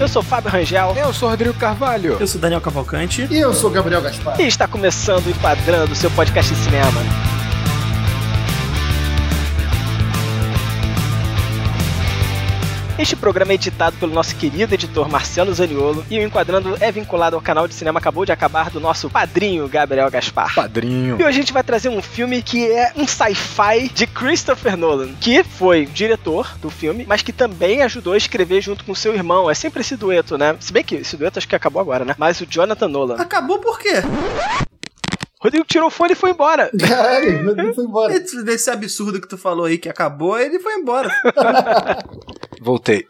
Eu sou Fábio Rangel. Eu sou Rodrigo Carvalho. Eu sou Daniel Cavalcante. E eu sou Gabriel Gaspar. E está começando o Enquadrando, seu podcast de cinema. Este programa é editado pelo nosso querido editor Marcelo Zaniolo e o Enquadrando é vinculado ao canal de cinema Acabou de Acabar do nosso padrinho Gabriel Gaspar. Padrinho. E hoje a gente vai trazer um filme que é um sci-fi de Christopher Nolan, que foi diretor do filme, mas que também ajudou a escrever junto com seu irmão. É sempre esse dueto, né? Se bem que esse dueto acho que acabou agora, né? Mas o Jonathan Nolan. Acabou por quê? Rodrigo tirou o fone e foi embora. Caralho, ele foi embora. Esse, desse absurdo que tu falou aí que acabou, ele foi embora. Voltei.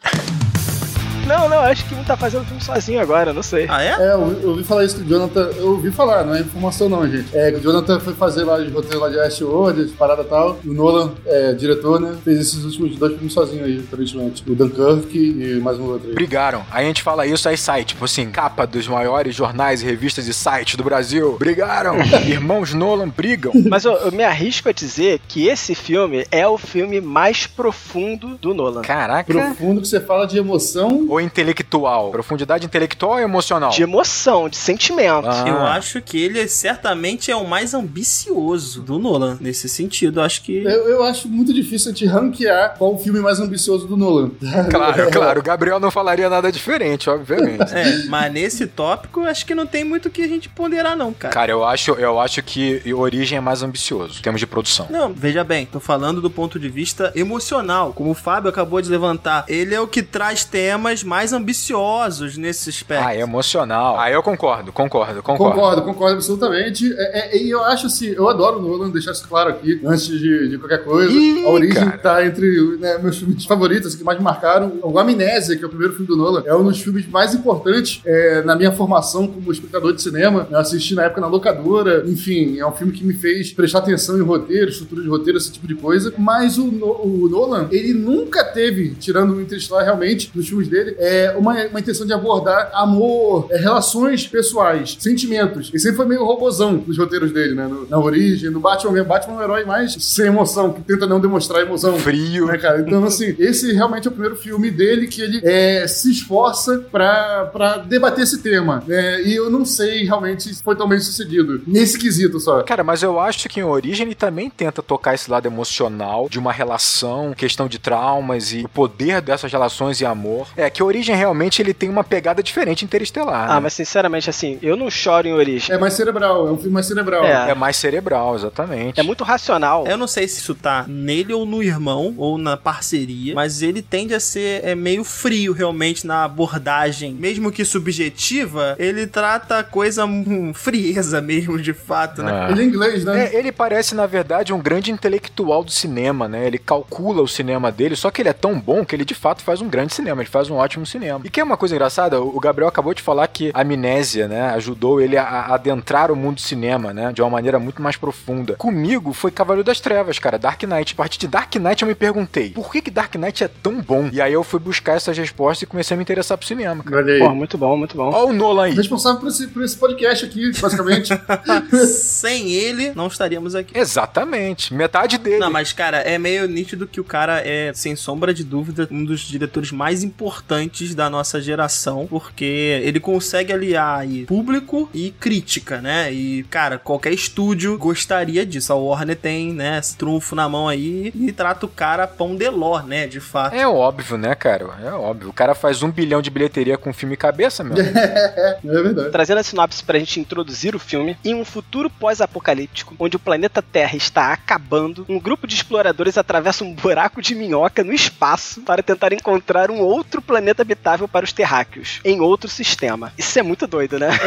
Não, não, acho que um tá fazendo o filme sozinho agora, não sei. Ah, é? É, eu, eu ouvi falar isso que o Jonathan. Eu ouvi falar, não é informação não, gente. É, que o Jonathan foi fazer lá de roteiro lá de Ashworld, de parada e tal. E o Nolan, é, diretor, né? Fez esses últimos dois filmes sozinho aí, aparentemente. O Dunkirk e mais um outro aí. Brigaram. Aí a gente fala isso, aí sai, tipo assim, capa dos maiores jornais revistas e sites do Brasil. Brigaram. Irmãos Nolan brigam. Mas eu, eu me arrisco a dizer que esse filme é o filme mais profundo do Nolan. Caraca. Profundo que você fala de emoção. Ou intelectual? Profundidade intelectual ou emocional? De emoção, de sentimento. Ah. Eu acho que ele certamente é o mais ambicioso do Nolan, nesse sentido. Eu acho que. Eu, eu acho muito difícil a gente ranquear qual o filme mais ambicioso do Nolan. Claro, claro. O Gabriel não falaria nada diferente, obviamente. É, mas nesse tópico, acho que não tem muito o que a gente ponderar, não, cara. Cara, eu acho, eu acho que Origem é mais ambicioso, em termos de produção. Não, veja bem, tô falando do ponto de vista emocional. Como o Fábio acabou de levantar, ele é o que traz temas mais ambiciosos nesse aspecto. Ah, é emocional. Ah, eu concordo, concordo, concordo. Concordo, concordo absolutamente. É, é, e eu acho assim, eu adoro o Nolan, deixar isso claro aqui, antes de, de qualquer coisa. Ih, a Origem cara. tá entre né, meus filmes favoritos, que mais me marcaram. O Amnésia, que é o primeiro filme do Nolan, é um dos filmes mais importantes é, na minha formação como espectador de cinema. Eu assisti na época na locadora, enfim, é um filme que me fez prestar atenção em roteiro, estrutura de roteiro, esse tipo de coisa. Mas o, o Nolan, ele nunca teve, tirando o Interstellar realmente, nos filmes dele, é, uma, uma intenção de abordar amor, é, relações pessoais, sentimentos. Ele sempre foi meio robozão nos roteiros dele, né? No- na origem, no Batman mesmo. Batman é um herói mais sem emoção, que tenta não demonstrar emoção. Frio. Né, cara? Então, assim, esse realmente é o primeiro filme dele que ele é, se esforça pra, pra debater esse tema. É, e eu não sei realmente se foi tão bem sucedido. Nesse quesito só. Cara, mas eu acho que em Origem ele também tenta tocar esse lado emocional de uma relação, questão de traumas e o poder dessas relações e amor. É que Origem realmente ele tem uma pegada diferente interestelar. Ah, né? mas sinceramente, assim, eu não choro em Origem. É mais cerebral, é um filme mais cerebral. É. É mais cerebral, exatamente. É muito racional. Eu não sei se isso tá nele ou no irmão, ou na parceria, mas ele tende a ser é, meio frio realmente na abordagem. Mesmo que subjetiva, ele trata a coisa com frieza mesmo, de fato, né? Ah. Ele é inglês, né? É, ele parece, na verdade, um grande intelectual do cinema, né? Ele calcula o cinema dele, só que ele é tão bom que ele de fato faz um grande cinema, ele faz um ótimo cinema. E que é uma coisa engraçada, o Gabriel acabou de falar que a amnésia, né, ajudou ele a, a adentrar o mundo do cinema, né, de uma maneira muito mais profunda. Comigo foi Cavaleiro das Trevas, cara, Dark Knight. A partir de Dark Knight eu me perguntei, por que que Dark Knight é tão bom? E aí eu fui buscar essas respostas e comecei a me interessar pro cinema, cara. Olha aí. Pô, muito bom, muito bom. Olha o Nolan aí. Responsável por esse, por esse podcast aqui, basicamente. Sem ele, não estaríamos aqui. Exatamente, metade dele. Não, mas, cara, é meio nítido que o cara é, sem sombra de dúvida, um dos diretores mais importantes da nossa geração, porque ele consegue aliar aí público e crítica, né? E, cara, qualquer estúdio gostaria disso. A Warner tem, né, esse trunfo na mão aí e trata o cara pão de ló, né, de fato. É óbvio, né, cara? É óbvio. O cara faz um bilhão de bilheteria com filme cabeça, meu. é verdade. Trazendo a sinopse pra gente introduzir o filme, em um futuro pós-apocalíptico, onde o planeta Terra está acabando, um grupo de exploradores atravessa um buraco de minhoca no espaço para tentar encontrar um outro planeta habitável para os terráqueos, em outro sistema. Isso é muito doido, né?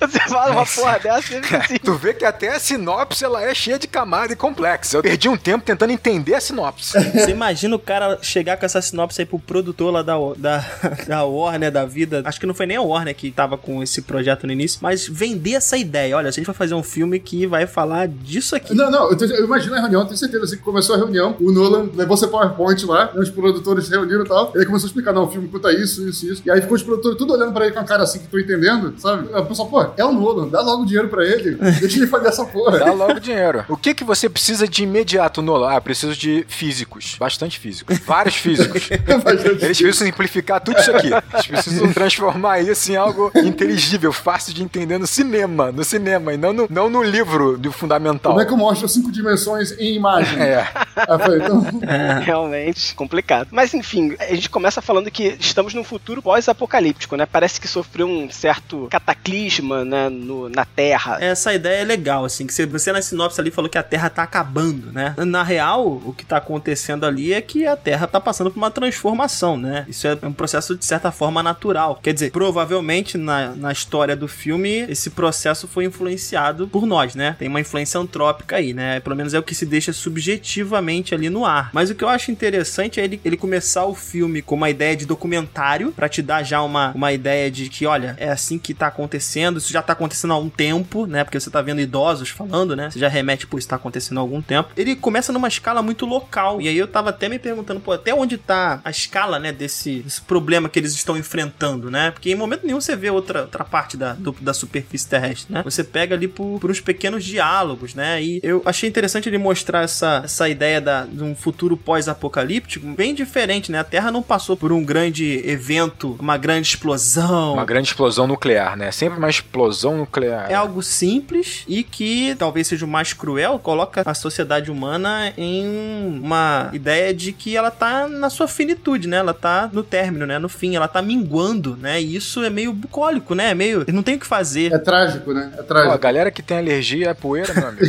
Você fala uma porra dessa e fica assim. Tu vê que até a sinopse ela é cheia de camada e complexa. Eu perdi um tempo tentando entender a sinopse. Você imagina o cara chegar com essa sinopse aí pro produtor lá da, da, da Warner, da vida. Acho que não foi nem a Warner que tava com esse projeto no início, mas vender essa ideia. Olha, a gente vai fazer um filme que vai falar disso aqui. Não, não, eu, eu imagino a reunião, tenho certeza assim, que começou a reunião, o Nolan levou seu PowerPoint lá, né, os produtores se reuniram e tal, tal. Ele começou a explicar, não, o filme conta isso, isso, isso. E aí ficou os produtores tudo olhando pra ele com a cara assim, que tô entendendo, sabe? Aí o pessoal, pô, é o Nolan, dá logo dinheiro pra ele, deixa ele fazer essa porra. Dá logo dinheiro. O que que você precisa de imediato, Nolan? Ah, preciso de físicos. Bastante físicos. Vários físicos. Bastante. Eles precisam simplificar tudo isso aqui. Eles precisam transformar isso em algo inteligível, fácil de entender no cinema. No cinema, e não no, não no livro do fundamental. Como é que eu mostro cinco dimensões em imagem? É. Aí eu falei, então, Realmente complicado. Mas enfim, a gente começa falando que estamos num futuro pós-apocalíptico, né? Parece que sofreu um certo cataclisma né, no- na Terra. Essa ideia é legal, assim, que você- na sinopse ali falou que a Terra tá acabando, né? Na real, o que tá acontecendo ali é que a Terra tá passando por uma transformação, né? Isso é um processo de certa forma natural. Quer dizer, provavelmente na, na história do filme, esse processo foi influenciado por nós, né? Tem uma influência antrópica aí, né? Pelo menos é o que se deixa subjetivamente ali no ar. Mas o que eu acho interessante é ele, ele começar o filme com uma ideia de documentário, pra te dar já uma, uma ideia de que, olha, é assim que tá acontecendo, isso já tá acontecendo há um tempo, né? Porque você tá vendo idosos falando, né? Você já remete, pô, isso tá acontecendo há algum tempo. Ele começa numa escala muito local. E aí eu tava até me perguntando, pô, até onde tá a escala, né, desse, desse problema que eles estão enfrentando, né? Porque em momento nenhum você vê outra, outra parte da, do- da superfície terrestre, né? Você pega ali por, por uns pequenos diálogos, né? E eu achei interessante ele mostrar essa, essa ideia da, de um futuro pós-apocalíptico bem diferente, né? A Terra não passou por um grande evento, uma grande explosão. Uma grande explosão nuclear, né? Sempre uma explosão nuclear. É algo simples e que talvez seja o mais cruel, coloca a sociedade humana em uma ideia de que ela tá na sua finitude, né? Ela tá no término, né? No fim, ela tá minguando, né? E isso é meio bucólico, né? É meio. Não tem o que fazer. é trágico, né? É Ó, a trágico. galera que tem alergia à poeira, meu amigo.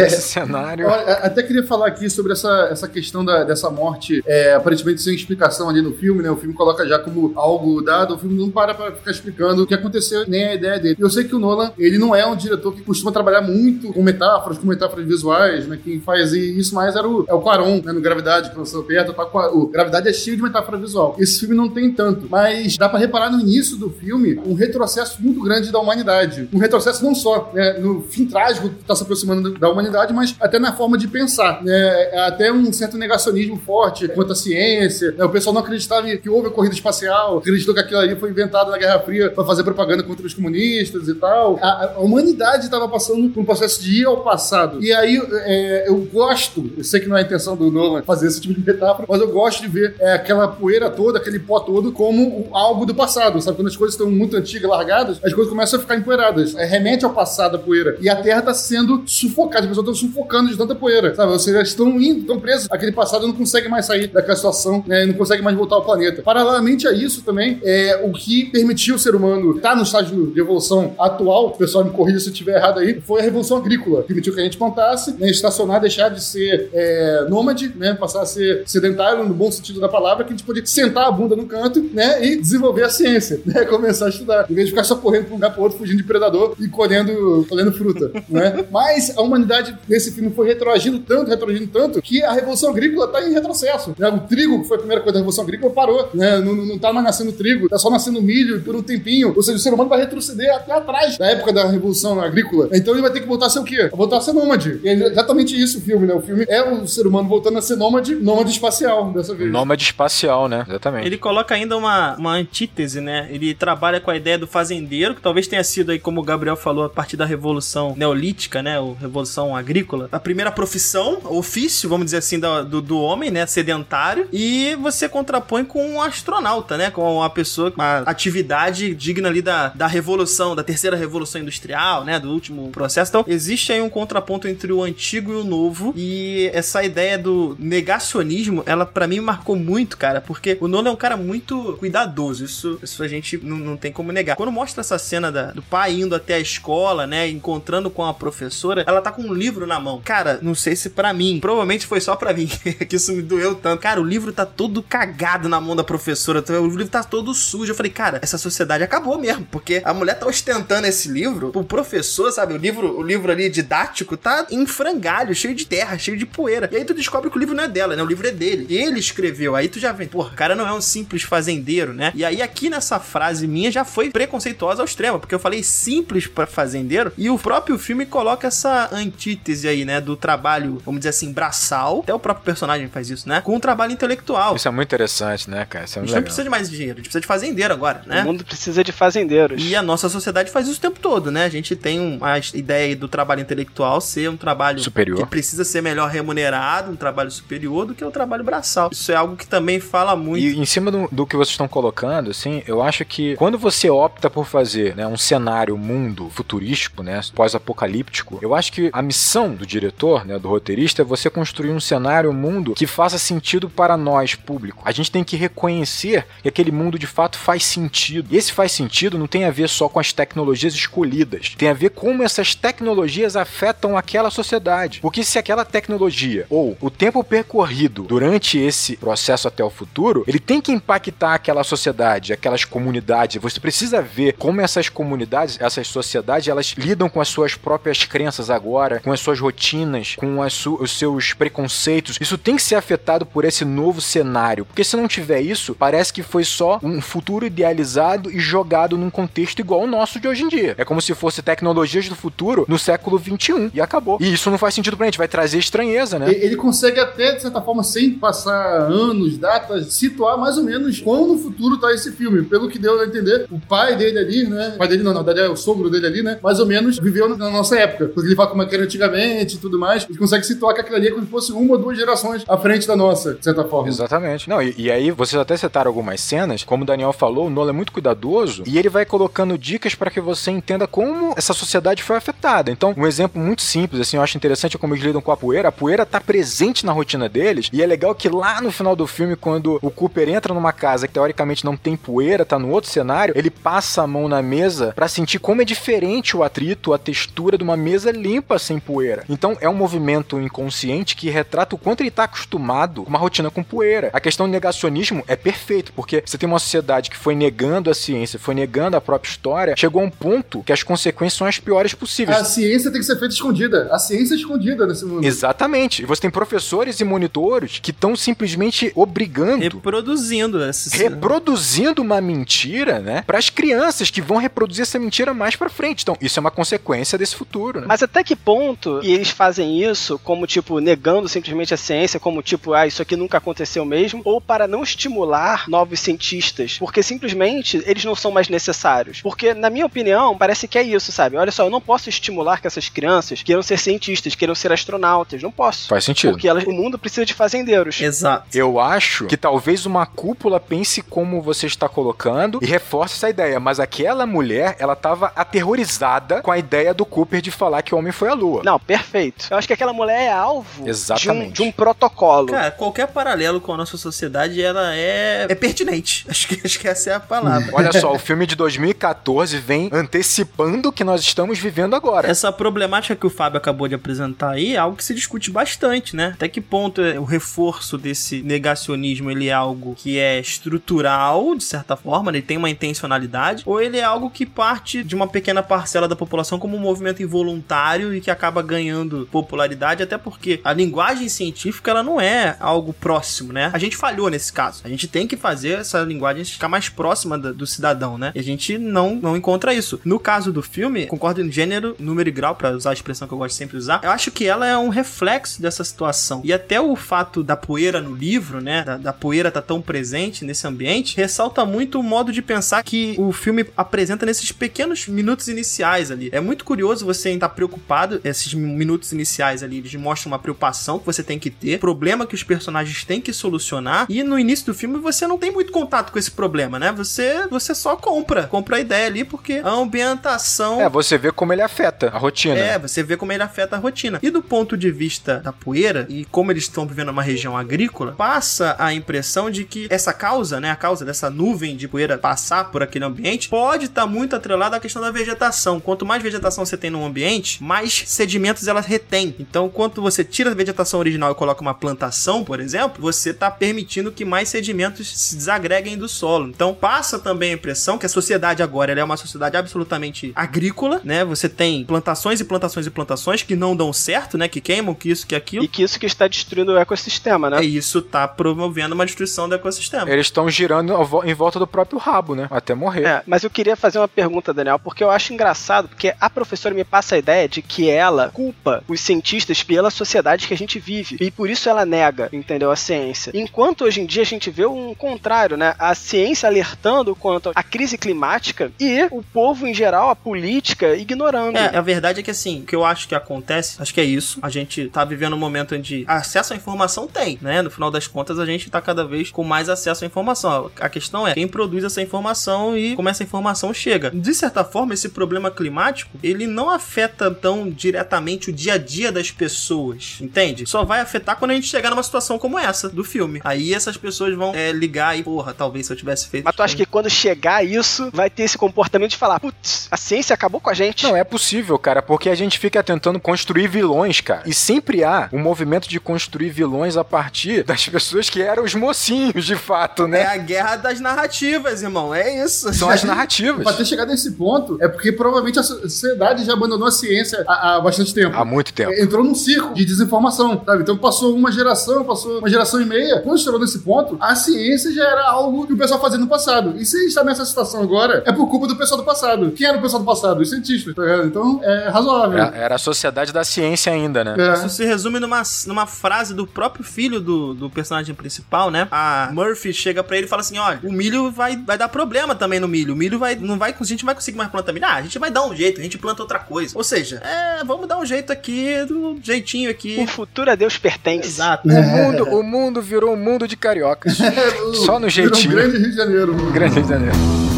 Esse cenário. Olha, a- até queria falar aqui sobre essa, essa questão da- dessa morte, é, aparentemente sem explicação ali no filme, né? O filme coloca já como algo dado, o filme não para pra ficar explicando o que aconteceu, nem a ideia dele. Eu sei que o Nolan, ele não é um diretor que costuma trabalhar muito com metáforas, com metáforas visuais, né? Quem faz isso mais era o, é o Quaron, né? No Gravidade, que lançou perto, tá? O Gravidade é cheio de metáfora visual. Esse filme não tem tanto, mas dá pra reparar no início do filme um retrocesso muito grande da humanidade. Um retrocesso não só né, no fim trágico que tá se aproximando da humanidade, mas até na forma de pensar. Né? É Até um certo negacionismo forte quanto à ciência. né? O pessoal não acreditava que houve a corrida espacial, acreditou que aquilo ali foi inventado na Guerra Fria para fazer propaganda contra os comunistas e tal. A, a humanidade estava passando por um processo de ir ao passado. E aí é, eu gosto, eu sei que não é a intenção do Nolan fazer esse tipo de metáfora, mas eu gosto de ver é, aquela poeira toda, aquele pó todo, como algo do passado, sabe? Quando as coisas estão muito antigas, largadas, as coisas começam a ficar empoeiradas. É, remete ao passado a poeira. E a Terra está sendo sufocada, as pessoas estão sufocando de tanta poeira, sabe? Elas estão indo, estão presos. Aquele passado não consegue mais sair daquela situação, né? Não consegue mais voltar ao planeta. Paralelamente a isso também, é o que permitiu o ser humano estar no estágio de evolução atual, o pessoal me corrija se eu estiver errado aí, foi a revolução agrícola. Permitiu que a gente plantasse, né? estacionar, deixar de ser é, nômade, né? Passar a ser sedentário no bom sentido da palavra, que a gente podia sentar a bunda no canto, né? E desenvolver a ciência, né? Começar a estudar. Em vez de ficar só correndo para um lugar para outro, fugindo de predador e colhendo, colhendo fruta, né? Mas a humanidade nesse filme foi retroagindo tanto, retroagindo tanto, que a revolução agrícola está em retrocesso. Né? O trigo, que foi a primeira coisa revolução agrícola, parou, né? Não, não, não tá mais nascendo trigo, tá só nascendo milho por um tempinho. Ou seja, o ser humano vai retroceder até atrás da época da revolução agrícola. Então ele vai ter que voltar a ser o quê? Voltar a ser nômade. E é exatamente isso o filme, né? O filme é o ser humano voltando a ser nômade, nômade espacial, dessa vez. Nômade espacial, né? Exatamente. Ele coloca ainda uma, uma antítese, né? Ele trabalha com a ideia do fazendeiro, que talvez tenha sido aí, como o Gabriel falou, a partir da Revolução Neolítica, né? Ou Revolução Agrícola. A primeira profissão, ofício, vamos dizer assim, da- do, do homem, né? Sedentário. E você contrapõe com um astronauta, né? Com uma pessoa, uma atividade digna ali da, da Revolução, da terceira Revolução Industrial, né? Do último processo. Então, existe aí um contraponto entre o antigo e o novo. E essa ideia do negacionismo, ela para mim marcou muito, cara, porque o Nolan é um cara muito cuidadoso. Isso, isso a gente não, não tem como negar. Quando mostra essa cena da- do pai indo até a escola, né, encontrando com a professora, ela tá com um livro na mão. Cara, não sei se pra mim, provavelmente foi só pra mim, que isso me doeu tanto. Cara, o livro tá todo cagado na mão da professora, o livro tá todo sujo. Eu falei, cara, essa sociedade acabou mesmo, porque a mulher tá ostentando esse livro, o professor, sabe, o livro, o livro ali didático tá em frangalho, cheio de terra, cheio de poeira. E aí tu descobre que o livro não é dela, né? O livro é dele. E ele escreveu. Aí tu já vem, porra, o cara não é um simples fazendeiro, né? E aí aqui nessa frase minha já foi preconceituosa ao extremo, porque eu falei simples pra fazendeiro e o próprio filme coloca essa antítese aí, né, do trabalho, vamos dizer assim, braçal. Até o próprio personagem faz isso, né? Com o trabalho intelectual. Isso é muito interessante, né, cara? Isso é A gente não precisa de mais dinheiro, a gente precisa de fazendeiro agora, né? O mundo precisa de fazendeiros. E a nossa sociedade faz isso o tempo todo, né? A gente tem uma ideia do trabalho intelectual ser um trabalho Superior. que precisa ser melhor remunerado, um trabalho superior do que o trabalho braçal. Isso é algo que também fala muito. E em cima do, do que vocês estão colocando, assim, eu acho que quando você opta por fazer né, um cenário, um mundo futurístico, né, pós-apocalíptico, eu acho que a missão do diretor, né, do roteirista, é você construir um cenário, um mundo que faça sentido para nós, público. A gente tem que reconhecer que aquele mundo de fato faz sentido. E esse faz sentido não tem a ver só com as tecnologias escolhidas, tem a ver como essas tecnologias afetam aquela sociedade. Porque se aquela tecnologia ou o tempo percorrido durante esse processo até o futuro, ele tem que impactar aquela sociedade, aquelas comunidades. Você precisa ver como essas comunidades, essas sociedades, elas lidam com as suas próprias crenças agora, com as suas rotinas, com as su- os seus preconceitos. Isso tem que ser afetado por esse novo cenário. Porque se não tiver isso, parece que foi só um futuro idealizado e jogado num contexto igual ao nosso de hoje em dia. É como se fosse tecnologias do futuro no século 21 e acabou. E isso não faz sentido pra gente, vai trazer estranheza, né? Ele consegue até, de certa forma, sem passar anos, datas, situar mais ou menos quando no futuro tá esse filme. Pelo que deu a entender, o pai dele ali, né? O pai dele não, na verdade é o sogro dele ali, né? Mais ou menos viveu na nossa época. Porque ele fala como é que era antigamente e tudo mais. Ele consegue situar que aquilo ali é como se fosse uma ou duas gerações à frente da nossa, de certa forma. Exatamente. Não, e, e aí vocês até citaram algumas cenas, como o Daniel falou, o Nolan é muito cuidadoso e ele vai colocando dicas para que você entenda como essa sociedade foi afetada. Então, um exemplo muito simples, assim, eu acho interessante é como eles lidam com a poeira. A poeira tá presente na rotina deles e é legal que lá no final do filme, quando o Cooper entra numa casa que teoricamente não tem poeira, tá no outro cenário, ele passa a mão na mesa para sentir como é diferente o atrito, a textura de uma mesa limpa sem poeira. Então, é um movimento inconsciente que retrata o quanto ele tá acostumado com uma rotina com poeira. A questão do negacionismo é perfeito, porque você tem uma sociedade que foi negando a ciência, foi negando a própria história, chegou a um ponto que as consequências são as piores possíveis. A ciência tem que ser feita escondida. A ciência é escondida nesse mundo. Exatamente. E você tem professores e monitores que estão simplesmente obrigando Reproduzindo esses. reproduzindo uma mentira, né, para as crianças que vão reproduzir essa mentira mais pra frente. Então, isso é uma consequência desse futuro, né? Mas até que ponto e eles fazem isso como, tipo, negando simplesmente a ciência, como, tipo, ah, isso aqui nunca aconteceu mesmo, ou para não estimular novos cientistas, porque simplesmente eles não são mais necessários. Porque, na minha opinião, parece que é isso, sabe? Olha só, eu não posso estimular que essas crianças queiram ser cientistas, queiram ser astronautas, não posso. Faz sentido. Porque elas, o mundo precisa de fazendeiros. Exato. Eu acho que talvez uma cúpula pense como você está colocando e reforce essa ideia, mas aquela mulher, ela tava aterrorizada com a ideia do Cooper de falar que o homem foi à lua. Não, perfeito. Eu acho que aquela mulher é alvo Exatamente. De, um, de um protocolo. Cara, qualquer paralelo com a nossa sociedade, ela é, é pertinente. Acho que, acho que essa é a palavra. Olha só, o filme de 2014 vem antecipando o que nós estamos vivendo agora. Essa problemática que o Fábio acabou de apresentar aí é algo que se discute bastante, né? Até que ponto é o reforço desse negacionismo ele é algo que é estrutural, de certa forma, ele tem uma intencionalidade, ou ele é algo que parte de uma pequena parcela da população como um movimento involuntário e que acaba ganhando popularidade, até porque a linguagem científica ela não é algo próximo, né? A gente falhou nesse caso. A gente tem que fazer essa linguagem ficar mais próxima da- do cidadão, né? E a gente não, não encontra isso. No caso do filme, concordo em gênero, número e grau, pra usar a expressão que eu gosto de sempre usar, eu acho que ela é um reflexo dessa situação. E até o fato da poeira no livro, né? Da, da poeira tá tão presente nesse ambiente, ressalta muito o modo de pensar que o filme apresenta nesses pequenos minutos iniciais ali. É muito curioso você estar preocupado, esses minutos iniciais ali, eles mostram uma preocupação que você tem que ter, problema que os personagens têm que solucionar, e no início do filme você não tem muito contato com esse problema, né? Você, você só compra, compra a ideia ali, porque a ambientação É, você vê como ele afeta a rotina. é, você vê como ele afeta a rotina. E do ponto de vista da poeira, e como eles estão vivendo uma região agrícola, passa a impressão de que essa causa, né, a causa dessa nuvem de poeira passar por aquele ambiente, pode estar muito atrelada à questão da vegetação. Quanto mais vegetação você tem no ambiente, mais sedimentos ela retém. Então, quando você tira a vegetação original e coloca uma plantação, por exemplo, você está permitindo que mais sedimentos se desagreguem do solo. Então, passa também a impressão que a sociedade agora ela é uma sociedade absolutamente agrícola, né? Você tem plantações e plantações e plantações que não dão certo, né? Que queimam, que isso, que aquilo. E que isso que está destruindo o ecossistema, né? E isso tá promovendo uma destruição do ecossistema. Eles estão girando em volta do próprio rabo, né? Até morrer. É, mas eu queria fazer uma pergunta, Daniel, porque eu acho engraçado, porque a professora me passa a ideia de que ela culpa os cientistas pela sociedade que a gente vive. E por isso ela nega, entendeu, a ciência. Enquanto hoje em dia a gente vê um contrário, né? A ciência alertando quanto à crise climática e o povo em geral, a política, ignorando. É, a verdade é que assim, o que eu acho que acontece, acho que é isso. A gente tá vivendo um momento onde acesso à informação tem, né? No final das contas, a gente tá cada vez com mais acesso à informação. A questão é quem produz essa informação e como essa informação chega. De certa forma, esse problema climático, ele não afeta tão diretamente o dia a dia das pessoas, entende? Só vai afetar quando a gente chegar numa situação como essa do filme. Aí essas pessoas vão é, ligar e, porra, talvez se eu tivesse feito. Mas tu acha que quando chegar isso, vai ter esse comportamento de falar, putz, a ciência acabou com a gente? Não, é possível, cara, porque a gente fica tentando construir vilões, cara. E sempre há um movimento de construir vilões a partir das pessoas que eram os mocinhos, de fato, né? É a guerra das narrativas, irmão. É isso. São as narrativas. Pra ter chegado nesse ponto, é porque provavelmente a sociedade já abandonou a ciência há, há bastante tempo. Há muito tempo. Entrou num ciclo de desinformação, sabe? Então passou uma geração, passou uma geração e meia. Quando chegou nesse ponto, a ciência já era algo que o pessoal fazia no passado. E se a gente tá nessa situação agora, é por culpa do pessoal do passado. Quem era o pessoal do passado? Os cientistas, tá ligado? Então é razoável. Era, era a sociedade da ciência ainda, né? É. Isso se resume numa, numa frase do próprio filho do, do personagem principal, né? A Murphy chega pra ele e fala assim: olha, o milho vai, vai dar problema também no milho. O milho vai, não vai, a gente não vai conseguir mais plantar milho. Ah, a gente vai dar um jeito, a gente planta outra coisa. Ou seja, é, vamos dar um jeito aqui, do jeitinho aqui. O futuro a Deus pertence. Exato. O mundo, o mundo virou um mundo de cariocas. Só no jeitinho. Um grande Rio de Janeiro. Grande Rio de Janeiro.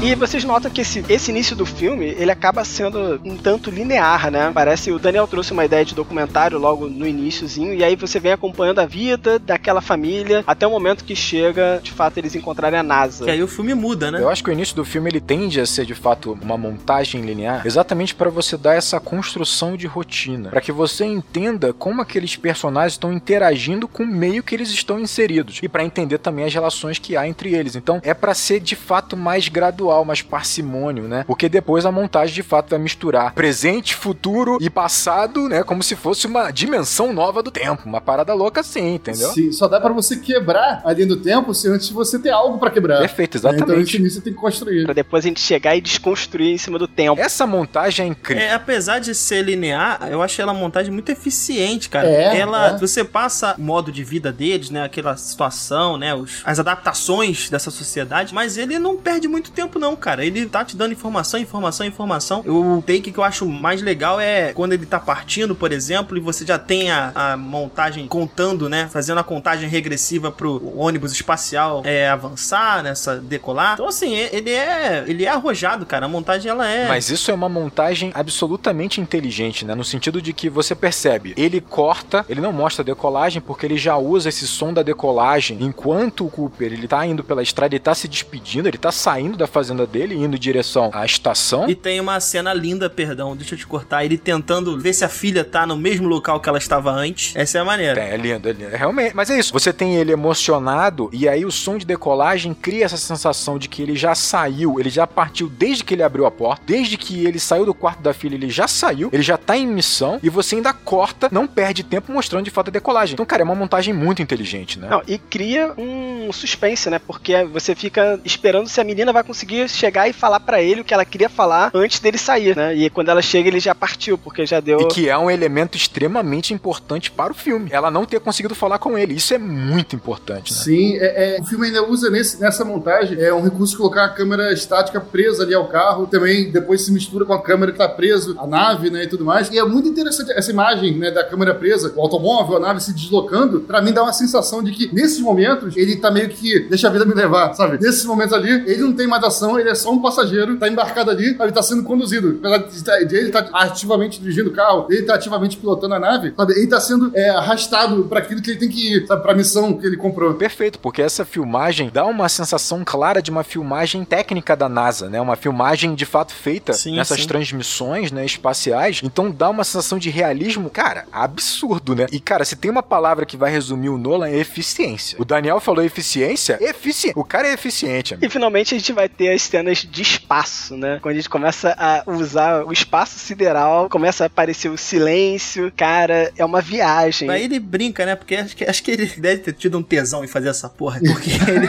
E vocês notam que esse, esse início do filme, ele acaba sendo um tanto linear, né? Parece o Daniel trouxe uma ideia de documentário logo no iníciozinho, e aí você vem acompanhando a vida daquela família até o momento que chega, de fato, eles encontrarem a NASA. Que aí o filme muda, né? Eu acho que o início do filme ele tende a ser de fato uma montagem linear, exatamente para você dar essa construção de rotina, para que você entenda como aqueles personagens estão interagindo com o meio que eles estão inseridos e para entender também as relações que há entre eles. Então é para ser de fato mais gradual, mais parcimônio, né? Porque depois a montagem de fato vai misturar presente, futuro e passado, né? Como se fosse uma dimensão nova do tempo, uma parada louca assim, entendeu? Sim, só dá pra você quebrar a linha do tempo se antes você ter algo pra quebrar. Perfeito, Então exatamente. esse início você tem que construir. Pra depois a gente chegar e desconstruir em cima do tempo. Essa montagem é incrível. É, apesar de ser linear, eu achei ela uma montagem muito eficiente, cara. É, ela, é. você passa o modo de vida deles, né, aquela situação, né, os, as adaptações dessa sociedade, mas ele não perde muito tempo não, cara. Ele tá te dando informação, informação, informação. O take que eu acho mais legal é quando ele tá partindo, por exemplo, e você já tem a, a montagem contando, né, fazendo a contagem regressiva pro ônibus espacial é, avançar, nessa decolar. Então assim, ele é ele é arrojado, cara. A montagem ela é Mas isso é uma montagem absolutamente inteligente, né? No sentido de que você percebe, ele corta, ele não mostra a decolagem porque ele já usa esse som da decolagem enquanto o Cooper ele tá indo pela estrada, ele tá se despedindo, ele tá saindo da fazenda dele e indo em direção à estação. E tem uma cena linda, perdão, deixa eu te cortar. Ele tentando ver se a filha tá no mesmo local que ela estava antes. Essa é a maneira. É, é lindo, é lindo. É realmente, mas é isso. Você tem ele emocionado e aí o som de decolagem cria essa sensação de que ele já saiu, ele já partiu desde que ele abriu a porta, desde que ele saiu do quarto da filha, ele já saiu, ele já tá em missão e você ainda corta, não perde tempo mostrando de fato a decolagem. Então, cara, é uma montagem muito inteligente, né? Não, e cria um suspense, né? Porque você fica esperando se a menina vai conseguir chegar e falar pra ele o que ela queria falar antes dele sair, né? E quando ela chega, ele já partiu, porque já deu. E que é um elemento extremamente importante para o filme. Ela não ter conseguido falar com ele. Isso é muito importante, né? Sim, é, é, o filme ainda usa nesse, nessa montagem é um recurso de colocar a câmera estática presa ali ao carro, também depois se mistura com a câmera que tá preso, a nave, né, e tudo mais. E é muito interessante essa imagem, né, da câmera presa, o automóvel, a nave se deslocando, pra mim dá uma sensação de que nesses momentos ele tá meio que deixa a vida me levar, sabe? Nesses momentos ali, ele não tem mais ação, ele é só um passageiro, tá embarcado ali, ele tá sendo conduzido. Apesar de, tá- ele tá ativamente dirigindo o carro, ele tá ativamente pilotando a nave, sabe? Ele tá sendo é, arrastado pra aquilo que ele tem que ir, sabe? Pra missão que ele comprou. Perfeito, porque essa filmagem dá uma sensação clara de uma filmagem técnica da NASA, né? Uma filmagem de fato feita Sim, nessas sim. transmissões, né, espaciais. Então dá uma sensação de realismo, cara, absurdo, né? E cara, se tem uma palavra que vai resumir o Nolan é eficiência. O Daniel falou eficiência, eficiente. O cara é eficiente. amigo. E finalmente a gente vai ter as cenas de espaço, né? Quando a gente começa a usar o espaço sideral, começa a aparecer o silêncio, cara, é uma viagem. Aí ele brinca, né? Porque acho que, acho que ele deve ter tido um tesão em fazer essa porra. Porque ele.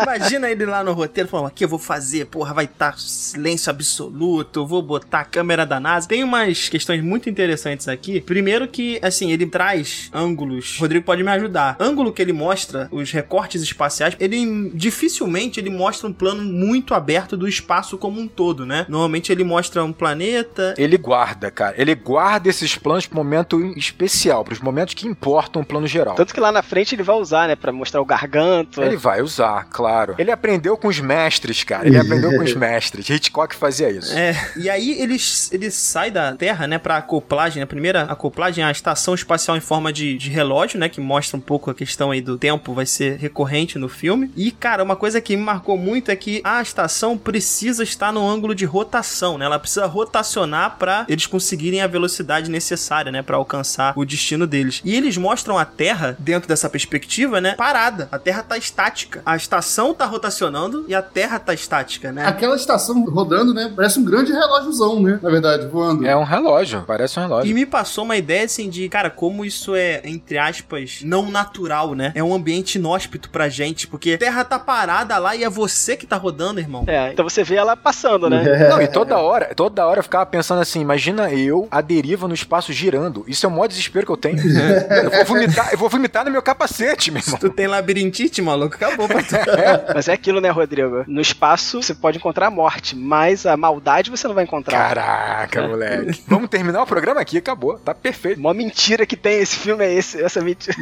imagina ele lá no roteiro falando: aqui eu vou fazer, porra, vai estar tá silêncio absoluto, vou botar a câmera da NASA. Tem umas questões muito interessantes aqui. Primeiro que, assim, ele traz ângulos. Rodrigo pode me ajudar. Ângulo que ele mostra, os recortes espaciais, ele dificilmente ele mostra um plano muito aberto do espaço como um todo, né? Normalmente ele mostra um planeta. Ele guarda, cara. Ele guarda esses planos pro momento especial, pros momentos que importam o plano geral. Tanto que lá na frente ele vai usar, né? Pra mostrar o garganto. Ele vai usar, claro. Ele aprendeu com os mestres, cara. Ele aprendeu com os mestres. Hitchcock fazia isso. É. E aí ele, ele sai da Terra, né? Pra acoplagem. A primeira acoplagem é a estação espacial em forma de, de relógio, né? Que mostra um pouco a questão aí do tempo, vai ser recorrente no filme. E, cara, uma coisa que me marcou muito é que a estação precisa estar no ângulo de rotação, né? Ela precisa rotacionar para eles conseguirem a velocidade necessária, né? Para alcançar o destino deles. E eles mostram a Terra, dentro dessa perspectiva, né? Parada. A Terra tá estática. A estação tá rotacionando e a Terra tá estática, né? Aquela estação rodando, né? Parece um grande relógiozão, né? Na verdade, voando. É um relógio, parece um relógio. E me passou uma ideia assim de, cara, como isso é, entre aspas, não natural, né? É um ambiente inóspito pra gente, porque a Terra tá parada lá e é você que tá rodando, irmão. É, então você vê ela passando, né? É. Não, e toda hora, toda hora eu ficava pensando assim, imagina eu, a deriva no espaço girando. Isso é o maior desespero que eu tenho. eu vou vomitar, eu vou vomitar no meu capacete, meu irmão. Se tu tem labirintite, maluco, acabou pra tu. Mas é aquilo, né, Rodrigo? No espaço você pode encontrar a morte, mas a maldade você não vai encontrar. Caraca, moleque. Vamos terminar o programa aqui, acabou. Tá perfeito. Uma mentira que tem esse filme é esse, essa mentira.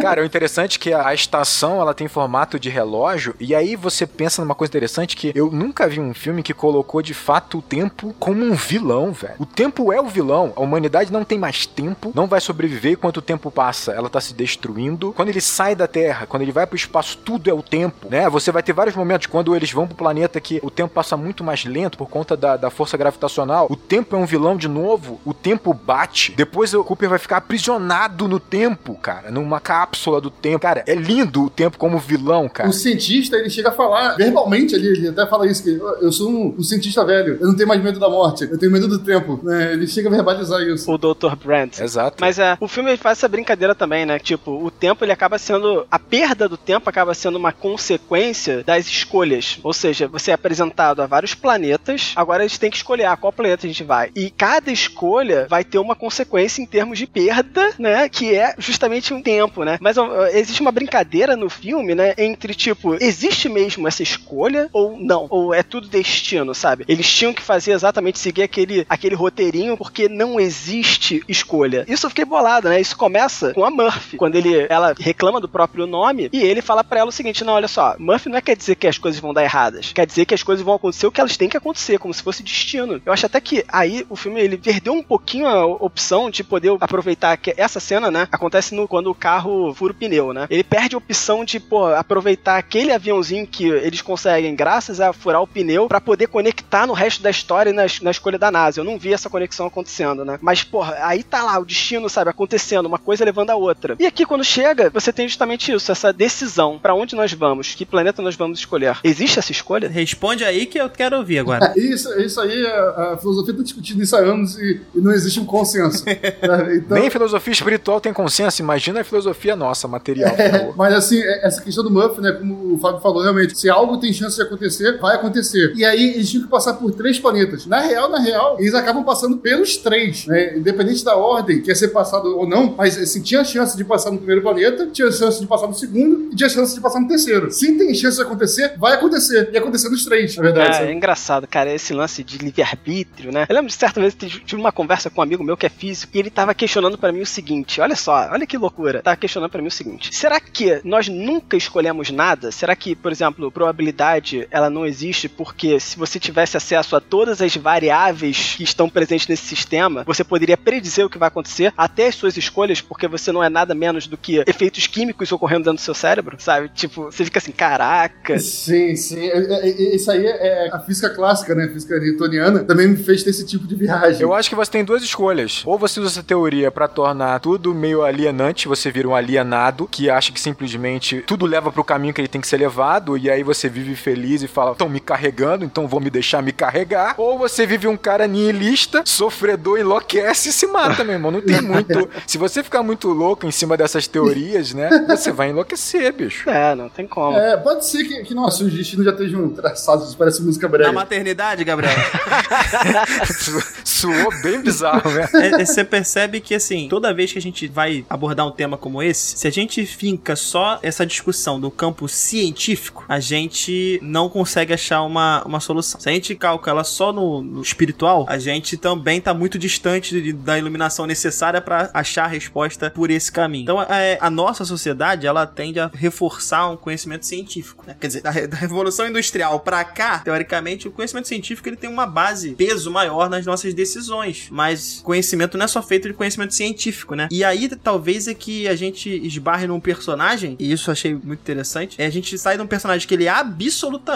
Cara, o interessante é que a estação ela tem formato de relógio e aí você pensa numa coisa interessante que eu nunca vi um filme que colocou de fato o tempo como um vilão, velho. O tempo é o vilão. A humanidade não tem mais tempo, não vai sobreviver enquanto o tempo passa. Ela tá se destruindo. Quando ele sai da Terra, quando ele vai pro espaço, tudo é o tempo, né? Você vai ter vários momentos quando eles vão pro planeta que o tempo passa muito mais lento por conta da, da força gravitacional. O tempo é um vilão de novo. O tempo bate. Depois o Cooper vai ficar aprisionado no tempo, cara, numa cápsula do tempo. Cara, é lindo o tempo como vilão, cara. O cientista, ele chega a falar verbalmente ali, ele até fala isso, que eu sou um, um cientista velho, eu não tenho mais medo da morte, eu tenho medo do tempo. né? ele chega a verbalizar isso. O Dr. Brandt. Exato. Mas é, o filme faz essa brincadeira também, né? Tipo, o tempo ele acaba sendo. A perda do tempo acaba sendo uma consequência das escolhas. Ou seja, você é apresentado a vários planetas, agora a gente tem que escolher a qual planeta a gente vai. E cada escolha vai ter uma consequência em termos de perda, né? Que é justamente um tempo, né? Mas ó, existe uma brincadeira no filme, né? Entre tipo, existe mesmo essa escolha ou não? Ou é tudo destino, sabe? Eles tinham que fazer exatamente seguir aquele, aquele roteirinho porque não existe escolha. Isso eu fiquei bolado, né? Isso começa com a Murphy, quando ele, ela reclama do próprio nome e ele fala para ela o seguinte: não, olha só, Murphy não é quer dizer que as coisas vão dar erradas, quer dizer que as coisas vão acontecer o que elas têm que acontecer, como se fosse destino. Eu acho até que aí o filme ele perdeu um pouquinho a opção de poder aproveitar que essa cena, né? Acontece no, quando o carro fura o pneu, né? Ele perde a opção de, pô, aproveitar aquele aviãozinho que eles conseguem, graças a furar o pneu, para poder conectar no resto da história e na, na escolha da NASA. Eu não vi essa conexão acontecendo, né? Mas, porra, aí tá lá o destino, sabe, acontecendo, uma coisa levando a outra. E aqui, quando chega, você tem justamente isso, essa decisão. para onde nós vamos? Que planeta nós vamos escolher? Existe essa escolha? Responde aí que eu quero ouvir agora. isso, isso aí, a, a filosofia tá discutindo isso há anos e, e não existe um consenso. então... Nem filosofia espiritual tem consenso, imagina a filosofia nossa, material. É, mas assim, essa questão do Muff, né, como o Fábio falou, realmente, se algo tem chance de acontecer, vai acontecer. E aí eles tinham que passar por três planetas. Na real, na real, eles acabam passando pelos três, né? Independente da ordem que ia ser passado ou não, mas assim, tinha chance de passar no primeiro planeta, tinha chance de passar no segundo e tinha chance de passar no terceiro. Se tem chance de acontecer, vai acontecer. E acontecer nos três, na verdade. É, é engraçado, cara, esse lance de livre-arbítrio, né? Eu lembro de certa vez tive uma conversa com um amigo meu que é físico e ele tava questionando para mim o seguinte: olha só, olha que loucura. Tava questionando para mim o seguinte: será que nós nunca escolhemos nada? Será que, por exemplo, probabilidade ela não existe porque se você tivesse acesso a todas as variáveis que estão presentes nesse sistema, você poderia predizer o que vai acontecer, até as suas escolhas, porque você não é nada menos do que efeitos químicos ocorrendo dentro do seu cérebro, sabe? Tipo, você fica assim, caraca. Sim, sim. É, é, isso aí é a física clássica, né? A física newtoniana também me fez ter esse tipo de viagem. Eu acho que você tem duas escolhas. Ou você usa essa teoria para tornar tudo meio alienante, você vira um alienado que acha que simplesmente tudo leva pro caminho que ele tem que ser levado, e aí você vive feliz feliz e fala, estão me carregando, então vou me deixar me carregar. Ou você vive um cara nihilista, sofredor, enlouquece e se mata, meu irmão. Não tem muito. Se você ficar muito louco em cima dessas teorias, né? Você vai enlouquecer, bicho. É, não tem como. É, pode ser que, que nossa, os destinos já estejam traçados, parece música breve. Na maternidade, Gabriel. Suou bem bizarro, né? É, é, você percebe que, assim, toda vez que a gente vai abordar um tema como esse, se a gente finca só essa discussão do campo científico, a gente não consegue achar uma, uma solução. Se a gente calca ela só no, no espiritual, a gente também tá muito distante de, da iluminação necessária para achar a resposta por esse caminho. Então, é, a nossa sociedade, ela tende a reforçar um conhecimento científico, né? Quer dizer, da, da Revolução Industrial para cá, teoricamente, o conhecimento científico ele tem uma base, peso maior nas nossas decisões, mas conhecimento não é só feito de conhecimento científico, né? E aí, talvez é que a gente esbarre num personagem, e isso eu achei muito interessante, é a gente sai de um personagem que ele é absolutamente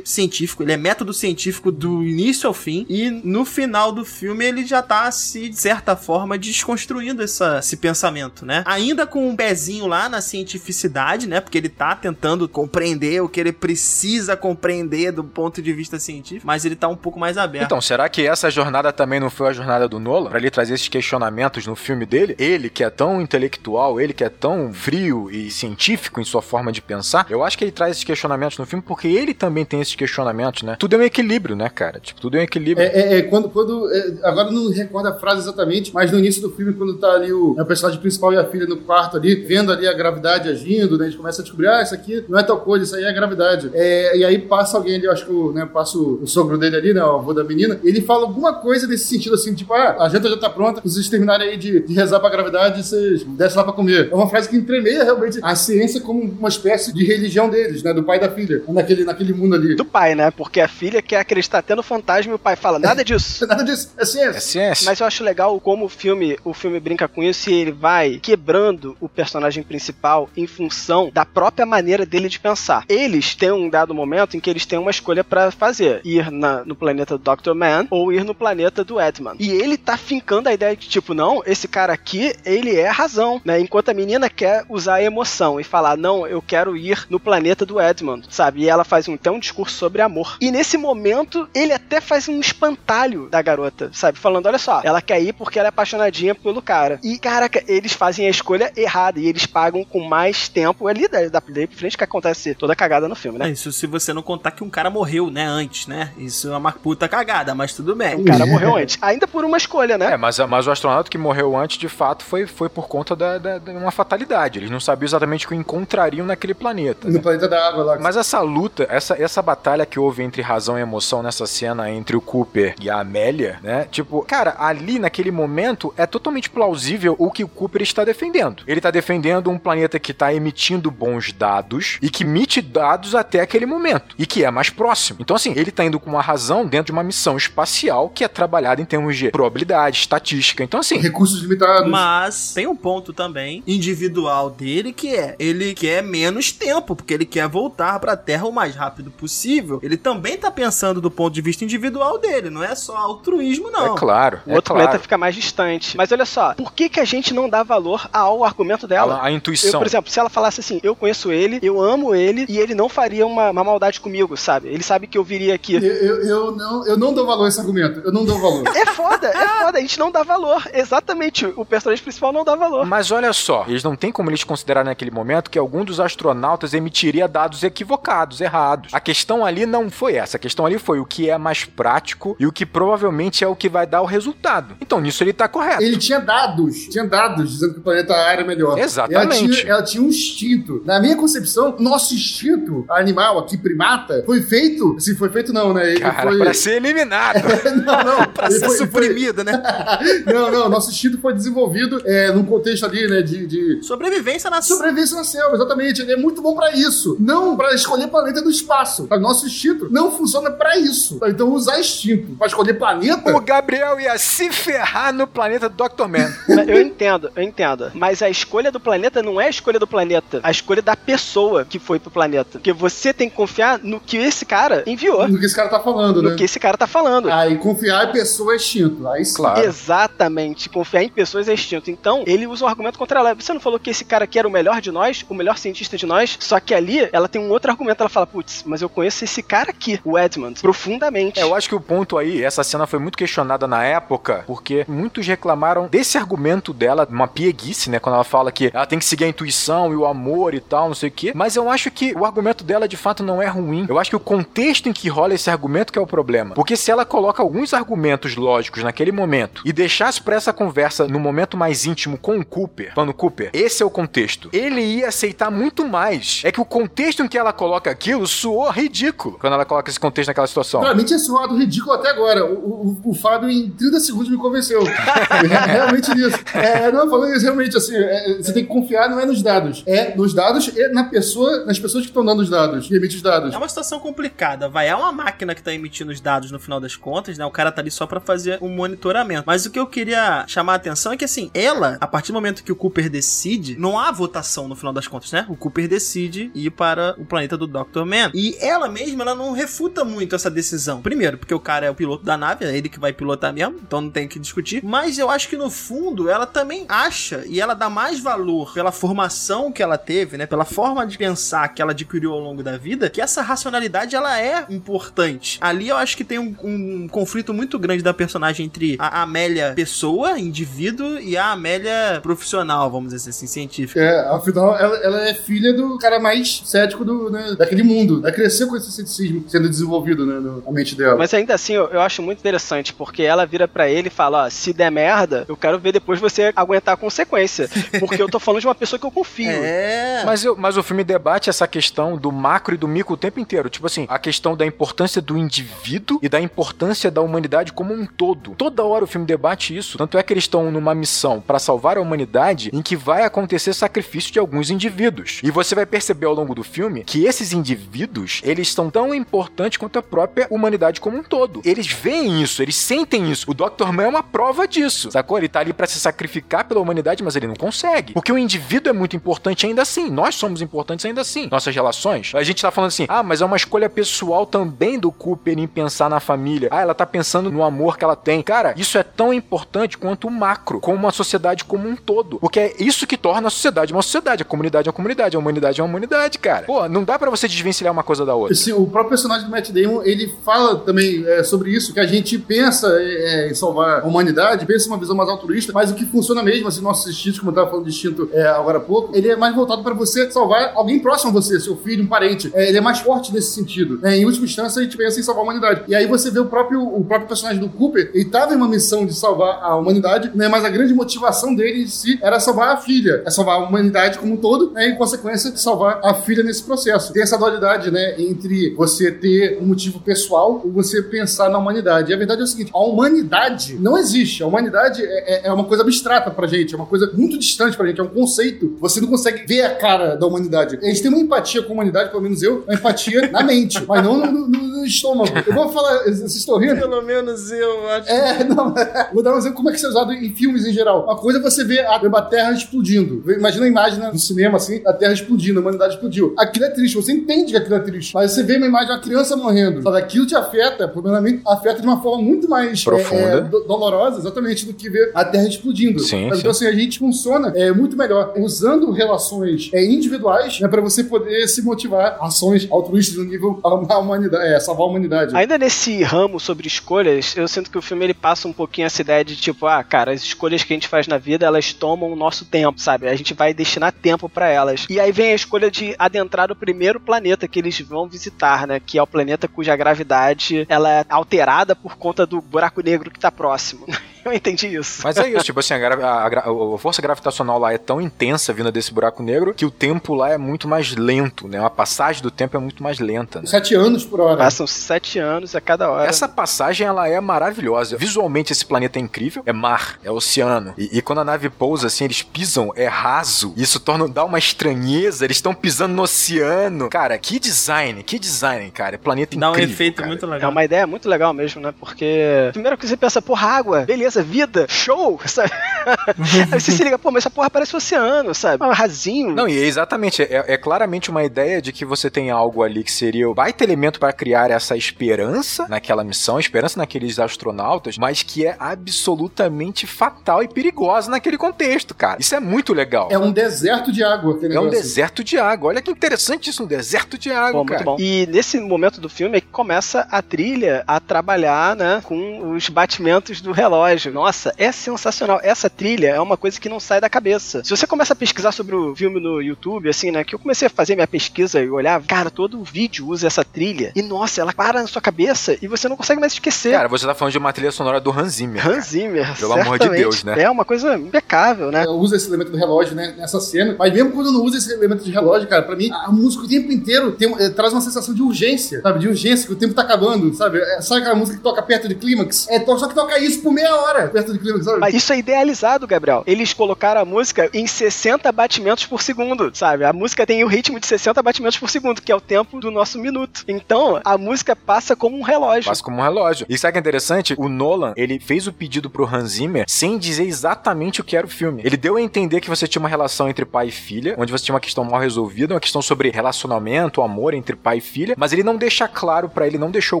científico, ele é método científico do início ao fim, e no final do filme ele já tá se, de certa forma, desconstruindo essa, esse pensamento, né? Ainda com um pezinho lá na cientificidade, né? Porque ele tá tentando compreender o que ele precisa compreender do ponto de vista científico, mas ele tá um pouco mais aberto. Então, será que essa jornada também não foi a jornada do Nolan? Pra ele trazer esses questionamentos no filme dele? Ele que é tão intelectual, ele que é tão frio e científico em sua forma de pensar, eu acho que ele traz esses questionamentos no filme porque ele também tem esses questionamentos, né? Tudo é um equilíbrio, né, cara? Tipo, tudo é um equilíbrio. É, é, é quando. quando é, agora não recordo a frase exatamente, mas no início do filme, quando tá ali o, o personagem principal e a filha no quarto ali, vendo ali a gravidade agindo, né? A gente começa a descobrir, ah, isso aqui não é tal coisa, isso aí é gravidade. É, e aí passa alguém ali, eu acho que o, né, passa o, o sogro dele ali, né? O avô da menina, ele fala alguma coisa nesse sentido assim, tipo, ah, a janta já tá pronta, vocês terminarem aí de, de rezar pra gravidade, vocês descem lá pra comer. É uma frase que entremeia realmente a ciência como uma espécie de religião deles, né? Do pai e da filha, naquele, naquele mundo ali. Do pai, né? Porque a filha quer acreditar tendo fantasma e o pai fala, nada disso. Nada disso, é ciência. É ciência. Mas eu acho legal como o filme, o filme brinca com isso e ele vai quebrando o personagem principal em função da própria maneira dele de pensar. Eles têm um dado momento em que eles têm uma escolha para fazer: ir na, no planeta do Dr. Man ou ir no planeta do Edmund. E ele tá fincando a ideia de tipo, não, esse cara aqui, ele é a razão, né? Enquanto a menina quer usar a emoção e falar, não, eu quero ir no planeta do Edmund, sabe? E ela faz um, até um discurso sobre amor. E nesse momento, ele até faz um espantalho da garota, sabe? Falando, olha só, ela quer ir porque ela é apaixonadinha pelo cara. E, caraca, eles fazem a escolha errada e eles pagam com mais tempo ali da, da, da frente que acontece toda cagada no filme, né? É, isso se você não contar que um cara morreu, né, antes, né? Isso é uma puta cagada, mas tudo bem. O cara morreu antes. Ainda por uma escolha, né? É, mas, mas o astronauta que morreu antes, de fato, foi, foi por conta da, da, de uma fatalidade. Eles não sabiam exatamente o que encontrariam naquele planeta. No né? planeta da água lá. Mas essa luta, essa, essa batalha que houve entre razão e emoção nessa cena entre o Cooper e a Amélia, né? Tipo, cara, ali naquele momento é totalmente plausível o que o Cooper está defendendo. Ele está defendendo um planeta que está emitindo bons dados e que emite dados até aquele momento e que é mais próximo. Então, assim, ele está indo com uma razão dentro de uma missão espacial que é trabalhada em termos de probabilidade, estatística. Então, assim. Recursos limitados. Mas tem um ponto também individual dele que é ele quer menos tempo, porque ele quer voltar para a Terra o mais rápido possível. Ele também tá pensando do ponto de vista individual dele, não é só altruísmo, não. É claro. O é outro claro. planeta fica mais distante. Mas olha só, por que, que a gente não dá valor ao argumento dela? A, a Eu, intuição. por exemplo, se ela falasse assim, eu conheço ele, eu amo ele, e ele não faria uma, uma maldade comigo, sabe? Ele sabe que eu viria aqui. Eu, eu, eu não, eu não dou valor a esse argumento. Eu não dou valor. É foda, é foda, a gente não dá valor. Exatamente, o personagem principal não dá valor. Mas olha só, eles não tem como eles considerar naquele momento que algum dos astronautas emitiria dados equivocados, errados. A questão ali não foi essa. A questão ali foi o que é mais prático e o que provavelmente é o que vai dar o resultado. Então nisso ele tá correto. Ele tinha dados, tinha dados dizendo que o planeta era melhor. Exatamente. Ela tinha, ela tinha um instinto. Na minha concepção, nosso instinto animal aqui, primata, foi feito. Se foi feito, não, né? Ele Cara, foi... pra ser eliminado. não, não. Pra Ele ser foi- foi- suprimido, né? não, não. Nosso instinto foi desenvolvido é, num contexto ali, né? De, de Sobrevivência na sobrevivência na selva, exatamente. Ele é muito bom pra isso. Não pra escolher planeta do espaço. O nosso instinto não funciona pra isso. Então, usar instinto pra escolher planeta. O Gabriel ia se ferrar no planeta do Dr. Man. Eu entendo, eu entendo. Mas a escolha do planeta não é a escolha do planeta. A escolha da pessoa que foi pro planeta. Porque você tem que confiar no que esse cara enviou. No que esse cara tá falando, No né? que esse cara tá falando. Ah, e confiar é pessoa é extinto. Aí sim. Claro. Exatamente. Confiar em pessoas é instinto. Então, ele usa um argumento contra ela. Você não falou que esse cara aqui era o melhor de nós, o melhor cientista de nós? Só que ali, ela tem um outro argumento. Ela fala, putz, mas eu conheço esse cara aqui, o Edmund, profundamente. É, eu acho que o ponto aí, essa cena foi muito questionada na época, porque muitos reclamaram desse argumento dela, uma pieguice, né? Quando ela fala que ela tem que seguir a intuição e o amor e tal, não sei o quê. Mas eu acho que o argumento dela de fato não é ruim. Eu acho que o contexto em que rola esse argumento que é o problema. Porque se ela coloca alguns argumentos lógicos naquele momento e deixasse pra essa conversa no momento mais íntimo com o Cooper, falando, Cooper, esse é o contexto, ele ia aceitar muito mais. É que o contexto em que ela coloca aquilo soou ridículo quando ela coloca esse contexto naquela situação. Pra mim tinha soado ridículo até agora. O, o, o Fábio, em 30 segundos, me convenceu. é realmente nisso. É, não, falando isso, realmente, assim, é, você tem que confiar, não é nos dados. É nos dados e na pessoa, nas pessoas que estão dando os dados, que emitem os dados. É uma situação complicada, vai. É uma máquina que tá emitindo os dados no final das contas, né? O cara tá ali só pra fazer um monitoramento. Mas o que eu queria chamar a atenção é que, assim, ela, a partir do momento que o Cooper decide, não há votação no final das contas, né? O Cooper decide ir para o planeta do Dr. Man. E ela mesma, ela não refuta muito essa decisão. Primeiro, porque o cara é o piloto da nave, é ele que vai pilotar mesmo, então não tem que discutir. Mas eu acho que no fundo, ela também acha e ela dá mais valor pela formação que ela teve, né? Pela forma de pensar que ela adquiriu ao longo da vida, que essa racionalidade ela é importante. Ali eu acho que tem um, um conflito muito grande da personagem entre a Amélia pessoa, indivíduo, e a Amélia profissional, vamos dizer assim, científica. É, afinal, ela, ela é filha do cara mais cético do, né, daquele mundo. Ela cresceu com esse ceticismo sendo desenvolvido né, na mente dela. Mas ainda assim, eu, eu acho muito interessante, porque ela vira pra ele e fala, ó, se der merda, eu quero ver depois você aguentar a consequência. Porque eu tô falando de uma pessoa que eu confio. É. Mas, eu- mas o filme debate essa questão do macro e do micro o tempo inteiro. Tipo assim, a questão da importância do indivíduo e da importância da humanidade como um todo. Toda hora o filme debate isso. Tanto é que eles estão numa missão pra salvar a humanidade em que vai acontecer sacrifício de alguns indivíduos. E você vai perceber ao longo do filme que esses indivíduos, eles são tão importantes quanto a própria humanidade como um todo. Eles veem isso, eles sentem isso. O Dr. Man é uma prova disso. Sacou? Ele tá ali pra se sacrificar pela humanidade, mas ele não consegue. Porque o indivíduo é muito importante ainda assim. Nós somos importantes ainda assim. Nossas relações. A gente tá falando assim, ah, mas é uma escolha pessoal também do Cooper em pensar na família. Ah, ela tá pensando no amor que ela tem. Cara, isso é tão importante quanto o macro, como a sociedade como um todo. Porque é isso que torna a sociedade uma sociedade. A comunidade é uma comunidade, a humanidade é uma humanidade, cara. Pô, não dá pra você desvencilhar uma coisa da outra. Esse- o próprio personagem do Matt Damon, ele fala também é, sobre isso, que a gente pensa é, em salvar a humanidade, pensa em uma visão mais altruísta, mas o que funciona mesmo, assim, nossos instintos, como eu tava falando de instinto é, agora há pouco, ele é mais voltado para você salvar alguém próximo a você, seu filho, um parente. É, ele é mais forte nesse sentido. né? Em última instância, a gente pensa em salvar a humanidade. E aí você vê o próprio, o próprio personagem do Cooper, ele tava em uma missão de salvar a humanidade, né? mas a grande motivação dele em si era salvar a filha, é salvar a humanidade como um todo, né? e em consequência, salvar a filha nesse processo. Tem essa dualidade, né, entre você ter um motivo pessoal ou você pensar na humanidade. E a verdade é o seguinte: a humanidade não existe. A humanidade é, é- é uma coisa abstrata pra gente, é uma coisa muito distante pra gente, é um conceito. Você não consegue ver a cara da humanidade. A gente tem uma empatia com a humanidade, pelo menos eu, uma empatia na mente, mas não no, no- no estômago. Eu vou falar, vocês estão rindo? Pelo menos eu acho. É, não. Vou dar um exemplo como é que isso é usado em filmes em geral. Uma coisa é você ver a, a Terra explodindo. Imagina a imagem né, no cinema, assim, a Terra explodindo, a humanidade explodiu. Aquilo é triste, você entende que aquilo é triste. Mas você vê uma imagem de uma criança morrendo. Sabe, aquilo te afeta, primeiramente, afeta de uma forma muito mais Profunda. é, é, do- dolorosa, exatamente, do que ver a Terra explodindo. Sim, Mas, sim. Então, assim, a gente funciona é, muito melhor usando relações é, individuais né, para você poder se motivar ações altruístas no nível a, a humanidade, é, salvar a humanidade. Ainda nesse ramo sobre escolhas, eu sinto que o filme ele passa um pouquinho essa ideia de tipo, ah, cara, as escolhas que a gente faz na vida, elas tomam o nosso tempo, sabe? A gente vai destinar tempo pra elas. E aí vem a escolha de adentrar o primeiro planeta que eles vão visitar, né? Que é o planeta cuja gravidade ela é alterada por conta do buraco negro que tá próximo. Eu entendi isso. Mas é isso, tipo assim, a, gra- a a força gravitacional lá é tão intensa vinda desse buraco negro que o tempo lá é muito mais lento, né? A passagem do tempo é muito mais lenta. Né? Sete anos por hora. Passam sete anos a cada hora. Essa passagem ela é maravilhosa. Visualmente esse planeta é incrível. É mar, é oceano. E, e quando a nave pousa, assim, eles pisam, é raso. Isso torna dá uma estranheza. Eles estão pisando no oceano. Cara, que design, que design, cara. É planeta Dá um incrível. efeito cara. muito É legal. uma ideia muito legal mesmo, né? Porque primeiro que você pensa, porra, água, beleza, vida, show, sabe? Aí você se liga, pô, mas essa porra parece o oceano, sabe? Um rasinho. Não, e é exatamente, é, é claramente uma ideia de que você tem algo ali que seria o baita elemento para criar essa esperança naquela missão, esperança naqueles astronautas, mas que é absolutamente fatal e perigosa naquele contexto, cara. Isso é muito legal. É um deserto de água. É um deserto de água. Olha que interessante isso, um deserto de água, Pô, cara. muito bom. E nesse momento do filme é que começa a trilha a trabalhar, né, com os batimentos do relógio. Nossa, é sensacional. Essa trilha é uma coisa que não sai da cabeça. Se você começa a pesquisar sobre o filme no YouTube, assim, né, que eu comecei a fazer minha pesquisa e olhar, cara, todo o vídeo usa essa trilha. E nossa, ela para na sua cabeça e você não consegue mais esquecer. Cara, você tá falando de uma trilha sonora do Hans Zimmer. Hans Zimmer, Pelo amor de certamente. Deus, né? É uma coisa impecável, né? É, usa esse elemento do relógio, né, nessa cena. Mas mesmo quando não usa esse elemento de relógio, cara, pra mim, a música o tempo inteiro tem, é, traz uma sensação de urgência, sabe? De urgência, que o tempo tá acabando, sabe? É, sabe aquela música que toca perto de clímax? É, to- só que toca isso por meia hora perto de clímax, sabe? Mas isso é idealizado, Gabriel. Eles colocaram a música em 60 batimentos por segundo, sabe? A música tem o ritmo de 60 batimentos por segundo, que é o tempo do nosso minuto. Então, a música passa como um relógio. Passa como um relógio. E sabe o que é interessante? O Nolan, ele fez o pedido pro Hans Zimmer sem dizer exatamente o que era o filme. Ele deu a entender que você tinha uma relação entre pai e filha, onde você tinha uma questão mal resolvida, uma questão sobre relacionamento, amor entre pai e filha, mas ele não deixa claro pra ele, não deixou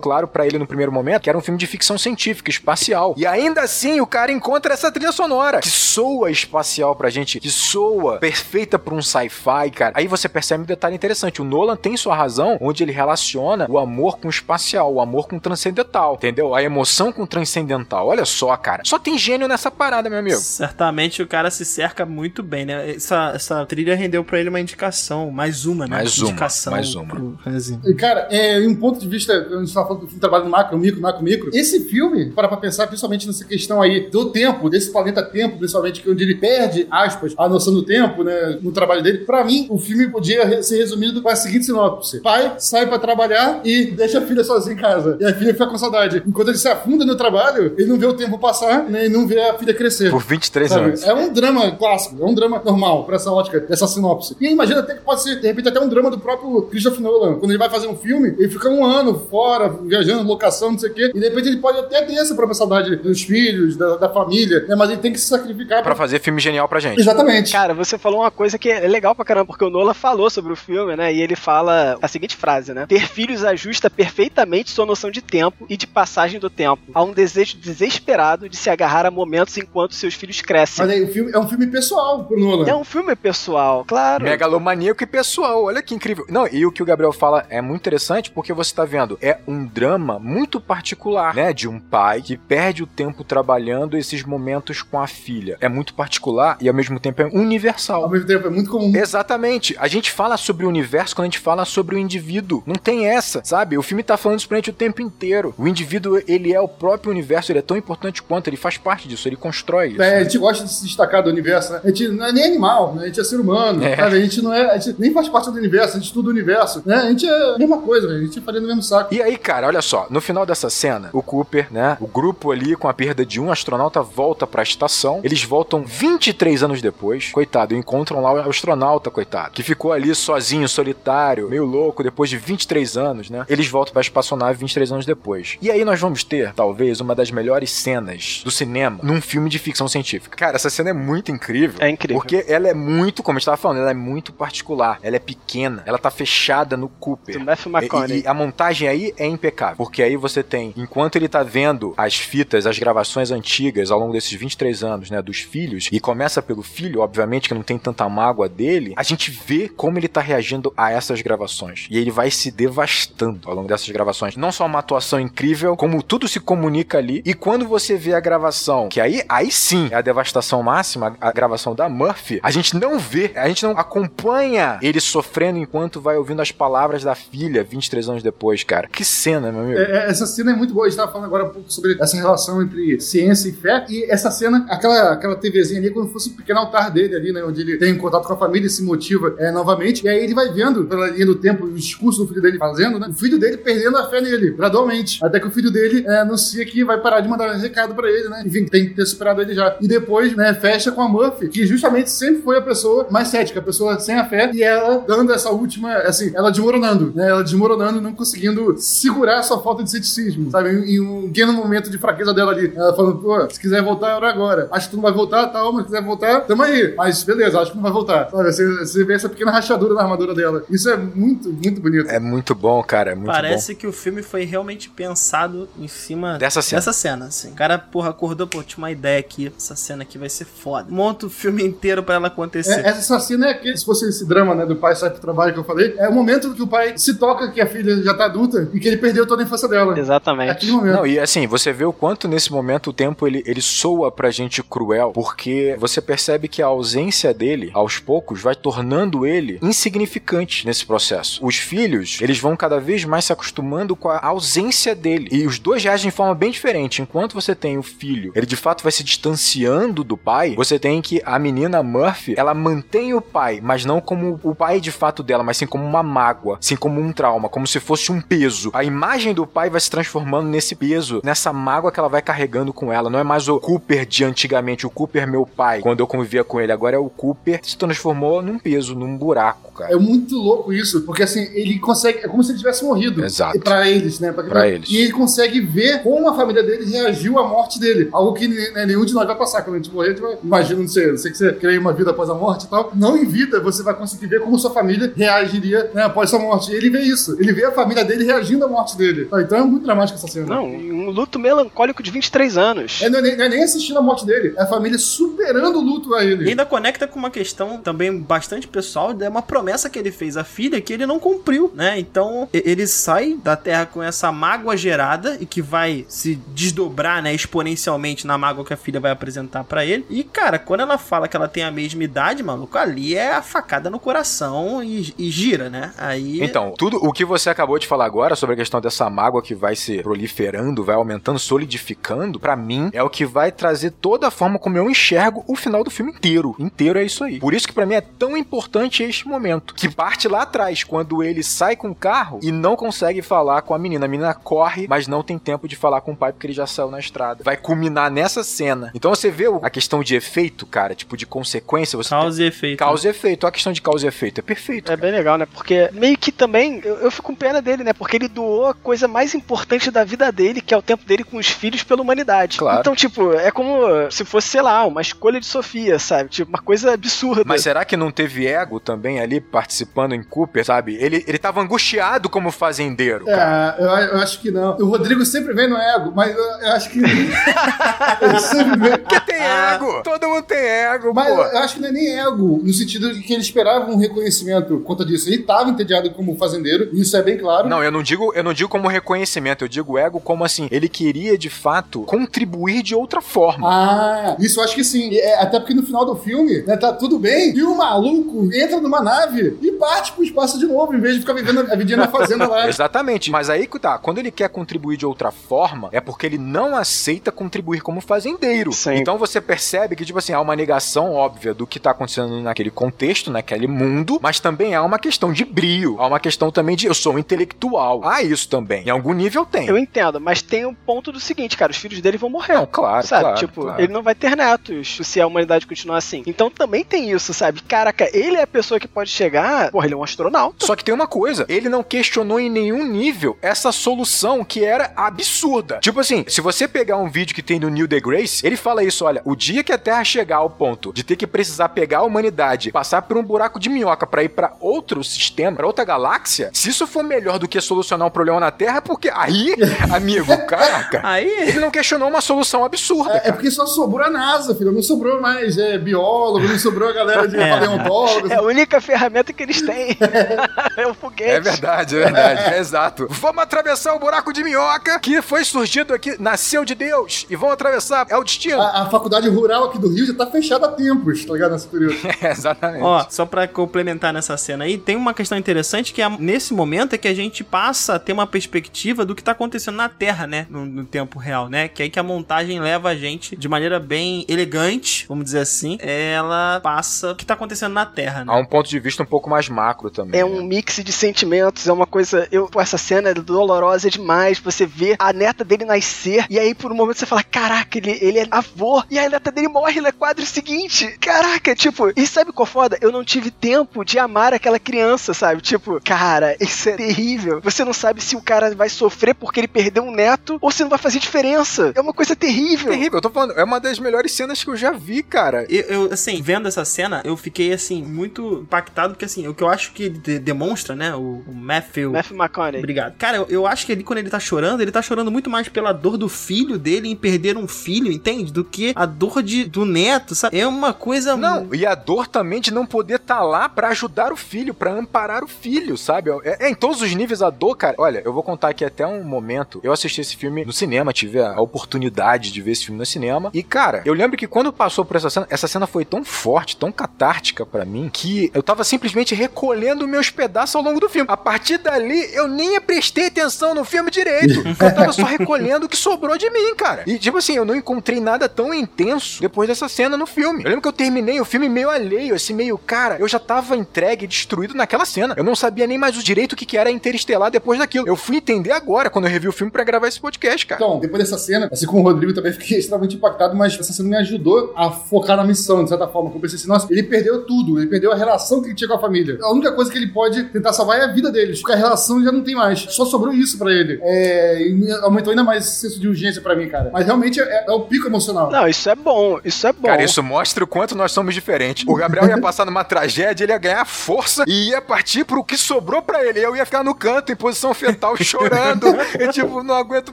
claro pra ele no primeiro momento que era um filme de ficção científica, espacial. E ainda assim, o cara encontra essa trilha sonora que soa espacial pra gente, que soa perfeita pra um sci-fi, cara. Aí você percebe um detalhe interessante. O Nolan tem sua razão, onde ele relaciona o amor com o espacial, o amor com o transcendental, entendeu? A emoção com o transcendental. Olha só, cara. Só tem gênio nessa parada, meu amigo. Certamente o cara se cerca muito bem, né? Essa, essa trilha rendeu pra ele uma indicação, mais uma, né? Mais uma, indicação mais uma. pro. E, Cara, é, em um ponto de vista, a gente tava falando do trabalho do macro, micro, macro, micro. Esse filme, para pra pensar principalmente nessa questão aí do tempo, desse planeta tempo, principalmente, que onde ele perde, aspas, a noção do tempo, né, no trabalho dele. Pra mim, o filme podia ser resumido com a seguinte sinopse: pai sai pra trabalhar e deixa a filha sozinha em casa. E a filha fica com saudade. Enquanto ele se afunda no trabalho, ele não vê o tempo passar, né, e não vê a filha crescer. Por 23 Sabe? anos. É um drama clássico, é um drama normal pra essa ótica, dessa sinopse. E imagina até que pode ser, de repente, até um drama do próprio Christopher Nolan. Quando ele vai fazer um filme, ele fica um ano fora, viajando, locação, não sei o quê, e de repente ele pode até ter essa própria saudade dos filhos, da, da família, né? mas ele tem que se sacrificar Pra fazer filme genial pra gente. Exatamente. Cara, você falou uma coisa que é legal pra caramba, porque o Nola falou sobre o filme, né? E ele fala a seguinte frase, né? Ter filhos ajusta perfeitamente sua noção de tempo e de passagem do tempo. Há um desejo desesperado de se agarrar a momentos enquanto seus filhos crescem. Mas aí, o filme é um filme pessoal pro Nolan. É um filme pessoal, claro. Megalomaníaco e pessoal, olha que incrível. Não, e o que o Gabriel fala é muito interessante porque você tá vendo, é um drama muito particular, né? De um pai que perde o tempo trabalhando esses momentos com a filha. É muito particular e ao mesmo tempo é Ao universal. mesmo tempo, é muito comum. Exatamente. A gente fala sobre o universo quando a gente fala sobre o indivíduo. Não tem essa, sabe? O filme tá falando isso pra gente o tempo inteiro. O indivíduo, ele é o próprio universo, ele é tão importante quanto, ele faz parte disso, ele constrói isso. É, a gente gosta de se destacar do universo, né? A gente não é nem animal, né? A gente é ser humano, É. sabe? A gente não é. A gente nem faz parte do universo, a gente estuda o universo, né? A gente é a mesma coisa, né? a gente faria no mesmo saco. E aí, cara, olha só, no final dessa cena, o Cooper, né, o grupo ali com a perda de um astronauta volta pra estação. Eles voltam 23 anos depois. Coitado, encontram lá o astronauta, coitado, que ficou ali sozinho, solitário, meio louco depois de 23 anos, né? Eles voltam pra espaçonave 23 anos depois. E aí nós vamos ter, talvez, uma das melhores cenas do cinema num filme de ficção científica. Cara, essa cena é muito incrível. É incrível. Porque ela é muito, como a gente tava falando, ela é muito particular. Ela é pequena. Ela tá fechada no Cooper. Do Matthew McConaughey. E, e a montagem aí é impecável. Porque aí você tem, enquanto ele tá vendo as fitas, as gravações antigas ao longo desses 23 anos, né, dos filhos, e começa pelo filho, obviamente, que não tem tanta mágoa dele, a gente vê como ele tá reagindo a essas gravações. E ele vai se devastando ao longo dessas gravações. Não só uma atuação incrível, como tudo se comunica ali. E quando você vê a gravação, que aí, aí sim é a devastação máxima, a gravação da Murphy, a gente não vê, a gente não acompanha ele sofrendo enquanto vai ouvindo as palavras da filha 23 anos depois, cara. Que cena, meu amigo. É, é, essa cena é muito boa. A gente tava falando agora um pouco sobre essa relação entre ciência e fé. E essa cena, aquela, aquela TVzinha ali, como se fosse um pequeno altar dele ali, né? Onde ele tem contato com a família se motiva é, novamente. E aí ele vai vendo, pela linha do tempo, o discurso do filho dele fazendo, né? O filho dele perdendo a fé nele, gradualmente. Até que o filho dele é, anuncia que vai parar de mandar recado pra ele, né? Enfim, tem que ter superado ele já. E depois, né, fecha com a Murphy, que justamente sempre foi a pessoa mais cética, a pessoa sem a fé, e ela dando essa última, assim, ela desmoronando, né? Ela desmoronando, não conseguindo segurar sua falta de ceticismo, sabe? Em, um pequeno momento de fraqueza dela ali. Ela falando, pô, se quiser voltar, era agora. Acho que tu não vai voltar, tal, mas se quiser voltar, tamo aí. Mas beleza, acho que não vai voltar. Sabe? Você, você vê essa pequena rachadura na armadura dela. Isso é muito, muito bonito. É muito bom, cara. É muito Parece bom. que o filme foi realmente pensado em cima Dessa cena. Dessa cena, assim. O cara, porra, acordou, pô, tinha uma ideia aqui. Essa cena aqui vai ser foda. Monta o filme inteiro pra ela acontecer. É, essa cena é aquele, se fosse esse drama, né, do pai sai pro trabalho que eu falei, é o momento que o pai se toca que a filha já tá adulta e que ele perdeu toda a infância dela. É Exatamente. aquele momento. Não, e assim, você vê o quanto nesse momento o tempo ele, ele soa pra gente cruel, porque você percebe que a ausência dele, aos poucos, vai tornando ele insignificante nesse processo. Os filhos, eles vão cada vez mais se acostumando com a ausência dele. E os dois reagem de forma bem diferente. Enquanto você tem o filho, ele de fato vai se distanciando do pai, você tem que a menina Murphy, ela mantém o pai, mas não como o pai de fato dela, mas sim como uma mágoa, sim como um trauma, como se fosse um peso. A imagem do pai vai se transformando nesse peso, nessa mágoa que ela vai carregando com ela. Não é mais o Cooper de antigamente, o Cooper meu pai, quando eu convivia com ele. Agora é o Cooper se transformou num peso, num buraco, cara. É muito louco isso, porque assim, ele consegue. É como se ele tivesse morrido. Exato. Pra eles, né? Pra eles. E ele consegue ver como a família dele reagiu à morte dele. Algo que né, nenhum de nós vai passar. Quando a gente morrer, a gente vai. Imagina, não sei, não sei que você crê em uma vida após a morte e tal. Não em vida, você vai conseguir ver como sua família reagiria né, após sua morte. E ele vê isso. Ele vê a família dele reagindo à morte dele. Então é muito dramática essa cena. Não, um luto melancólico de 23 anos. É, não, é não é nem assistindo a morte dele, é a família superando o luto a E ele. ainda conecta com uma questão também bastante pessoal, é uma promessa que ele fez à filha que ele não cumpriu, né? Então e- ele sai da Terra com essa mágoa gerada e que vai se desdobrar, né, exponencialmente na mágoa que a filha vai apresentar pra ele. E cara, quando ela fala que ela tem a mesma idade, maluco, ali é a facada no coração e, e gira, né? Aí Então, tudo o que você acabou de falar agora sobre a questão dessa mágoa que vai se proliferando, vai aumentando, solidificando, pra mim é o que vai trazer toda a forma como eu enxergo o final do filme inteiro. Inteiro é isso aí. Por isso que pra mim é tão importante este momento, que parte lá atrás, quando ele sai com o carro e não consegue falar com a menina. A menina corre, mas não tem tempo de falar com o pai porque ele já saiu na estrada. Vai culminar nessa cena. Então você vê a questão de efeito, cara, tipo de consequência, você causa e efeito. Causa e efeito. A questão de causa e efeito é perfeito. É bem legal, né? Porque meio que também eu, eu fico com pena dele, né? Porque ele doou a coisa mais importante da vida dele, que é o tempo dele com os filhos pela humanidade. Claro. Então, tipo, é como se fosse, sei lá, uma escolha de Sofia, sabe? Tipo, uma coisa absurda. Mas será que não teve ego também ali participando em Cooper, sabe? Ele, ele tava angustiado como fazendeiro. cara. É, eu, eu acho que não. O Rodrigo sempre vem no ego, mas eu, eu acho que. ele sempre vem. Porque tem ego! Todo mundo tem ego, Mas pô. eu acho que não é nem ego, no sentido de que ele esperava um reconhecimento por conta disso. Ele estava entediado como fazendeiro, e isso é bem claro. Não, eu não digo, eu não digo como reconhecimento, eu digo ego como assim, ele queria de fato contribuir de outra forma. Ah, isso eu acho que sim. É, até porque no final do filme, né, tá tudo bem, e o maluco entra numa nave e parte pro espaço de novo, em vez de ficar vivendo a vidinha na fazenda lá. Exatamente, mas aí que tá, quando ele quer contribuir de outra forma, é porque ele não aceita contribuir como fazendeiro. Sim. Então você percebe que, tipo assim, há uma negação óbvia do que tá acontecendo naquele contexto, naquele mundo, mas também há uma questão de brio, há uma questão também de eu sou um intelectual. Há isso também. Em algum nível tem. Eu entendo, mas tem o ponto do seguinte, cara, os filhos dele vão morrer. Não, claro, sabe? claro, tipo, claro. ele não vai ter netos se a humanidade continuar assim. Então também tem isso, sabe? Caraca, ele é a pessoa que pode chegar. Porra, ele é um astronauta. Só que tem uma coisa, ele não questionou em nenhum nível essa solução que era absurda. Tipo assim, se você pegar um vídeo que tem do Neil deGrasse, ele fala isso, olha, o dia que a Terra chegar ao ponto de ter que precisar pegar a humanidade, passar por um buraco de minhoca pra ir pra outro sistema, pra outra galáxia, se isso for melhor do que solucionar um problema na Terra, é porque aí, amigo, caraca, Aí ele não questionou uma solução absurda. É, é porque só sobrou a NASA, filho. Não sobrou mais é, biólogo, não sobrou a galera de É. paleontólogos. É a única ferramenta que eles têm. é o foguete. É verdade, é verdade, é exato. Vamos atravessar o buraco de minhoca que foi surgido aqui, nasceu de Deus, e vamos atravessar, é o destino. A, a faculdade rural aqui do Rio já tá fechada há tempos, tá ligado? Nesse período. É, exatamente. Ó, só pra complementar nessa cena aí, tem uma questão interessante que é nesse momento é que a gente passa a ter uma perspectiva do que tá acontecendo na Terra, né? No, no tempo real, né? Que é aí que a montagem leva a gente de maneira bem elegante, vamos dizer assim. Ela passa o que tá acontecendo na Terra, né? Há um ponto de vista um pouco mais macro também. É né? um mix de sentimentos, é uma coisa. Eu, pô, essa cena é dolorosa demais. Você vê a neta dele nascer, e aí por um momento você fala: caraca, ele, ele é avô. E a neta dele morre no quadro seguinte. Caraca, tipo, e sabe qual foda? Eu não tive tempo de amar aquela criança, sabe? Tipo, cara, isso é terrível. Você não sabe se o cara vai sofrer porque ele perdeu um neto ou se não vai fazer diferença. É uma coisa terrível. Terrível, eu tô falando, é uma das melhores cenas que eu já vi, cara. Eu, eu, assim, vendo essa cena, eu fiquei, assim, muito impactado, porque, assim, o que eu acho que ele de- demonstra, né, o, o Matthew... Matthew McConaughey. Obrigado. Cara, eu, eu acho que ele, quando ele tá chorando, ele tá chorando muito mais pela dor do filho dele em perder um filho, entende? Do que a dor de, do neto, sabe? É uma coisa... Não, e a dor também de não poder estar lá pra ajudar o filho, pra amparar o filho, sabe? É, é em todos os níveis a dor, cara. Olha, eu vou contar aqui até um momento. Eu assisti esse filme no cinema, tive a oportunidade de ver esse filme no cinema. E, cara, eu lembro que quando passou por essa cena, essa cena foi tão forte, tão catártica pra mim, que eu tava simplesmente recolhendo meus pedaços ao longo do filme. A partir dali, eu nem prestei atenção no filme direito. Eu tava só recolhendo o que sobrou de mim, cara. E, tipo assim, eu não encontrei nada tão intenso depois dessa cena no filme. Eu lembro que eu terminei o filme meio alheio, assim, meio, cara, eu já tava entregue, destruído naquela cena. Eu não sabia nem mais o direito que, que era interestelar depois daquilo. Eu fui entender agora, quando eu revi o filme pra gravar esse podcast, cara. Então, depois dessa cena, assim como o Rodrigo também fiquei extremamente impactado, mas essa cena me ajudou a focar na missão, de certa forma. Eu pensei assim, nossa, ele perdeu tudo, ele perdeu a relação que ele tinha com a família. A única coisa que ele pode tentar salvar é a vida deles, porque a relação já não tem mais. Só sobrou isso pra ele. É, e aumentou ainda mais esse senso de urgência pra mim, cara. Mas realmente é, é o pico emocional. Não, isso é bom, isso é bom. Cara, isso mostra o quanto nós somos diferentes. O Gabriel ia passar numa tragédia, ele ia ganhar força e ia partir pro que sobrou pra ele. Eu ia ficar no canto, em posição fetal, chorando. e tipo, não aguento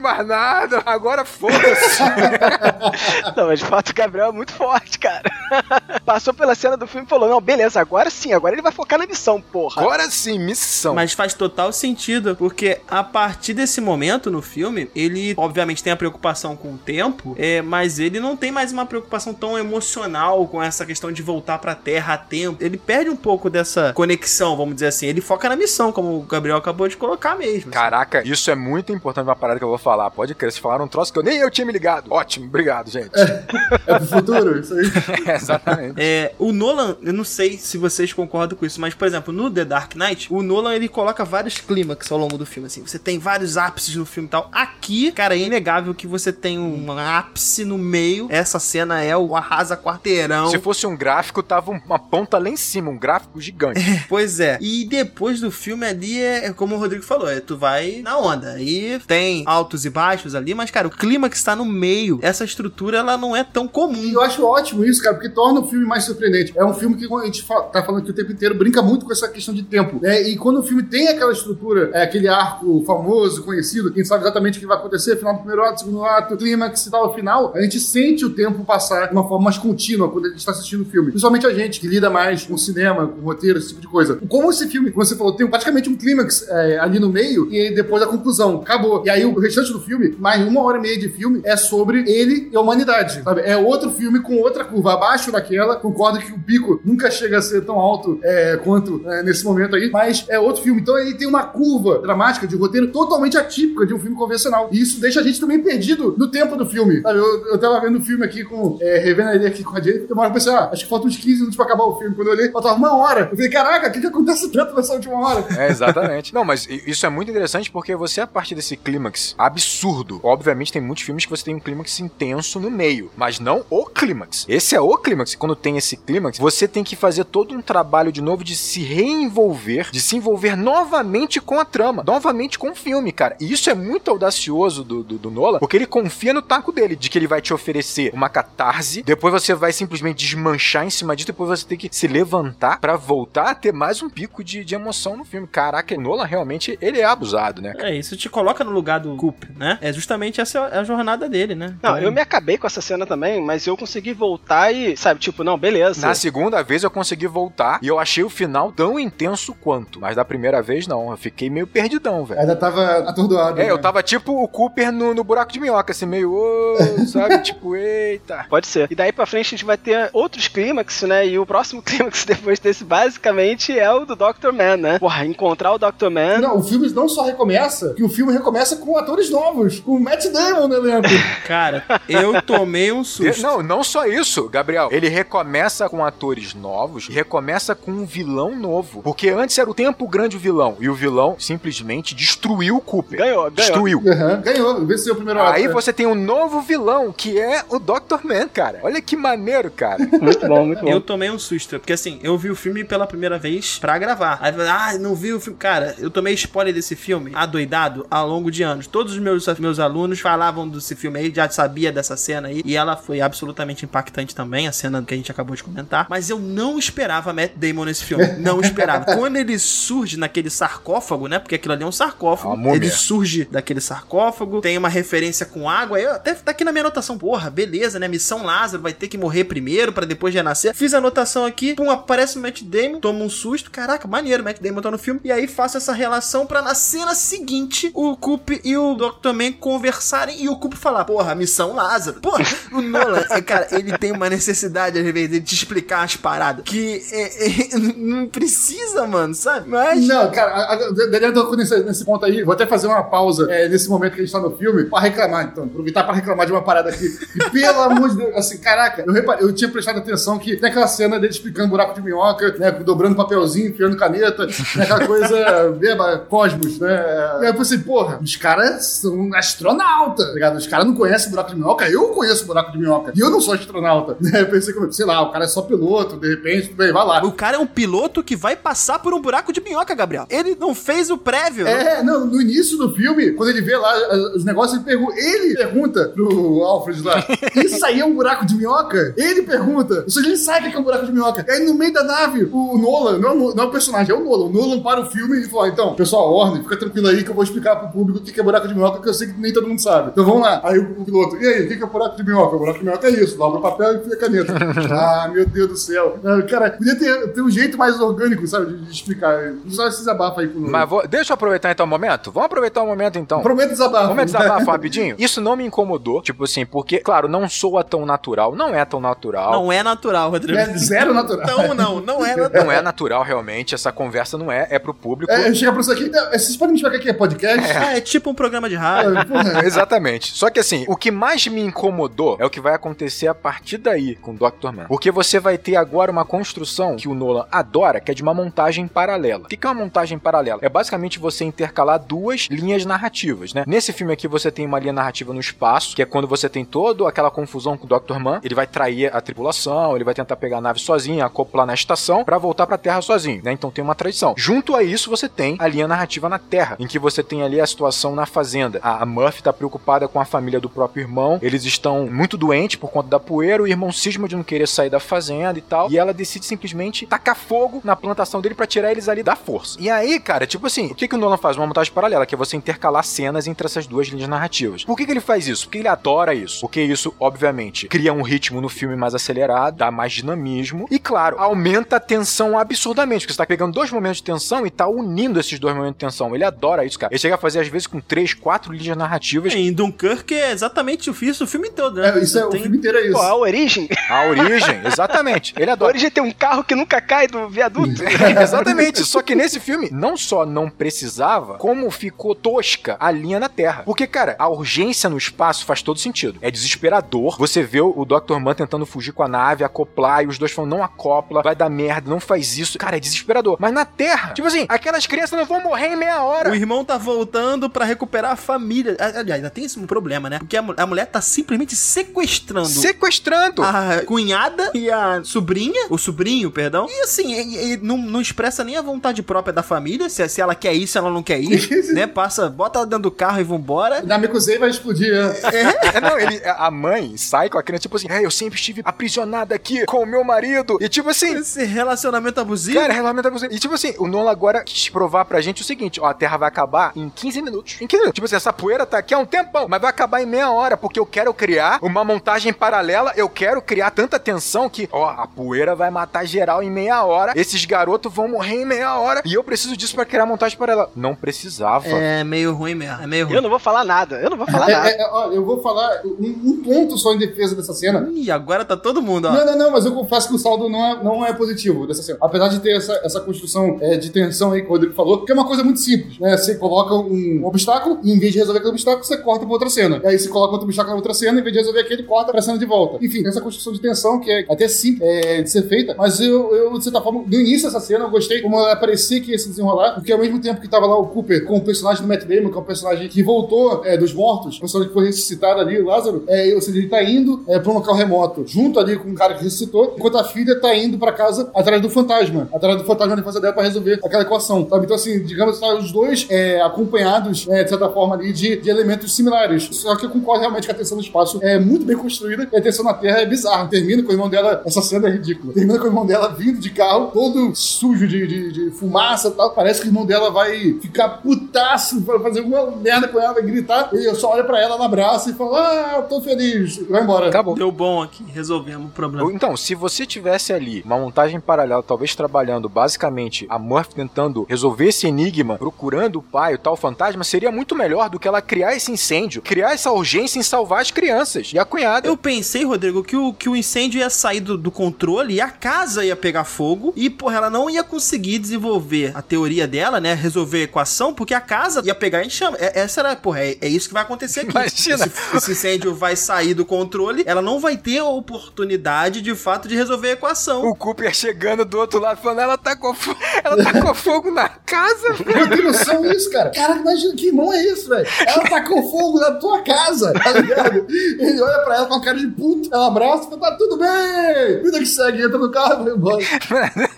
mais nada. Agora foda-se. Não, mas de fato o Gabriel é muito forte, cara. Passou pela cena do filme e falou: Não, beleza, agora sim, agora ele vai focar na missão, porra. Agora sim, missão. Mas faz total sentido, porque a partir desse momento no filme, ele obviamente tem a preocupação com o tempo, é, mas ele não tem mais uma preocupação tão emocional com essa questão de voltar pra Terra a tempo. Ele perde um pouco dessa conexão, vamos dizer assim. Ele foca na missão, como o Gabriel acabou de colocar mesmo. Caraca, isso é muito importante uma parada que eu vou falar. Pode crer, vocês falaram um troço que eu nem eu tinha me ligado. Ótimo, obrigado, gente. É pro futuro, isso aí. Exatamente. É, o Nolan, eu não sei se vocês concordam com isso, mas, por exemplo, no The Dark Knight, o Nolan ele coloca vários clímax ao longo do filme, assim. Você tem vários ápices no filme e tal. Aqui, cara, é inegável que você tem um ápice no meio. Essa cena é o arrasa quarteirão. Se fosse um gráfico, tava uma ponta lá em cima, um gráfico gigante. Pois é. E depois do filme ali, é, é como o Rodrigo falou, é, tu vai na onda. E tem altos e baixos ali, mas, cara, o clímax tá no meio. Essa estrutura, ela não é tão E comum. eu acho ótimo isso, cara, porque torna o filme mais surpreendente. É um filme que a gente fa- tá falando aqui o tempo inteiro, brinca muito com essa questão de tempo. né? E quando o filme tem aquela estrutura, é, aquele arco famoso, conhecido, que a gente sabe exatamente o que vai acontecer, final do primeiro ato, segundo ato, clímax e tal, final, a gente sente o tempo passar de uma forma mais contínua quando a gente tá assistindo o filme. Principalmente a gente, que lida mais com cinema, com roteiro, esse tipo de coisa. Como esse filme, como você falou, tem praticamente um clímax é, ali no meio e depois a conclusão. Acabou. E aí o restante do filme, mais uma hora e meia de filme, é sobre ele e a humanidade. Sabe? É outro filme com outra curva abaixo daquela. Concordo que o pico nunca chega a ser tão alto é, quanto é, nesse momento aí, mas é outro filme. Então ele tem uma curva dramática de roteiro totalmente atípica de um filme convencional. E isso deixa a gente também perdido no tempo do filme. Sabe? Eu, eu tava vendo o filme aqui com. É, revendo ele aqui com a hora eu pensei, ah, acho que falta uns 15 minutos pra acabar o filme. Quando eu olhei, faltava uma hora. Eu falei, caraca, o que, que acontece tanto nessa última hora? É, exatamente. Não, mas isso é muito interessante porque você, a partir desse clímax absurdo, obviamente tem muitos filmes que você tem um clímax intenso no meio, mas não o clímax. Esse é o clímax. E Quando tem esse clímax, você tem que fazer todo um trabalho de novo de se reenvolver, de se envolver novamente com a trama, novamente com o filme, cara. E isso é muito audacioso do, do, do Nolan, porque ele confia no taco dele, de que ele vai te oferecer uma catarse, depois você vai simplesmente desmanchar em cima disso, depois você tem que se levantar pra voltar a ter mais um pico de, de emoção no filme. Caraca, Nolan realmente, ele é abusado, né? É, isso te coloca no lugar do Cooper, né? É justamente essa é a jornada dele, né? Não, Então, eu me acabei com essa cena também, mas eu consegui voltar e, sabe, tipo, não, beleza. Na segunda vez eu consegui voltar e eu achei o final tão intenso quanto. Mas da primeira vez não, eu fiquei meio perdidão, velho. Ainda tava atordoado. É, né? eu tava tipo o Cooper no, no buraco de minhoca, assim, meio, ô, sabe? tipo, eita. Pode ser. E daí pra frente a gente vai ter outros clímax, né? E o próximo clímax depois desse, basicamente, é o do Dr. Man, né? Porra, encontrar o Dr. Man. Não, o filme não só recomeça, que o filme recomeça com atores novos, com o Matt Damon no elenco. Cara, eu tomei um susto. Não, não só isso, Gabriel. Ele recomeça com atores novos e recomeça com um vilão novo. Porque antes era o tempo grande o vilão. E o vilão simplesmente destruiu o Cooper. Ganhou, ganhou. Destruiu. Uhum, ganhou, venceu o primeiro ato. Aí né? você tem um novo vilão, que é o Dr. Man, cara. Olha que maneiro, cara. Muito bom, muito bom. Eu tomei um susto, porque assim, eu vi o filme pela primeira vez pra gravar. Aí, eu falei, ah, não vi o filme. Cara, eu tomei spoiler desse filme, adoidado, ao longo de anos. Todos os meus, meus alunos falavam desse filme aí, já sabia dessa cena aí. E ela foi absolutamente impactante também, a cena que a gente acabou de comentar. Mas eu não esperava Matt Damon nesse filme. Não esperava. Quando ele surge naquele sarcófago, né? Porque aquilo ali é um sarcófago. Múmia. ele surge daquele sarcófago, tem uma referência com água. Eu até tá aqui na minha anotação, porra, beleza, né? Missão Lázaro vai ter que morrer primeiro pra depois renascer. Fiz a anotação aqui, pum, aparece o Matt Damon, toma um susto. Caraca, maneiro, Matt Damon tá no filme. E aí faço essa relação pra na cena seguinte o Coop e o Dr. Man conversarem e o Coop falar, porra, Missão Lázaro. Porra, o Nolan, é, cara, ele tem uma necessidade às vezes de te explicar as paradas que é, é, não precisa, mano, sabe? Mas Não, cara, Daniel nesse, nesse ponto aí. Vou até fazer uma pausa é, nesse momento que a gente tá no filme pra reclamar, então. Aproveitar pra reclamar de uma parada aqui. E pelo amor de Deus, assim, caraca, eu, eu tinha prestado atenção que tem aquela cena dele explicando buraco de minhoca, né? Dobrando papelzinho, enfiando caneta, né, aquela coisa beba, cosmos, né? E aí eu pensei, porra, os caras são astronautas, tá ligado? Os caras não conhecem buraco de minhoca, eu conheço buraco de minhoca. E eu não sou astronauta. Né? Eu pensei, que, sei lá, o cara é só piloto, de repente, tudo bem, vai lá. o cara é um piloto que vai passar por um buraco de minhoca, Gabriel. Ele não fez o prévio. É, não, no início do filme, quando ele vê lá ah, os negócios, ele, pergu ele pergunta pro Alfred lá: Isso aí é um buraco de minhoca? Ele pergunta. Ou seja, ele sabe que é um buraco de minhoca. Aí no meio da nave, o Nolan, não, é o- não é o personagem, é o Nolan. O Nolan para o filme e fala: Então, pessoal, ordem, fica tranquilo aí que eu vou explicar pro público o que é buraco de minhoca, que eu sei que nem todo mundo sabe. Então vamos lá. Aí o, piloto: E aí, o que que é buraco de minhoca? O buraco de minhoca é isso, dobra o papel e enfia a caneta. ah, meu Deus do céu. Ah, Cara, podia ter, ter um jeito mais orgânico, sabe, de, de explicar. Só esse desabafo aí com o Nolan. Mas vou- deixa eu aproveitar então o momento. Vamos aproveitar o momento então. Prometo desabafo. Vamos desabafar rapidinho? Isso não me incomodou, tipo assim, porque, claro, não soa tão natural, não é tão natural. Não é natural, Rodrigo. É zero natural. Não, não, não é natural. Não é natural, realmente. Essa conversa não é, é pro público. É, chega pra você aqui, "Não, vocês podem me explicar o que é podcast? Ah, é tipo um programa de rádio. Porra. Exatamente. Só que assim, o que mais me incomodou é o que vai acontecer a partir daí com o Dr. Man. Porque você vai ter agora uma construção que o Nolan adora, que é de uma montagem paralela. O que é uma montagem paralela? É basicamente você intercalar duas linhas narrativas, né? Nesse filme aqui você tem uma linha narrativa no espaço, que é quando você tem toda aquela confusão com o Dr. Man, ele vai trair a tripulação, ele vai tentar pegar a nave sozinho, acoplar na estação pra voltar pra Terra sozinho, né? Então tem uma tradição. Junto a isso você tem a linha narrativa na Terra, em que você tem ali a situação na fazenda. A, a Murphy tá preocupada com a família do próprio irmão, eles estão muito doentes por conta da poeira, o irmão cisma de não querer sair da fazenda e tal, e ela decide simplesmente tacar fogo na plantação dele pra tirar eles ali da força. E aí, cara, tipo assim, o que, que o Nolan faz? Uma montagem paralela, que é você intercalar cenas entre essas duas linhas narrativas. Por que, que ele faz isso? Porque ele adora isso. Porque isso, obviamente, cria um ritmo no filme mais acelerado, dá mais dinamismo, e claro, aumenta a tensão absurdamente, porque você tá pegando dois momentos de tensão e tá unindo esses dois momentos de tensão. Ele adora isso, cara. Ele chega a fazer, às vezes, com três, quatro linhas narrativas. Em Dunkirk é exatamente o isso o filme todo, né? É, isso é, o filme inteiro é isso. Pô, a origem. A origem, exatamente. Ele A adora. origem tem um carro que nunca cai do viaduto. Exatamente. Só que nesse filme, não só não precisava, como ficou tosca a linha na Terra. Porque, cara, a urgência no espaço faz todo sentido. É desesperador. Você vê o Dr. Man tentando fugir com a nave, acoplar, e os dois falam, não acopla, vai dar merda, não faz isso. Cara, é desesperador. Mas na Terra, tipo assim, aquelas crianças não vão morrer em meia hora. O irmão tá voltando pra recuperar a família. Aliás, ainda tem esse problema, né? Porque a, a mulher tá simplesmente sequestrando Sequestrando. a cunhada e a sobrinha, o sobrinho, perdão. E assim, e- e não, não expressa nem a vontade própria da família, se, se ela quer ir, se ela não quer ir, né? Passa, bota ela dentro do carro e vambora. Na Mekuzei vai explodir. É. É, não, ele, a mãe sai com a criança, tipo assim, é, eu sempre estive aprisionada aqui com o meu marido. E tipo assim, Esse relacionamento abusivo. Cara, regulamento abusivo. E tipo assim, o Nolan agora quis provar pra gente o seguinte: ó, a Terra vai acabar em 15 minutos. Em 15 minutos. Tipo assim, essa poeira tá aqui há um tempão, mas vai acabar em meia hora, porque eu quero criar uma montagem paralela, eu quero criar tanta tensão que, ó, a poeira vai matar geral em meia hora, esses garotos vão morrer em meia hora, e eu preciso disso pra criar a montagem paralela. Não precisava. É meio ruim mesmo. É meio ruim. Eu não vou falar nada. Eu não vou falar É, nada. é, é, ó, eu vou falar um, um ponto só em defesa dessa cena. Ih, agora tá todo mundo, ó. Não, não, não, mas eu confesso que o saldo não é, não é positivo dessa cena. Apesar de ter essa, essa construção é, de tensão aí que o Rodrigo falou, que é uma coisa muito simples, né? Você coloca um obstáculo e em vez de resolver aquele obstáculo, você corta pra outra cena. E aí você coloca outro obstáculo na outra cena, em vez de resolver aquele, corta pra cena de volta. Enfim, essa construção de tensão que é até simples é, de ser feita, mas eu, eu, de certa forma, no início dessa cena, eu gostei como ela parecia que ia se desenrolar, porque ao mesmo tempo que tava lá o Cooper com o personagem do Matt Damon, que é um personagem que voltou é, dos mortos, o personagem que foi ressuscitado ali, o Lázaro, é, ou seja, ele tá indo é, pra um local remoto, junto ali com o cara que ressuscitou, enquanto a filha tá indo pra casa atrás do fantasma, atrás do fantasma da infância dela pra resolver aquela equação, sabe? Então, assim, digamos, tá os dois é, acompanhados, é, de certa forma, ali, de, de elementos similares. Só que eu concordo realmente que a tensão no espaço é muito bem construída e a tensão na Terra é bizarra. Termina com o irmão dela, essa cena é ridícula. Termina com o irmão dela vindo de carro, todo sujo de, de, de fumaça e tal. Parece que o irmão dela vai ficar putaço, vai fazer alguma merda com ela, vai gritar. E eu só olho pra ela, ela abraça e falo, ah, eu tô feliz. Vai embora. Acabou. Deu bom aqui, resolvemos o problema. Então, se você tivesse ali uma montagem paralela, talvez trabalhando basicamente a Murphy tentando resolver esse enigma, procurando o pai, o tal fantasma, seria muito melhor do que ela criar esse incêndio, criar essa urgência em salvar as crianças e a cunhada. Eu pensei, Rodrigo, que o, que o incêndio ia sair do, do controle e a casa ia pegar fogo e, porra, ela não ia conseguir desenvolver a teoria dela, né? Resolver a equação, porque a casa ia pegar em chama. É- essa era, porra, é, é isso que vai acontecer aqui. Imagina. Esse, esse incêndio vai sair do controle, ela não vai ter a oportunidade, de fato, de resolver a equação. O Cooper chegando do outro lado falando, ela tá com fogo, ela tá com fogo na casa. Eu tenho noção disso, cara. Cara, imagina que irmão é isso, velho? Ela tá com fogo na tua casa, tá ligado? Ele olha pra ela com a cara de puta, ela abraça tá tudo bem. Vida que segue, entra no carro e vai embora.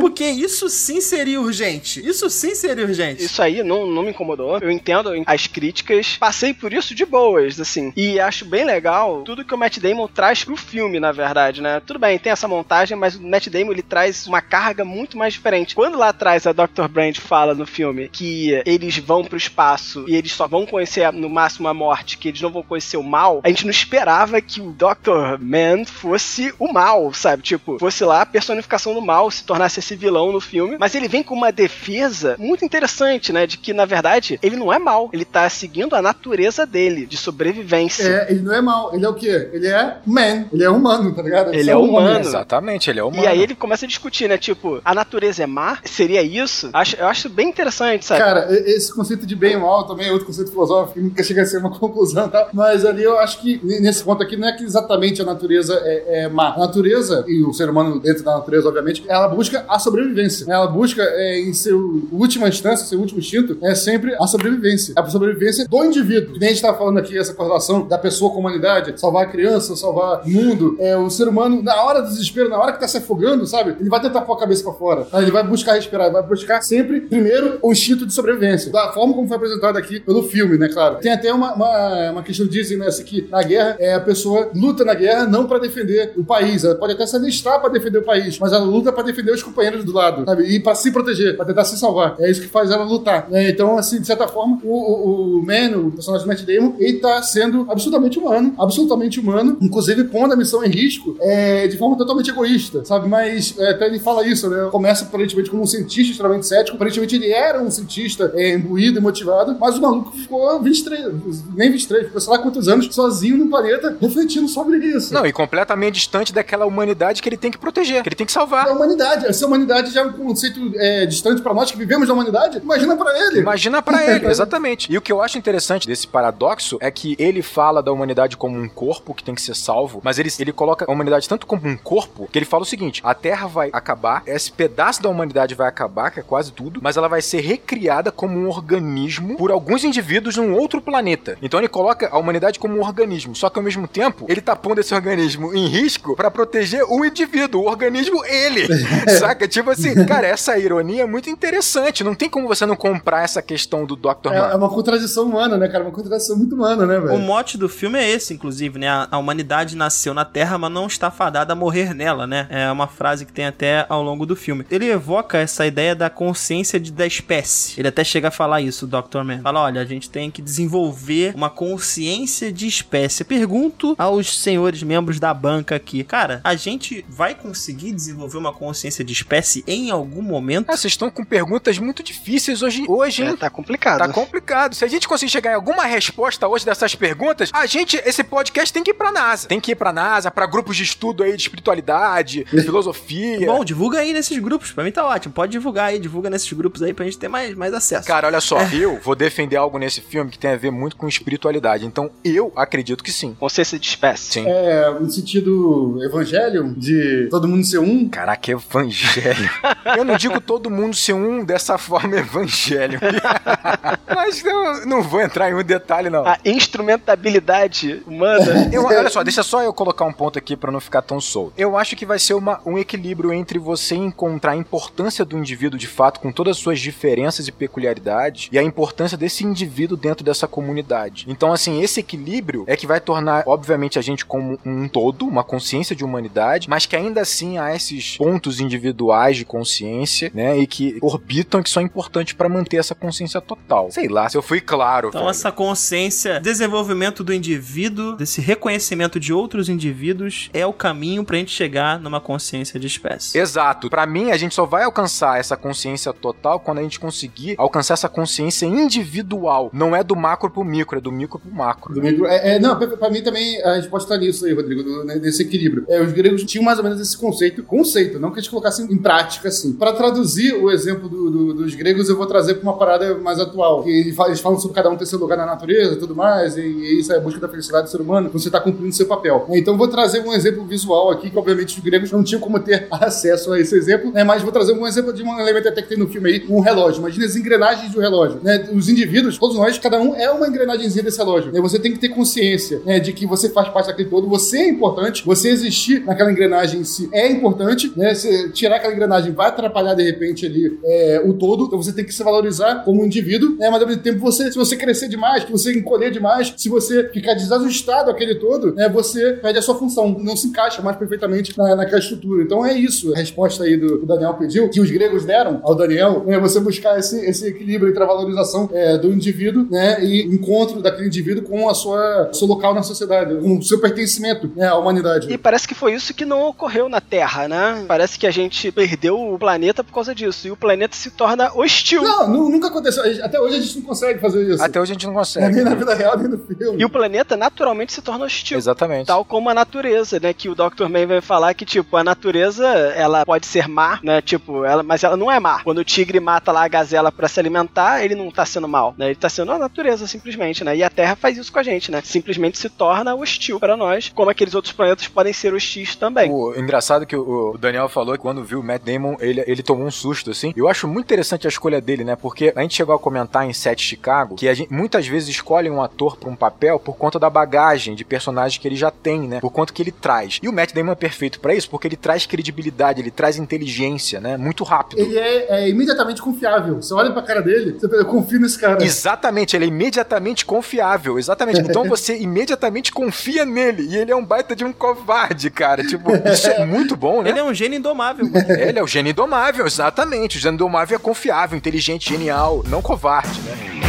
Porque isso sim seria urgente. Isso sim seria urgente. Isso aí não, não me incomodou. Eu entendo as críticas. Passei por isso de boas, assim. E acho bem legal tudo que o Matt Damon traz pro filme, na verdade, né? Tudo bem, tem essa montagem, mas o Matt Damon ele traz uma carga muito mais diferente. Quando lá atrás a Dr. Brand fala no filme que eles vão pro espaço e eles só vão conhecer no máximo a morte, que eles não vão conhecer o mal, a gente não esperava que o Dr. Man fosse o mal, sabe? Tipo, fosse lá a personificação do mal, se tornasse esse vilão no filme. Mas ele vem com uma defesa muito interessante, né? De que, na verdade, ele não é mal. Ele tá seguindo a natureza dele, de sobrevivência. É, ele não é mal, ele é o quê? Ele é man, ele é humano, tá ligado? Ele só é um homem. humano. Exatamente, ele é humano. E aí ele começa a discutir, né? Tipo, a natureza é má? Seria isso? Acho, eu acho bem interessante, sabe? Cara, esse conceito de bem e mal também é outro conceito filosófico que nunca chega a ser uma conclusão e tal. Mas ali eu acho que, nesse ponto aqui, não é que exatamente a natureza é, é má. A natureza, e o ser humano dentro da natureza, obviamente, ela busca a sobrevivência. Ela busca, é, em seu última instância, seu último instinto, é sempre a sobrevivência. A sobrevivência do indivíduo. Que nem a gente tá falando aqui, essa correlação da pessoa com a humanidade, salvar a criança, salvar o mundo. É, o ser humano, na hora do desespero, na hora que tá se afogando, sabe? Ele vai tentar pôr a cabeça pra fora. tá? Ele vai buscar respirar, vai buscar sempre, primeiro, o instinto de sobrevivência. Da forma como foi apresentado aqui pelo filme, né, claro. Tem até uma, uma, uma questão, dizem, né, assim, que na guerra, é, a pessoa luta na guerra não pra defender o país. Ela pode até se alistar pra defender o país, mas ela luta pra defender os companheiros do lado, sabe? E pra se proteger, pra tentar se salvar. É isso que faz ela lutar. né? Então, assim, de certa forma, o, o, o Man, o personagem do Matt Damon, ele tá sendo absolutamente humano, absolutamente humano, inclusive pondo a missão em risco é, de forma totalmente egoísta, sabe? Mas é, até ele fala isso, né? Começa aparentemente como um cientista extremamente cético, aparentemente ele era um cientista é, imbuído e motivado, mas o maluco ficou 23, nem 23, ficou sei lá quantos anos sozinho no planeta refletindo sobre isso. Não, e completamente distante daquela humanidade que ele tem que proteger, que ele tem que salvar. Humanidade, essa humanidade já é um conceito é, distante pra nós que vivemos na humanidade, imagina pra ele. Imagina pra ele, exatamente. E o que eu acho interessante desse paradoxo é que ele fala da humanidade como um corpo que tem que ser salvo, mas ele, ele coloca a humanidade tanto como um corpo que ele fala o seguinte: a Terra vai acabar, esse pedaço da humanidade vai acabar, que é quase tudo, mas ela vai ser recriada como um organismo por alguns indivíduos num outro planeta. Então ele coloca a humanidade como um organismo, só que ao mesmo tempo ele tá pondo esse organismo em risco pra proteger o indivíduo, o organismo ele. Saca? Tipo assim, cara, essa ironia é muito interessante. Não tem como você não comprar essa questão do Dr. É, Man. é uma contradição humana, né, cara? Uma contradição muito humana, né, O velho? mote do filme é esse, inclusive, né? A, a humanidade nasceu na Terra, mas não está fadada a morrer nela, né? É uma frase que tem até ao longo do filme. Ele evoca essa ideia da consciência de, da espécie. Ele até chega a falar isso, o Dr. Man. Fala, olha, a gente tem que desenvolver uma consciência de espécie. Pergunto aos senhores membros da banca aqui, cara, a gente vai conseguir desenvolver uma consciência de espécie em algum momento? Ah, vocês estão com perguntas muito difíceis hoje, hoje É, hein? tá complicado. Tá complicado. Se a gente conseguir chegar em alguma resposta hoje dessas perguntas, a gente, esse podcast tem que ir pra NASA. Tem que ir pra NASA, pra grupos de estudo aí de espiritualidade, filosofia. Bom, divulga aí nesses grupos. Pra mim tá ótimo. Pode divulgar aí, divulga nesses grupos aí pra gente ter mais, mais acesso. Cara, olha só, eu vou defender algo nesse filme que tem a ver muito com espiritualidade. Então, eu acredito que sim. Consciência de espécie. Sim. É, no sentido evangelho, de todo mundo ser um. Caraca, Caraca, evangelho. eu não digo todo mundo ser um dessa forma evangelho. Mas eu não vou entrar em um detalhe, não. A instrumentabilidade humana. Eu, olha só, deixa só eu colocar um ponto aqui para não ficar tão solto. Eu acho que vai ser uma, um equilíbrio entre você encontrar a importância do indivíduo de fato, com todas as suas diferenças e peculiaridades, e a importância desse indivíduo dentro dessa comunidade. Então, assim, esse equilíbrio é que vai tornar, obviamente, a gente como um todo, uma consciência de humanidade, mas que ainda assim há esses pontos individuais de consciência, né, e que orbitam e que são importantes para manter essa consciência total. Sei lá, se eu fui claro. Então, essa consciência, desenvolvimento do indivíduo, desse reconhecimento de outros indivíduos, é o caminho pra gente chegar numa consciência de espécie. Exato. Para mim, a gente só vai alcançar essa consciência total quando a gente conseguir alcançar essa consciência individual. Não é do macro pro micro, é do micro pro macro. Do micro, é, é, não, pra, pra mim também a gente pode estar nisso aí, Rodrigo, do, desse equilíbrio. É, os gregos tinham mais ou menos esse conceito, conceito, não que eles colocassem em prática assim. Para traduzir o exemplo do, do, dos gregos, eu vou trazer para uma parada mais atual. Que eles falam sobre cada um ter seu lugar na natureza e tudo mais, e, e isso é a busca da felicidade do ser humano, você está cumprindo seu papel. Então vou trazer um exemplo visual aqui, que obviamente os gregos não tinham como ter acesso a esse exemplo, né, mas vou trazer um exemplo de um elemento até que tem no filme aí, um relógio. Imagina as engrenagens do relógio. Né? Os indivíduos, todos nós, cada um é uma engrenagemzinha desse relógio. Né? Você tem que ter consciência né, de que você faz parte daquele todo, você é importante, você existir naquela engrenagem em si é importante, né? Se tirar aquela engrenagem vai atrapalhar de repente ali é, o todo, então você tem que se valorizar como indivíduo, né? Mas ao mesmo tempo, você, se você crescer demais, se você encolher demais, se você ficar desajustado aquele todo, né? Você perde a sua função, não se encaixa mais perfeitamente na, naquela estrutura. Então é isso. A resposta aí do, do Daniel pediu, que os gregos deram ao Daniel, é você buscar esse, esse equilíbrio entre a valorização é, do indivíduo, né? E encontro daquele indivíduo com a sua seu local na sociedade, com o seu pertencimento né, à humanidade. E parece que foi isso que não ocorreu na Terra, né? Parece que a gente perdeu o planeta por causa disso. E o planeta se torna hostil. Não, nu- nunca aconteceu. Até hoje a gente não consegue fazer isso. Até hoje a gente não consegue. Nem na vida real, nem no filme. E o planeta naturalmente se torna hostil. Exatamente. Tal como a natureza, né? Que o Dr. Man vai falar que, tipo, a natureza, ela pode ser má, né? Tipo, ela, mas ela não é má. Quando o tigre mata lá a gazela pra se alimentar, ele não tá sendo mal, né? Ele tá sendo a natureza, simplesmente, né? E a Terra faz isso com a gente, né? Simplesmente se torna hostil para nós, como aqueles outros planetas podem ser hostis também. O engraçado que o o Daniel falou que quando viu o Matt Damon, ele, ele tomou um susto, assim. Eu acho muito interessante a escolha dele, né? Porque a gente chegou a comentar em Sete Chicago que a gente muitas vezes escolhe um ator pra um papel por conta da bagagem de personagem que ele já tem, né? Por conta que ele traz. E o Matt Damon é perfeito pra isso porque ele traz credibilidade, ele traz inteligência, né? Muito rápido. Ele é, é imediatamente confiável. Você olha pra cara dele, você fala, eu confio nesse cara. Exatamente, ele é imediatamente confiável, exatamente. Então você imediatamente confia nele. E ele é um baita de um covarde, cara. Tipo, isso é muito bom, né? Ele é um gênio indomável. Ele é o gênio indomável, exatamente. O gênio indomável é confiável, inteligente, genial, não covarde, né?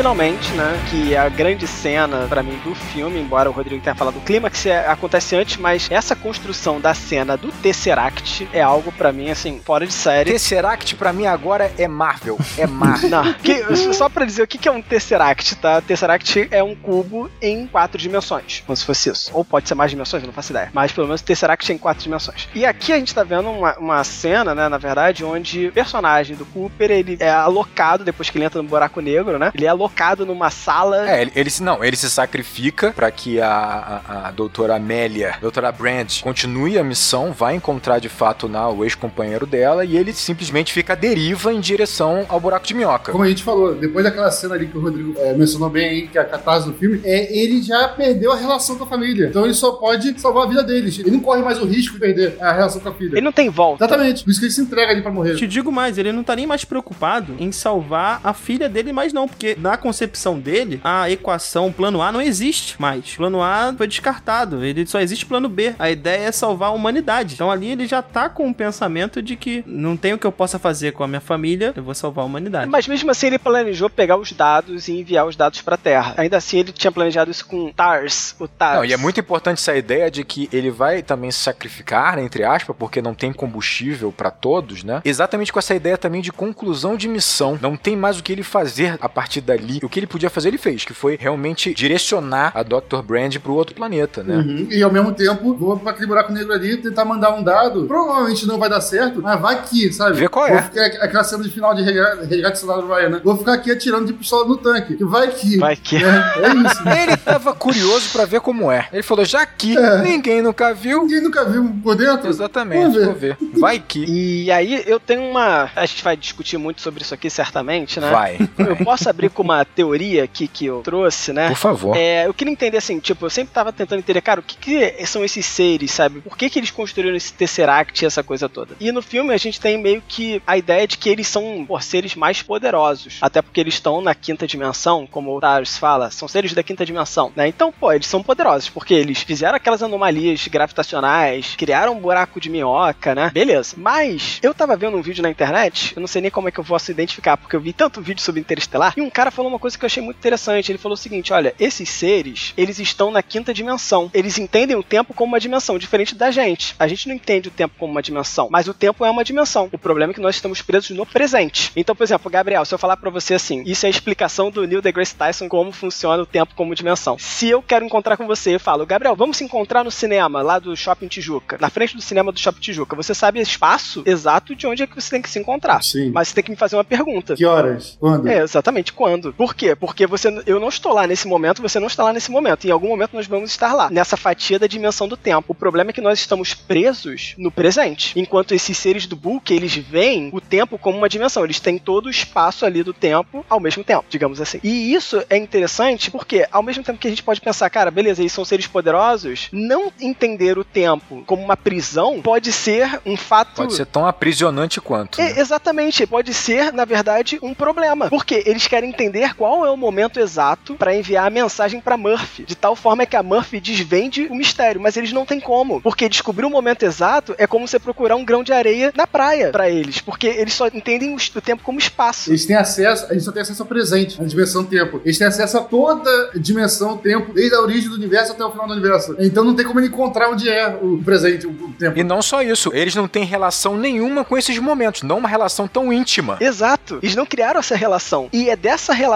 Finalmente, né, que é a grande cena pra mim do filme, embora o Rodrigo tenha falado do clímax, é, acontece antes, mas essa construção da cena do Tesseract é algo pra mim assim fora de série. Tesseract pra mim agora é Marvel, é Marvel. Não, que- só pra dizer o que é um Tesseract, tá? Tesseract é um cubo em quatro dimensões, como se fosse isso. Ou pode ser mais dimensões, não faço ideia. Mas pelo menos o Tesseract é em quatro dimensões. E aqui a gente tá vendo uma, uma cena, né, na verdade, onde o personagem do Cooper, ele é alocado, depois que ele entra no buraco negro, né? Ele é alocado numa sala É, ele, ele se não, ele se sacrifica pra que a, a, a doutora Amélia, a doutora Brand, continue a missão, vai encontrar de fato na, o ex-companheiro dela e ele simplesmente fica à deriva em direção ao buraco de minhoca. Como a gente falou, depois daquela cena ali que o Rodrigo é, mencionou bem aí, que é a catarse do filme, é, ele já perdeu a relação com a família. Então ele só pode salvar a vida deles. Ele não corre mais o risco de perder a relação com a filha. Ele não tem volta. Exatamente. Por isso que ele se entrega ali pra morrer. Te digo mais, ele não tá nem mais preocupado em salvar a filha dele, mas não, porque na concepção dele, a equação plano A não existe mais. Plano A foi descartado, ele só existe plano B. A ideia é salvar a humanidade. Então ali ele já tá com o pensamento de que não tem o que eu possa fazer com a minha família, eu vou salvar a humanidade. Mas mesmo assim ele planejou pegar os dados e enviar os dados pra Terra. Ainda assim ele tinha planejado isso com TARS, o TARS. Não, e é muito importante essa ideia de que ele vai também se sacrificar, né, entre aspas, porque não tem combustível pra todos, né? Exatamente com essa ideia também de conclusão de missão. Não tem mais o que ele fazer a partir dali. Ali. O que ele podia fazer, ele fez, que foi realmente direcionar a Dr. Brand pro outro planeta, né? Uhum. E ao mesmo tempo, vou pra aquele buraco negro ali tentar mandar um dado. Provavelmente não vai dar certo, mas vai que, sabe? Vê qual é. Vou ficar, aquela cena de final de Resgate Resgate do Soldado Ryan, né? Vou ficar aqui atirando de pistola no tanque. Que vai que. Vai que. É, é isso. né? Ele tava curioso pra ver como é. Ele falou, já que É. ninguém nunca viu, Ninguém nunca viu por dentro? exatamente, Vamos ver. vou ver. Vai que. E aí eu tenho uma. A gente vai discutir muito sobre isso aqui, certamente, né? Vai. Eu posso abrir com uma teoria aqui que eu trouxe, né? Por favor. É, eu queria entender assim, tipo, eu sempre tava tentando entender, cara, o que, que são esses seres, sabe? Por que, que eles construíram esse Tesseract e essa coisa toda? E no filme a gente tem meio que a ideia de que eles são pô, seres mais poderosos. Até porque eles estão na quinta dimensão, como o Tars fala, são seres da quinta dimensão, né? Então, pô, eles são poderosos, porque eles fizeram aquelas anomalias gravitacionais, criaram um buraco de minhoca, né? Beleza. Mas eu tava vendo um vídeo na internet, eu não sei nem como é que eu posso identificar, porque eu vi tanto vídeo sobre Interestelar, e um cara falou uma coisa que eu achei muito interessante. Ele falou o seguinte: olha, esses seres, eles estão na quinta dimensão. Eles entendem o tempo como uma dimensão, diferente da gente. A gente não entende o tempo como uma dimensão, mas o tempo é uma dimensão. O problema é que nós estamos presos no presente. Então, por exemplo, Gabriel, se eu falar pra você assim, isso é a explicação do Neil deGrasse Tyson como funciona o tempo como dimensão. Se eu quero encontrar com você, eu falo, Gabriel, vamos se encontrar no cinema, lá do Shopping Tijuca, na frente do cinema do Shopping Tijuca. Você sabe o espaço exato de onde é que você tem que se encontrar. Sim. Mas você tem que me fazer uma pergunta. Que horas? Quando? É, exatamente. Quando? Por quê? Porque você, eu não estou lá nesse momento, você não está lá nesse momento. Em algum momento nós vamos estar lá, nessa fatia da dimensão do tempo. O problema é que nós estamos presos no presente. Enquanto esses seres do Book, eles veem o tempo como uma dimensão. Eles têm todo o espaço ali do tempo ao mesmo tempo, digamos assim. E isso é interessante porque, ao mesmo tempo que a gente pode pensar, cara, beleza, eles são seres poderosos, não entender o tempo como uma prisão pode ser um fato Pode ser tão aprisionante quanto. né? é, exatamente, pode ser, na verdade, um problema. Porque eles querem entender qual é o momento exato pra enviar a mensagem pra Murphy. De tal forma que a Murphy desvende o mistério, mas eles não têm como. Porque descobrir o momento exato é como você procurar um grão de areia na praia pra eles. Porque eles só entendem o tempo como espaço. Eles têm acesso, a gente só tem acesso ao presente, à dimensão tempo. Eles têm acesso a toda a dimensão tempo, desde a origem do universo até o final do universo. Então não tem como ele encontrar onde é o presente, o, o tempo. E não só isso, eles não têm relação nenhuma com esses momentos, não uma relação tão íntima. Exato. Eles não criaram essa relação. E é dessa relação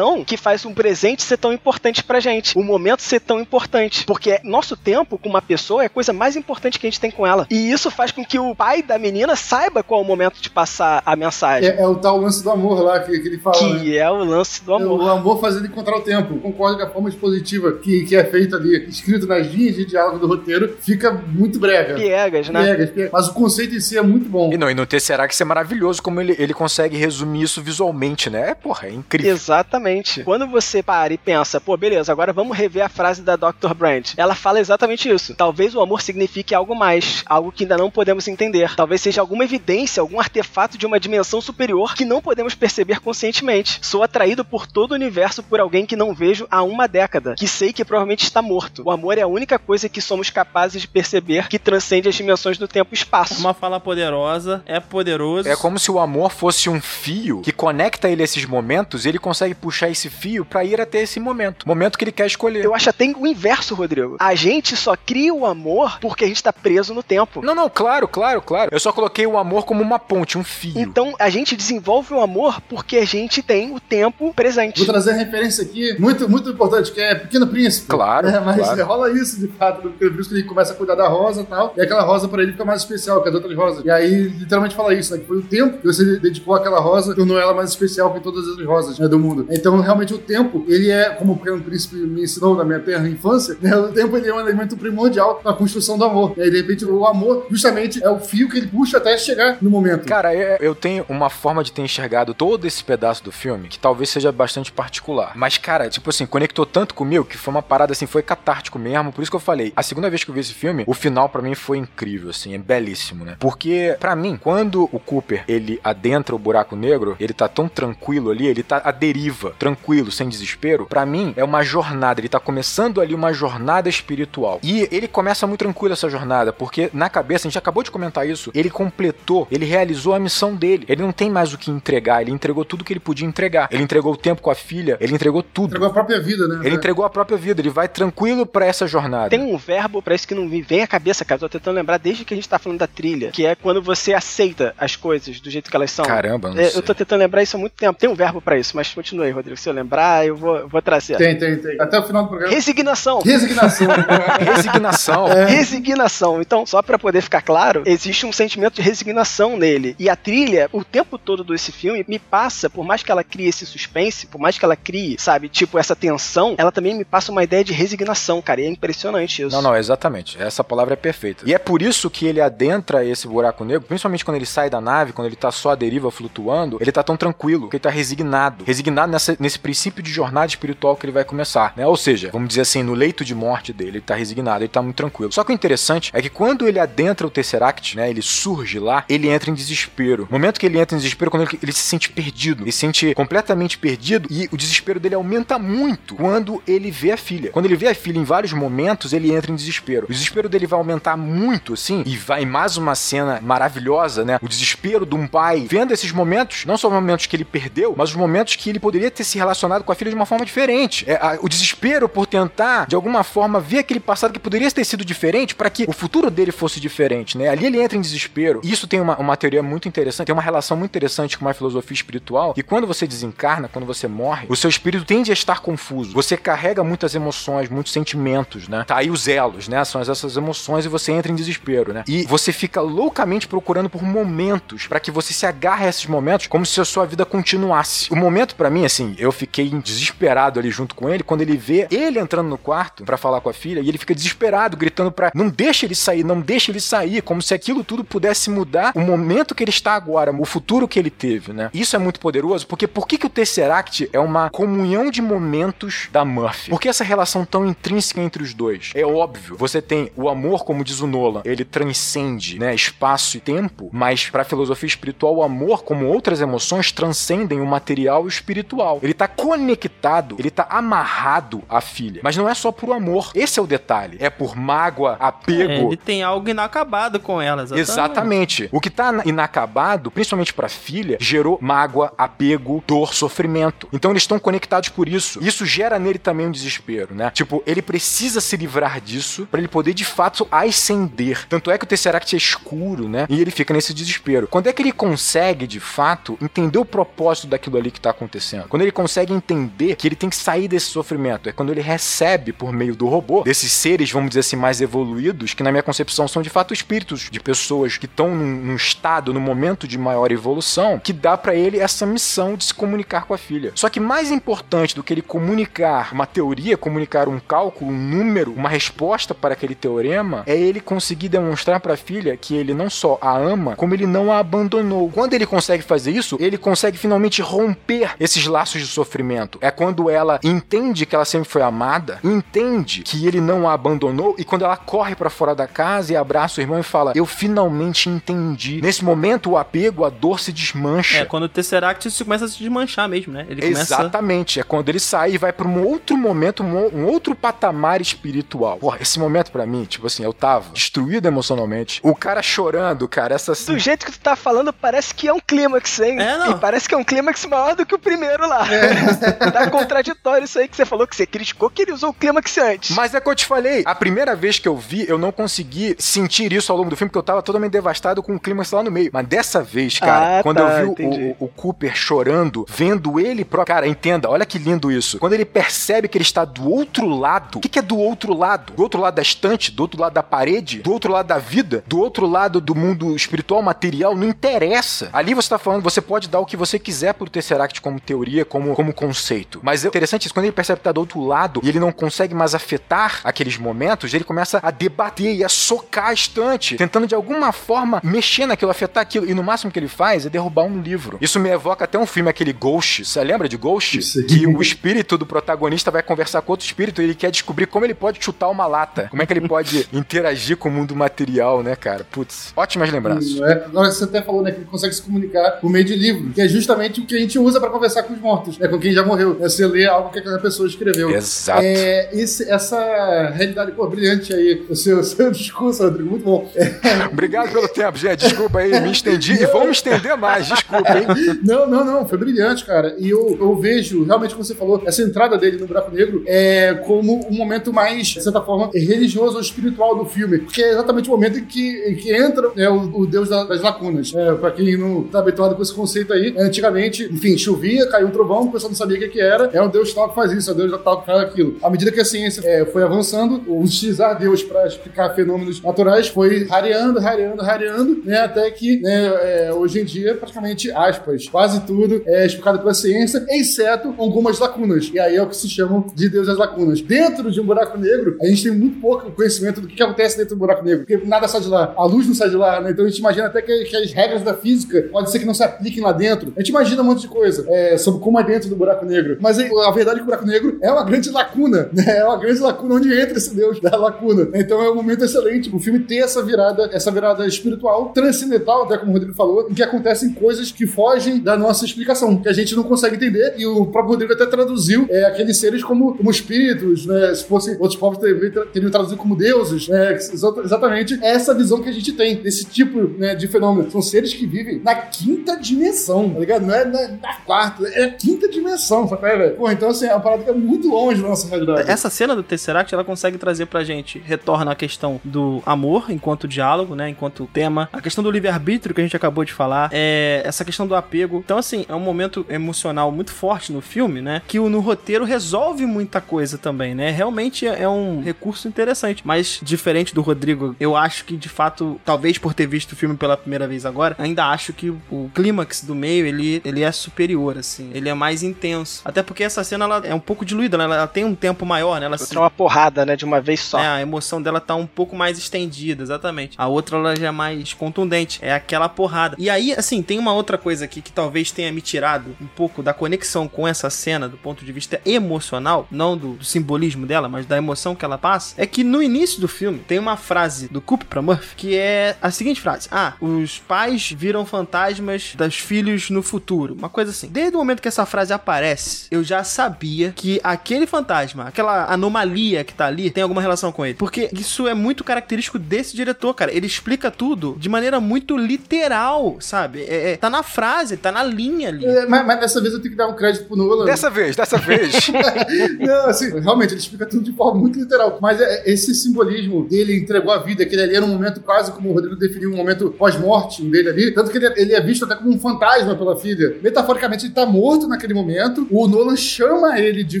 que faz um presente ser tão importante pra gente. O momento ser tão importante. Porque nosso tempo com uma pessoa é a coisa mais importante que a gente tem com ela. E isso faz com que o pai da menina saiba qual é o momento de passar a mensagem. É, é o tal lance do amor lá que, que ele fala. né? Que é o lance do amor. O amor faz ele encontrar o tempo. Concordo com a forma expositiva que, que é feita ali, escrito nas linhas de diálogo do roteiro, fica muito brega. Piegas, né? Piegas, piegas. Mas o conceito em si é muito bom. E não, e no Tesseract é maravilhoso como ele, ele consegue resumir isso visualmente, né? É, porra, é incrível. Exatamente. Quando você para e pensa, pô, beleza, agora vamos rever a frase da Dr. Brand. Ela fala exatamente isso. Talvez o amor signifique algo mais, algo que ainda não podemos entender. Talvez seja alguma evidência, algum artefato de uma dimensão superior que não podemos perceber conscientemente. Sou atraído por todo o universo por alguém que não vejo há uma década, que sei que provavelmente está morto. O amor é a única coisa que somos capazes de perceber que transcende as dimensões do tempo e espaço. Uma fala poderosa, é poderoso. É como se o amor fosse um fio que conecta ele a esses momentos e ele consegue puxar esse fio pra ir até esse momento. Momento que ele quer escolher. Eu acho até o inverso, Rodrigo. A gente só cria o amor porque a gente tá preso no tempo. Não, não, claro, claro, claro. Eu só coloquei o amor como uma ponte, um fio. Então a gente desenvolve o amor porque a gente tem o tempo presente. Vou trazer referência aqui, muito, muito importante, que é Pequeno Príncipe. Claro, É, mas claro. rola isso, de fato, no Pequeno Príncipe, ele começa a cuidar da rosa e tal, e aquela rosa pra ele fica mais especial que as outras rosas. E aí, literalmente fala isso, né, que foi o tempo que você dedicou àquela rosa, tornou ela mais especial que todas as outras rosas né, do mundo. Então, realmente, o tempo, ele é, como o Pequeno Príncipe me ensinou na minha terra infância, né, o tempo ele é um elemento primordial na construção do amor. E de repente, o amor, justamente, é o fio que ele puxa até chegar no momento. Cara, eu tenho uma forma de ter enxergado todo esse pedaço do filme que talvez seja bastante particular. Mas, cara, tipo assim, conectou tanto comigo que foi uma parada assim, foi catártico mesmo. Por isso que eu falei, a segunda vez que eu vi esse filme, o final pra mim foi incrível, assim, é belíssimo, né? Porque, pra mim, quando o Cooper ele adentra o buraco negro, ele tá tão tranquilo ali, ele tá à deriva, tranquilo, sem desespero. Pra mim, é uma jornada, ele tá começando ali uma jornada espiritual. E ele começa muito tranquilo essa jornada, porque na cabeça, a gente acabou de comentar isso, ele completou, ele realizou a missão dele. Ele não tem mais o que entregar, ele entregou tudo que ele podia entregar. Ele entregou o tempo com a filha, ele entregou tudo. Entregou a própria vida, né? Ele entregou a própria vida, ele vai tranquilo pra essa jornada. Tem um verbo pra isso que não me vem à cabeça, cara. Tô tentando lembrar desde que a gente tá falando da trilha, que é quando você aceita as coisas do jeito que elas são. Caramba, não É, sei. eu tô tentando lembrar isso há muito tempo. Tem um verbo pra isso, mas continua. continue, Rodrigo. Se eu lembrar, eu vou, vou trazer. Tem, tem, tem. Até o final do programa. Resignação. Resignação. Resignação. É. Resignação. Então, só para poder ficar claro, existe um sentimento de resignação nele. E a trilha, o tempo todo desse filme, me passa, por mais que ela crie esse suspense, por mais que ela crie, sabe, tipo, essa tensão, ela também me passa uma ideia de resignação, cara. E é impressionante isso. Não, não, exatamente. Essa palavra é perfeita. E é por isso que ele adentra esse buraco negro, principalmente quando ele sai da nave, quando ele tá só à deriva flutuando, ele tá tão tranquilo, porque ele tá resignado. Resignado nessa, nesse princípio de jornada espiritual que ele vai começar, né? Ou seja, vamos dizer assim, no leito de morte dele, ele tá resignado, ele tá muito tranquilo. Só que o interessante é que quando ele adentra o Tesseract, né, ele surge lá, ele entra em desespero. No momento que ele entra em desespero, quando ele, ele se sente perdido, ele se sente completamente perdido e o desespero dele aumenta muito quando ele vê a filha. Quando ele vê a filha em vários momentos, ele entra em desespero. O desespero dele vai aumentar muito, assim, e vai mais uma cena maravilhosa, né? O desespero de um pai vendo esses momentos, não só os momentos que ele perdeu, mas os momentos que ele poderia ter se relacionado com a filha de uma forma diferente. É, a, o desespero por tentar, de alguma forma, ver aquele passado que poderia ter sido diferente para que o futuro dele fosse diferente, né? Ali ele entra em desespero. E isso tem uma, uma teoria muito interessante, tem uma relação muito interessante com uma filosofia espiritual, que quando você desencarna, quando você morre, o seu espírito tende a estar confuso. Você carrega muitas emoções, muitos sentimentos, né? Tá aí os elos, né? São essas emoções e você entra em desespero, né? E você fica loucamente procurando por momentos para que você se agarre a esses momentos como se a sua vida continuasse. O momento para mim, assim, eu fiquei desesperado ali junto com ele quando ele vê ele entrando no quarto para falar com a filha e ele fica desesperado, gritando para não deixa ele sair, não deixa ele sair, como se aquilo tudo pudesse mudar o momento que ele está agora, o futuro que ele teve, né? Isso é muito poderoso, porque por que, que o Tesseract é uma comunhão de momentos da Murphy? Por que essa relação tão intrínseca entre os dois? É óbvio, você tem o amor, como diz o Nolan, ele transcende, né, espaço e tempo, mas para a filosofia espiritual, o amor, como outras emoções, transcendem o material e o espiritual. Ele tá conectado, ele tá amarrado à filha, mas não é só por amor. Esse é o detalhe. É por mágoa, apego. É, ele tem algo inacabado com ela, exatamente. Exatamente. O que tá inacabado, principalmente pra filha, gerou mágoa, apego, dor, sofrimento. Então eles estão conectados por isso. Isso gera nele também um desespero, né? Tipo, ele precisa se livrar disso para ele poder de fato ascender. Tanto é que o Tesseract é escuro, né? E ele fica nesse desespero. Quando é que ele consegue de fato entender o propósito daquilo ali que tá acontecendo? Quando ele consegue entender que ele tem que sair desse sofrimento, é quando ele recebe por meio do robô desses seres, vamos dizer assim, mais evoluídos, que na minha concepção são de fato espíritos de pessoas que estão num, num estado, num momento de maior evolução, que dá para ele essa missão de se comunicar com a filha. Só que mais importante do que ele comunicar uma teoria, comunicar um cálculo, um número, uma resposta para aquele teorema, é ele conseguir demonstrar para a filha que ele não só a ama, como ele não a abandonou. Quando ele consegue fazer isso, ele consegue finalmente romper esses laços de sofrimento. É quando ela entende que ela sempre foi amada, entende que ele não a abandonou e quando ela corre para fora da casa e abraça o irmão e fala: "Eu finalmente entendi". Nesse momento o apego, a dor se desmancha. É, quando o Tesseract se começa a se desmanchar mesmo, né? Ele começa... Exatamente, é quando ele sai e vai para um outro momento, um, um outro patamar espiritual. Porra, esse momento para mim, tipo assim, eu tava destruído emocionalmente. O cara chorando, cara, essa Do jeito que tu tá falando, parece que é um clímax, hein? É, não. E parece que é um clímax maior do que o primeiro lá. tá contraditório isso aí que você falou, que você criticou que ele usou o clímax antes. Mas é que eu te falei, a primeira vez que eu vi, eu não consegui sentir isso ao longo do filme, porque eu tava totalmente devastado com o clímax lá no meio. Mas dessa vez, cara, Ah, quando tá, eu vi o, o Cooper chorando, vendo ele próprio. Cara, entenda, olha que lindo isso. Quando ele percebe que ele está do outro lado, o que, que é do outro lado? Do outro lado da estante, do outro lado da parede, do outro lado da vida, do outro lado do mundo espiritual, material, não interessa. Ali você tá falando, você pode dar o que você quiser pro Tesseract como teoria, como, como conceito. Mas é interessante isso, quando ele percebe que tá do outro lado e ele não consegue mais afetar aqueles momentos, ele começa a debater e a socar a estante, tentando de alguma forma mexer naquilo, afetar aquilo. E no máximo que ele faz é derrubar um livro. Isso me evoca até um filme, aquele Ghost. Você lembra de Ghost? Sim. Que o espírito do protagonista vai conversar com outro espírito e ele quer descobrir como ele pode chutar uma lata. Como é que ele pode interagir com o mundo material, né, cara? Putz, ótimas lembranças. Não é? Agora você até falou né, que ele consegue se comunicar por meio de livro, que é justamente o que a gente usa pra conversar com os mortos, né, com quem já morreu. É você ler algo que aquela pessoa escreveu. Exato. É, esse- essa realidade, pô, brilhante aí, o seu, seu discurso, Rodrigo, muito bom. É, Obrigado pelo tempo, gente. Desculpa aí, me estendi. E me estender mais, desculpa, hein? não, não, não, foi brilhante, cara. E eu, eu vejo, realmente, como você falou, essa entrada dele no buraco negro é como um momento mais, de certa forma, religioso ou espiritual do filme. Porque é exatamente o momento em que, em que entra né, o, o deus da- das lacunas. É, pra quem não tá habituado com esse conceito aí, antigamente, enfim, chovia, caiu um trovão, o pessoal não sabia o que, era, é um deus tal que faz isso, é um deus tal que faz aquilo. À medida que a ciência é, foi avançando, utilizar Deus para explicar fenômenos naturais foi rareando, rareando, rareando, né, até que né, é, hoje em dia, praticamente, aspas, quase tudo é explicado pela ciência, exceto algumas lacunas. E aí é o que se chamam de Deus das lacunas. Dentro de um buraco negro, a gente tem muito pouco conhecimento do que, acontece dentro do buraco negro, porque nada sai de lá, a luz não sai de lá, né? Então a gente imagina até que, que as regras da física pode ser que não se apliquem lá dentro. A gente imagina um monte de coisa é, sobre como é dentro do buraco negro. Mas a verdade é que o buraco negro é uma grande lacuna, né? É uma grande lacuna onde entra esse Deus da lacuna. Então é um momento excelente o filme ter essa virada, essa virada espiritual, transcendental, até como o Rodrigo falou, em que acontecem coisas que fogem da nossa explicação, que a gente não consegue entender, e o próprio Rodrigo até traduziu é, aqueles seres como, como espíritos, né? Se fossem outros povos teriam, traduzido como deuses, né? Exatamente essa visão que a gente tem desse tipo né, de fenômeno. São seres que vivem na quinta dimensão, tá ligado? Não é na, na quarta, é a quinta dimensão, sabe, velho? Pô, então assim, é uma parada que é muito longe da nossa realidade. Essa cena do Tesseract, ela consegue trazer pra gente, retorna a questão do amor enquanto diálogo, né, enquanto tema, a questão do livre-arbítrio que a gente acabou de falar, é essa questão do apego. Então, assim, é um momento emocional muito forte no filme, né, que no roteiro resolve muita coisa também, né? Realmente é um recurso interessante, mas diferente do Rodrigo, eu acho que de fato, talvez por ter visto o filme pela primeira vez agora, ainda acho que o clímax do meio, ele, ele é superior, assim, ele é mais intenso. Até porque essa cena, ela é um pouco diluída, né? ela tem um tempo maior, né? Ela se... uma porrada, né, de uma vez só. É, a emoção dela tá um pouco mais estendida, exatamente. A outra, ela já é mais contundente, é aquela porrada. E aí, assim, tem uma outra coisa aqui que talvez tenha me tirado um pouco da conexão com essa cena do ponto de vista emocional, não do, do simbolismo dela, mas da emoção que ela passa, é que no início do filme tem uma frase do Coop pra Murphy que é a seguinte frase: Ah, os pais viram fantasmas dos filhos no futuro. Uma coisa assim. Desde o momento que essa frase aparece, eu já sabia que aquele fantasma, aquela anomalia que tá ali, tem alguma relação com ele. Porque isso é muito característico desse diretor, cara. Ele explica tudo de maneira muito literal, sabe? É, é, tá na frase, tá na linha ali. É, mas, mas, dessa vez eu tenho que dar um crédito pro Nolan. Dessa vez, dessa vez. Não, assim, realmente, ele explica tudo de forma muito literal. Mas é, esse simbolismo dele entregou a vida, que ele ali era um momento quase como o Rodrigo definiu, um momento pós-morte dele ali. Tanto que ele, ele é visto até como um fantasma pela filha. Metaforicamente, ele tá morto naquele momento. O Nolan chama ele de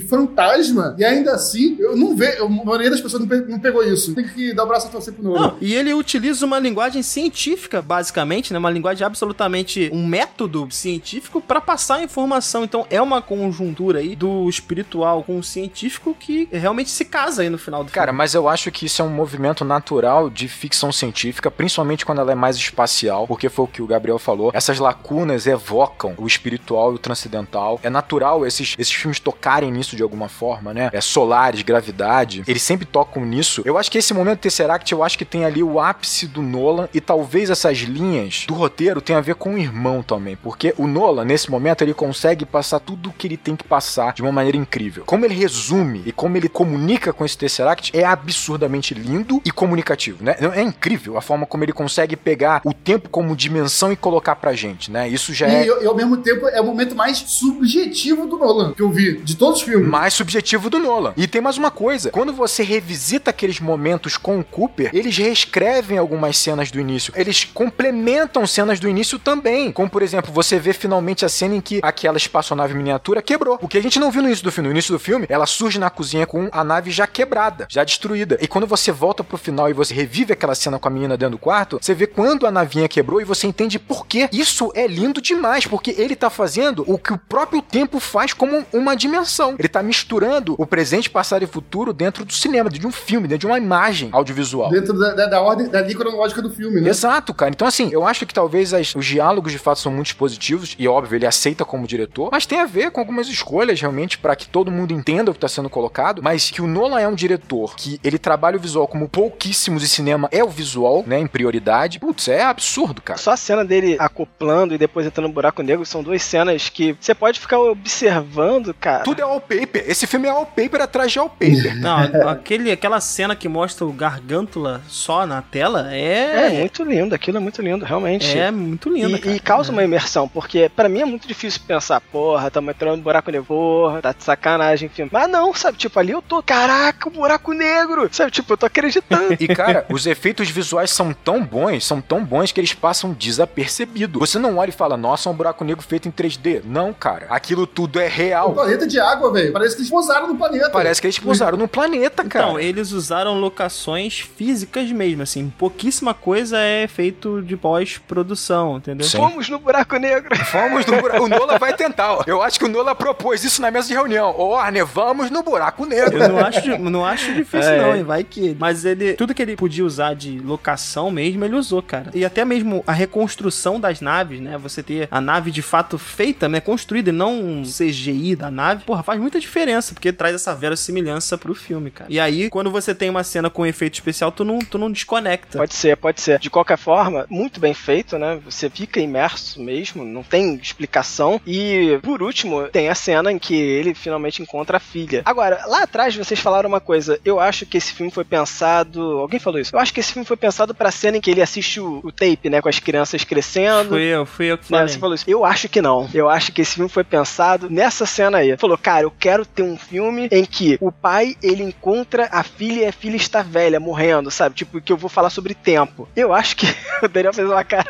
fantasma e ainda assim, eu não vejo, a maioria das pessoas não, não pegou isso. Tem que dar o braço a torcer pro Nolan. Não, e ele utiliza uma linguagem científica, basicamente, né? Uma linguagem absolutamente, um método científico para passar a informação. Então é uma conjuntura aí do espiritual com o científico que realmente se casa aí no final do Cara, filme. mas eu acho que isso é um movimento natural de ficção científica, principalmente quando ela é mais espacial, porque foi o que o Gabriel falou. Essas lacunas evocam o espiritual e o transcendental. É natural esses, esses filmes tocarem nisso de alguma forma, né? É solares, gravidade. Eles sempre tocam nisso. Eu acho que esse momento Tesseract, eu acho que tem ali o ápice do Nolan e talvez essas linhas do roteiro tenham a ver com o irmão também, porque o Nolan, nesse momento, ele consegue passar tudo o que ele tem que passar de uma maneira incrível. Como ele resume e como ele comunica com esse Tesseract é absurdamente lindo e comunicativo, né? É incrível a forma como ele consegue pegar o tempo como dimensão e colocar pra gente, né? Isso já é... E, e ao mesmo tempo é o momento mais subjetivo do Nolan que eu vi, de todos os filmes. Mais subjetivo do Nolan. E tem mais uma coisa, quando você revisita aqueles momentos com o Cooper, eles reescrevem algumas cenas do início. Eles complementam cenas do início também. Como, por exemplo, você vê finalmente a cena em que aquela espaçonave miniatura quebrou. O que a gente não viu no início do filme. No início do filme, ela surge na cozinha com a nave já quebrada, já destruída. E quando você volta pro final e você revive aquela cena com a menina dentro do quarto, você vê quando a navinha quebrou e você entende por quê. Isso é lindo demais, porque ele tá fazendo o que o próprio tempo faz como uma dimensão. Ele tá misturando o presente, passado e futuro dentro do cinema, dentro de um filme, dentro de uma imagem audiovisual. Dentro da, da, da ordem, da linha cronológica do filme, né? Exato, cara. Então, assim, eu acho que talvez as, os diálogos de fato são muito positivos, e óbvio, ele aceita como diretor, mas tem a ver com algumas escolhas realmente para que todo mundo entenda o que tá sendo colocado, mas que o Nolan é um diretor que ele trabalha o visual como pouquíssimos de cinema é o visual, né, em prioridade. Putz, é absurdo, cara. Só a cena dele acoplando e depois entrando no buraco negro são duas cenas que você pode ficar observando, cara. Tudo é wallpaper. Esse filme é wallpaper atrás de wallpaper. Não, aquele, aquela cena que mostra o Gargantula só na tela é. É muito lindo, aquilo é muito lindo, realmente. É muito lindo. E, e, causa é. uma imersão, porque para mim é muito difícil pensar, porra, tamo entrando no buraco negro, porra, tá de sacanagem filme. Mas não, sabe? Tipo, ali eu tô, caraca, o buraco negro, sabe? Tipo, eu tô acreditando. e cara, os efeitos visuais são tão bons, são tão bons que eles passam desapercebidos. Você não olha e fala, nossa, é um buraco negro feito em 3D. Não, não, cara. Aquilo tudo é real. Um planeta de água, velho. Parece que eles pousaram no planeta. Parece que eles pousaram no planeta, cara. Então, eles usaram locações físicas mesmo, assim. Pouquíssima coisa é feito de pós-produção, entendeu? Sim. Fomos no buraco negro. Vamos no buraco. O Nola vai tentar. ó. Eu acho que o Nola propôs isso na mesa de reunião. Ô, Warner, vamos no buraco negro. Eu não acho, não acho difícil, É. não, hein? Vai que. Mas ele. Tudo que ele podia usar de locação mesmo, ele usou, cara. E até mesmo a reconstrução das naves, né? Você ter a nave de fato feita, né? Construída e não um CGI da nave, porra, faz muita diferença, porque traz essa verossimilhança pro filme, cara. E aí, quando você tem uma cena com efeito especial, tu não, tu não desconecta. Pode ser, pode ser. De qualquer forma, muito bem feito, né? Você fica imerso mesmo, não tem explicação. E, por último, tem a cena em que ele finalmente encontra a filha. Agora, lá atrás vocês falaram uma coisa. Eu acho que esse filme foi pensado. Alguém falou isso? Eu acho que esse filme foi pensado pra cena em que ele assiste o, o tape, né? Com as crianças crescendo. Fui eu, fui eu que Né, falei. você falou isso. Eu acho que não. Eu acho que esse filme foi pensado nessa cena aí. Falou, cara, eu quero ter um filme em que o pai ele encontra a filha e a filha está velha, morrendo, sabe? Tipo, que eu vou falar sobre tempo. Eu acho que o Daniel fez uma cara.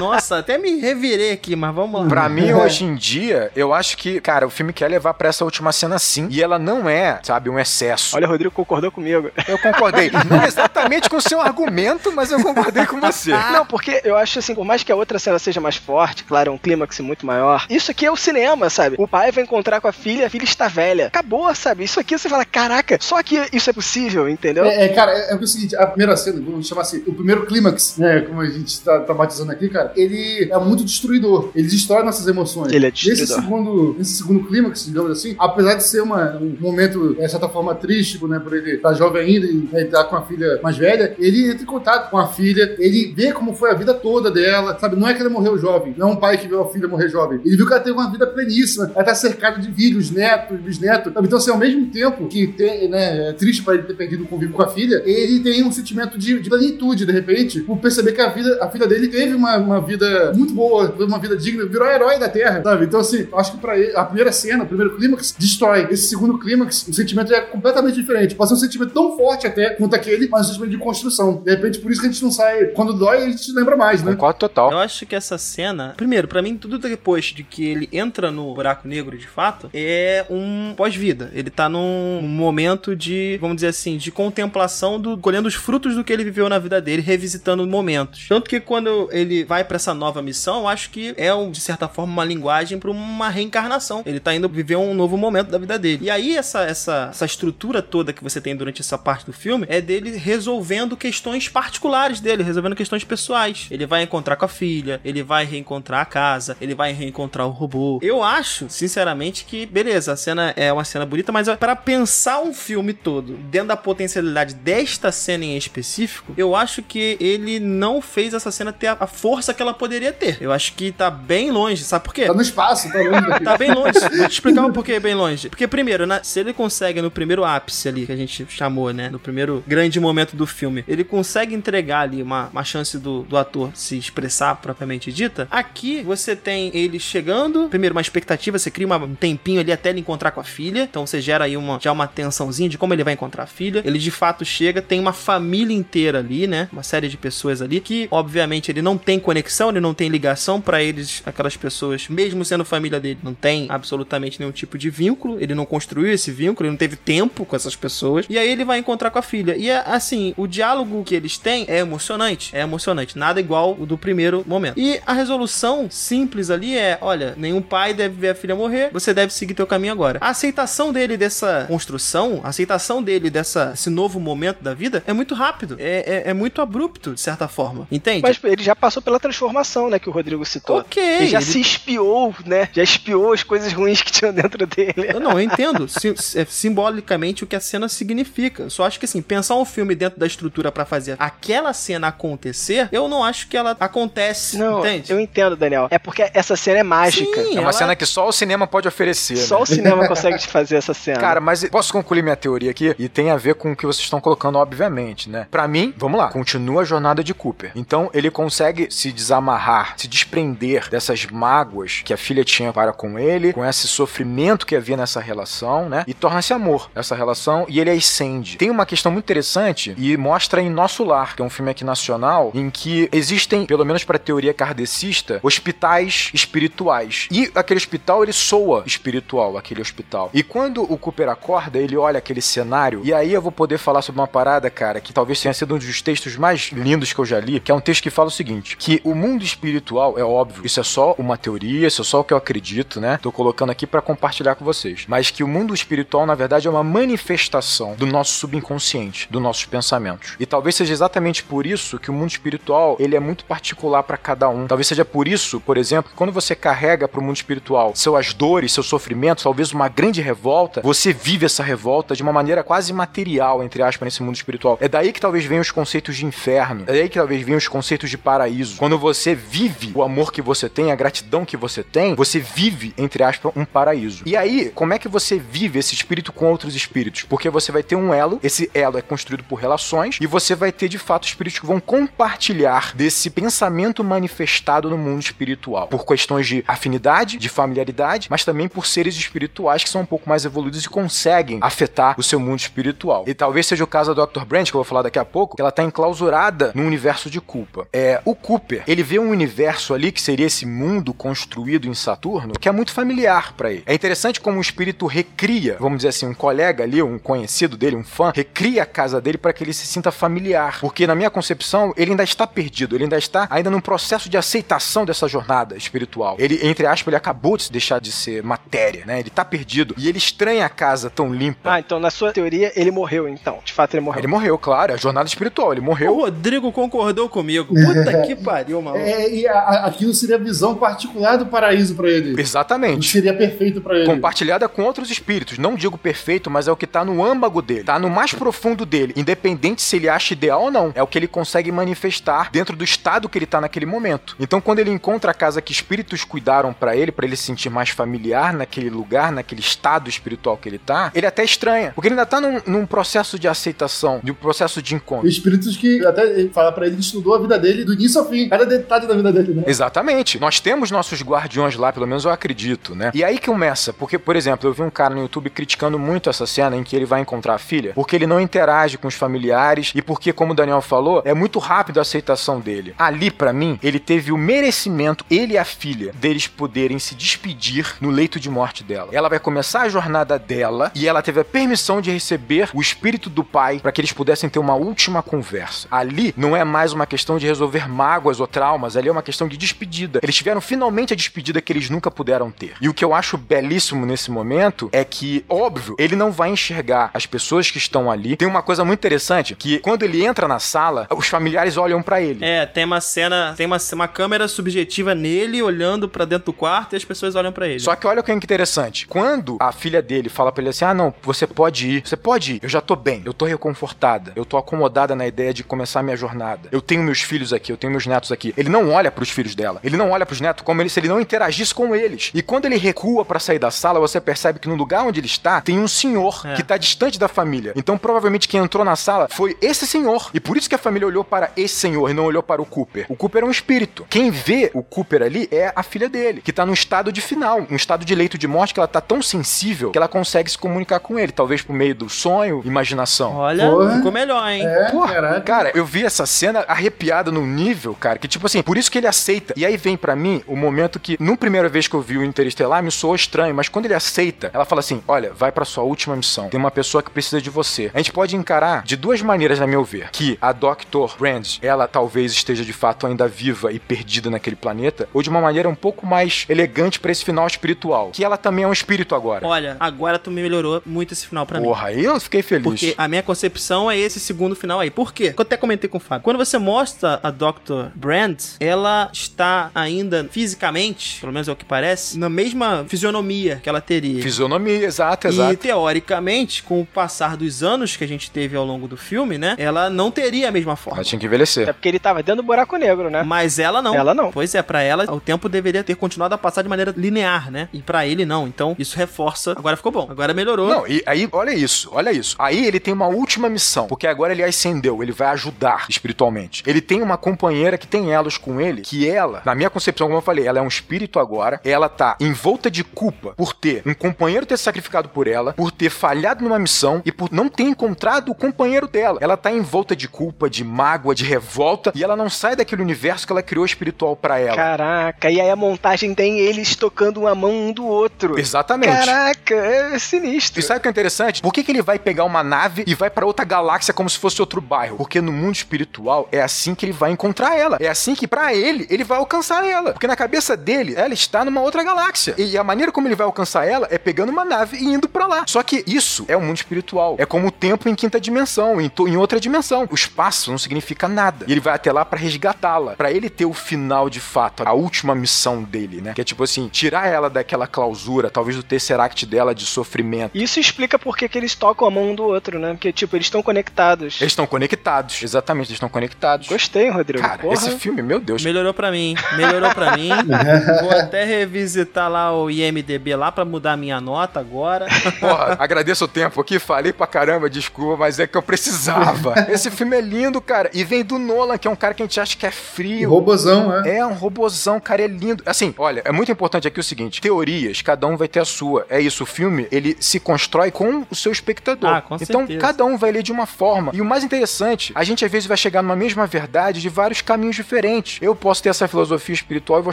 Nossa, até me revirei aqui, mas vamos lá. Pra mim, hoje em dia, eu acho que, cara, o filme quer levar pra essa última cena sim. E ela não é, sabe, um excesso. Olha, o Rodrigo concordou comigo. Eu concordei. Não exatamente com o seu argumento, mas eu concordei com você. Não, porque eu acho assim, por mais que a outra cena seja mais forte, claro, é um clímax muito maior. Isso aqui é o cinema, sabe? O pai vai encontrar com a filha, a filha está velha. Acabou, sabe? Isso aqui você fala, caraca, só que isso é possível, entendeu? É, é, cara, é, é o seguinte, a primeira cena, vamos chamar assim, o primeiro clímax, né, como a gente tá, tá batizando aqui, cara, ele é muito destruidor. Ele destrói nossas emoções. Ele é Nesse destruidor. segundo, nesse segundo clímax, digamos assim, apesar de ser uma, um momento, de certa forma, triste, né, por ele estar jovem ainda e né, estar com a filha mais velha, ele entra em contato com a filha, ele vê como foi a vida toda dela, sabe? Não é que ela morreu jovem, não é um pai que viu a filha morrer jovem. Ele viu que ela teve uma vida pleníssima, ela tá cercada de filhos, netos, bisnetos? Então, assim, ao mesmo tempo que tem, né, é triste para ele ter perdido o convívio com a filha, ele tem um sentimento de, de plenitude, de repente, por perceber que a vida, a filha dele teve uma, uma vida muito boa, teve uma vida digna, virou herói da Terra, sabe? Então, assim, eu acho que pra ele, a primeira cena, o primeiro clímax, destrói. Esse segundo clímax, o sentimento é completamente diferente. Pode ser um sentimento tão forte até quanto aquele, mas um sentimento de construção. De repente, por isso que a gente não sai. Quando dói, a gente lembra mais, né? Concordo total. Eu acho que essa cena, primeiro, pra mim, tudo depois de que ele entra no buraco negro de fato, é um pós-vida. Ele tá num momento de, vamos dizer assim, de contemplação do colhendo os frutos do que ele viveu na vida dele, revisitando momentos. Tanto que quando ele vai pra essa nova missão, eu acho que é de certa forma uma linguagem pra uma reencarnação. Ele tá indo viver um novo momento da vida dele. E aí essa essa essa estrutura toda que você tem durante essa parte do filme é dele resolvendo questões particulares dele, resolvendo questões pessoais. Ele vai encontrar com a filha, ele vai reencontrar a casa, ele vai reencontrar o robô. Eu acho, sinceramente, que beleza, a cena é uma cena bonita, mas para pensar um filme todo dentro da potencialidade desta cena em específico, eu acho que ele não fez essa cena ter a força que ela poderia ter. Eu acho que tá bem longe, sabe por quê? Tá no espaço, tá longe daqui. Tá bem longe. Vou te explicar um porquê bem longe. Porque, primeiro, na- se ele consegue no primeiro ápice ali, que a gente chamou, né? No primeiro grande momento do filme, ele consegue entregar ali uma, uma chance do, do ator se expressar propriamente dita. Aqui você tem ele chegando, primeiro, uma expectativa, você cria uma- um tempinho ali até ele encontrar com a filha. Então você gera aí uma, já uma tensãozinha de como ele vai encontrar a filha. Ele de fato chega, tem uma família inteira ali, né? Uma série de pessoas ali que, obviamente, ele não tem conexão, ele não tem ligação pra eles, aquelas pessoas, mesmo sendo família dele, não tem absolutamente nenhum tipo de vínculo. Ele não construiu esse vínculo, ele não teve tempo com essas pessoas. E aí ele vai encontrar com a filha. E é assim, o diálogo que eles têm é emocionante. É emocionante. Nada igual o do primeiro momento. E a resolução simples ali é: olha, nenhum pai deve ver a filha morrer, você deve seguir teu caminho agora. A aceitação dele dessa construção, a aceitação dele dessa esse novo momento da vida é muito rápido. É, é, é muito abrupto, de certa forma. Entende? Mas ele já passou pela transformação, né, que o Rodrigo citou. Ok, Ele já ele- se espiou, né? Já espiou as coisas ruins que tinham dentro dele. Eu não, eu entendo sim- é, simbolicamente o que a cena significa. Só acho que assim, pensar um filme dentro da estrutura pra fazer aquela cena acontecer, eu não acho que ela acontece, Não, entende? eu entendo, Daniel. É porque essa cena é mágica. Sim, É uma ela- cena que só o cinema pode oferecer. Só né? o cinema consegue te fazer essa cena. Cara, mas posso concluir minha teoria aqui? E tem a ver com o que vocês estão colocando, obviamente, né? Pra mim, vamos lá, continua a jornada de Cooper. Então, ele consegue se desamarrar, se desprender dessas mágoas que a filha tinha para com ele, com esse sofrimento que havia nessa relação, né? E torna-se amor essa relação e ele a acende. Tem uma questão muito interessante e mostra em Nosso Lar, que é um filme aqui nacional, em que existem, pelo menos para a teoria kardecista, hospitais espirituais. E aquele hospital, ele soa espiritual, aquele hospital. E quando o Cooper acorda, ele olha aquele cenário, e aí eu vou poder falar sobre uma parada, cara, que talvez tenha sido um dos textos mais lindos que eu já li, que é um texto que fala o seguinte, que o mundo espiritual, é óbvio, isso é só uma teoria, isso é só o que eu acredito, né? Tô colocando aqui para compartilhar com vocês. Mas que o mundo espiritual, na verdade, é uma manifestação do nosso subconsciente, dos nossos pensamentos. E talvez seja exatamente por isso que o mundo espiritual, ele é muito particular para cada um. Talvez seja por isso, por exemplo, que quando você carrega para o mundo espiritual suas dores, seus sofrimentos, talvez uma grande revolta, você vive essa revolta de uma maneira quase material, entre aspas, nesse mundo espiritual. É daí que talvez venham os conceitos de inferno, é daí que talvez venham os conceitos de paraíso. Quando você vive o amor que você tem, a gratidão que você tem, você vive, entre aspas, um paraíso. E aí, como é que você vive esse espírito com outros espíritos? Porque você vai ter um elo, esse elo é construído por relações, e você vai ter de fato espíritos que vão compartilhar desse pensamento manifestado no mundo espiritual, por questões de afinidade, de familiaridade, mas também por seres espirituais que são um pouco mais evoluídos e conseguem afetar o seu mundo espiritual. E talvez seja o caso da Dr. Brandt, que eu vou falar daqui a pouco, que ela está enclausurada no universo de culpa. É, o Cooper, ele vê um universo ali que seria esse mundo construído em Saturno, que é muito familiar para ele. É interessante como o espírito recria, vamos dizer assim, um colega ali, um conhecido dele, um fã, recria a casa dele para que ele se sinta familiar, porque na minha concepção, ele ainda está perdido, ele ainda está ainda num processo de aceitação dessa jornada espiritual. Ele, entre aspas, ele acabou de deixar de ser matéria, né? Ele tá perdido e ele estranha a casa tão limpa. Ah, então na sua teoria ele morreu então. De fato ele morreu. Ele morreu, claro, é a jornada espiritual, ele morreu. O Rodrigo concordou comigo. Puta que pariu, maluco. É, e a- a- aquilo seria a visão particular do paraíso pra ele. Exatamente. seria perfeito pra ele. Compartilhada com outros espíritos. Não digo perfeito, mas é o que tá no âmago dele. Tá no mais profundo dele. Independente se ele acha ideal ou não. É o que ele consegue manifestar dentro do estado que ele tá naquele momento. Então, quando ele encontra a casa que espíritos cuidaram pra ele, pra ele se sentir mais familiar naquele lugar, naquele estado espiritual que ele tá, ele até estranha. Porque ele ainda tá num, num processo de aceitação, de um processo de encontro. Espíritos que até fala pra ele que estudou a vida dele do início ao fim, cada detalhe da vida dele, né? Exatamente. Nós temos nossos guardiões lá, pelo menos eu acredito, né? E aí que começa, porque, por exemplo, eu vi um cara no YouTube criticando muito essa cena em que ele vai encontrar a filha, porque ele não interage com os familiares e porque, como o Daniel falou, é muito rápido a aceitação dele. Ali, pra mim, ele teve o merecimento, ele e a filha, deles poderem se despedir no leito de morte dela. Ela vai começar a jornada dela e ela teve a permissão de receber o espírito do pai para que eles pudessem ter uma última conversa. Ali não é mais uma questão de resolver mágoas ou traumas, ali é uma questão de despedida. Eles tiveram finalmente a despedida que eles nunca puderam ter. E o que eu acho belíssimo nesse momento é que, óbvio, ele não vai enxergar as pessoas que estão ali. Tem uma coisa muito interessante que quando ele entra na sala, os familiares olham para ele. É, tem uma cena, tem uma, uma câmera subjetiva nele olhando pra dentro do quarto e as pessoas olham pra ele. Só que olha o que é interessante. Quando a filha dele fala pra ele assim: Ah, não, você pode ir, você pode ir, eu já tô bem, eu tô reconfortada, eu tô acomodada na ideia de começar a minha jornada. Eu tenho meus filhos aqui, eu tenho meus netos aqui. Ele não olha pros filhos dela, ele não olha pros netos como ele, se ele não interagisse com eles. E quando ele recua pra sair da sala, você percebe que no lugar onde ele está, tem um senhor É. que tá distante da família. Então provavelmente quem entrou na sala foi esse senhor. E por isso que a família olhou para esse senhor e não olhou para o Cooper. O Cooper é um espírito. Quem vê o Cooper ali é a filha dele, que tá num estado de final, um estado de leito de morte que ela tá tão sensível que ela consegue se comunicar com ele, talvez por meio do sonho, imaginação. Olha, Porra. ficou melhor, hein? É, Porra, cara, eu vi essa cena arrepiada num nível, cara, que tipo assim, por isso que ele aceita. E aí vem pra mim o momento que, numa primeira vez que eu vi o Interestelar, me soou estranho, mas quando ele aceita, ela fala assim: olha, vai pra sua última missão. Tem uma pessoa que precisa de você. A gente pode encarar de duas maneiras, na meu ver, que a Dr. Brand, ela talvez esteja de fato ainda viva e perdida naquele planeta, ou de uma maneira um pouco mais elegante pra esse final espiritual, que ela também é um espírito agora. Olha, agora tu me melhorou muito esse final pra mim. Porra, aí eu fiquei feliz. Porque a minha concepção é esse segundo final aí. Por quê? Eu até comentei com o Fábio. Quando você mostra a Dr. Brand, ela está ainda fisicamente, pelo menos é o que parece, na mesma fisionomia que ela teria. Fisionomia, exato, E exato. teoricamente, com o passar dos anos que a gente teve ao longo do filme, né? Ela não teria a mesma forma. Ela tinha que envelhecer. É porque ele tava dentro do buraco negro, né? Mas ela não. Ela não. Pois é, pra ela o tempo deveria ter continuado a passar de maneira linear, né? E pra ele não. Então isso reforça. Agora ficou bom. Agora melhorou. Não, e aí, olha isso, olha isso. Aí ele tem uma última missão, porque agora ele ascendeu, ele vai ajudar espiritualmente. Ele tem uma companheira que tem elos com ele, que ela, na minha concepção, como eu falei, ela é um espírito agora, ela tá envolta de culpa por ter um companheiro ter sacrificado por ela, por ter falhado numa missão e por não ter encontrado o companheiro dela. Ela tá envolta de culpa, de mágoa, de revolta, e ela não sai daquele universo que ela criou espiritual pra ela. Caraca, e aí a montagem tem eles tocando uma mão um do outro. Exatamente. Caraca, é sinistro. E sabe o que é interessante? Por que, que ele vai pegar uma nave e vai pra outra galáxia como se fosse outro bairro? Porque no mundo espiritual é assim que ele vai encontrar ela. É assim que pra ele ele vai alcançar ela. Porque na cabeça dele ela está numa outra galáxia. E a maneira como ele vai alcançar ela é pegando uma nave e indo pra lá. Só que isso é o mundo espiritual. É como o tempo em quinta dimensão, em, em outra dimensão. O espaço não significa nada. E ele vai até lá pra resgatá-la, Pra ele ter o final de fato, a última missão dele, né? Que é tipo assim, tirar ela daquela clausura, talvez do tesseract dela de sofrimento. Isso explica por que, que eles tocam a mão um do outro, né? Porque, tipo, eles estão conectados. Eles estão conectados, exatamente, eles estão conectados. Gostei, Rodrigo. Cara, Porra. esse filme, meu Deus. Melhorou pra mim, melhorou pra mim. Vou até revisitar lá o IMDB lá pra mudar a minha nota agora. Porra, agradeço o tempo aqui, falei pra caramba, desculpa, mas é que eu precisava. Esse filme é lindo, cara. E vem do Nolan, que é um cara que a gente acha que é frio. robozão, né? É um robozão, cara, é lindo. Assim, olha, é muito importante aqui o seguinte: teorias, cada um vai ter a sua. É isso, o filme, ele se constrói com o seu espectador. Ah, com então, certeza. cada um vai ler de uma forma. E o mais interessante, a gente às vezes vai chegar numa mesma verdade de vários caminhos diferentes. Eu posso ter essa filosofia espiritual e vou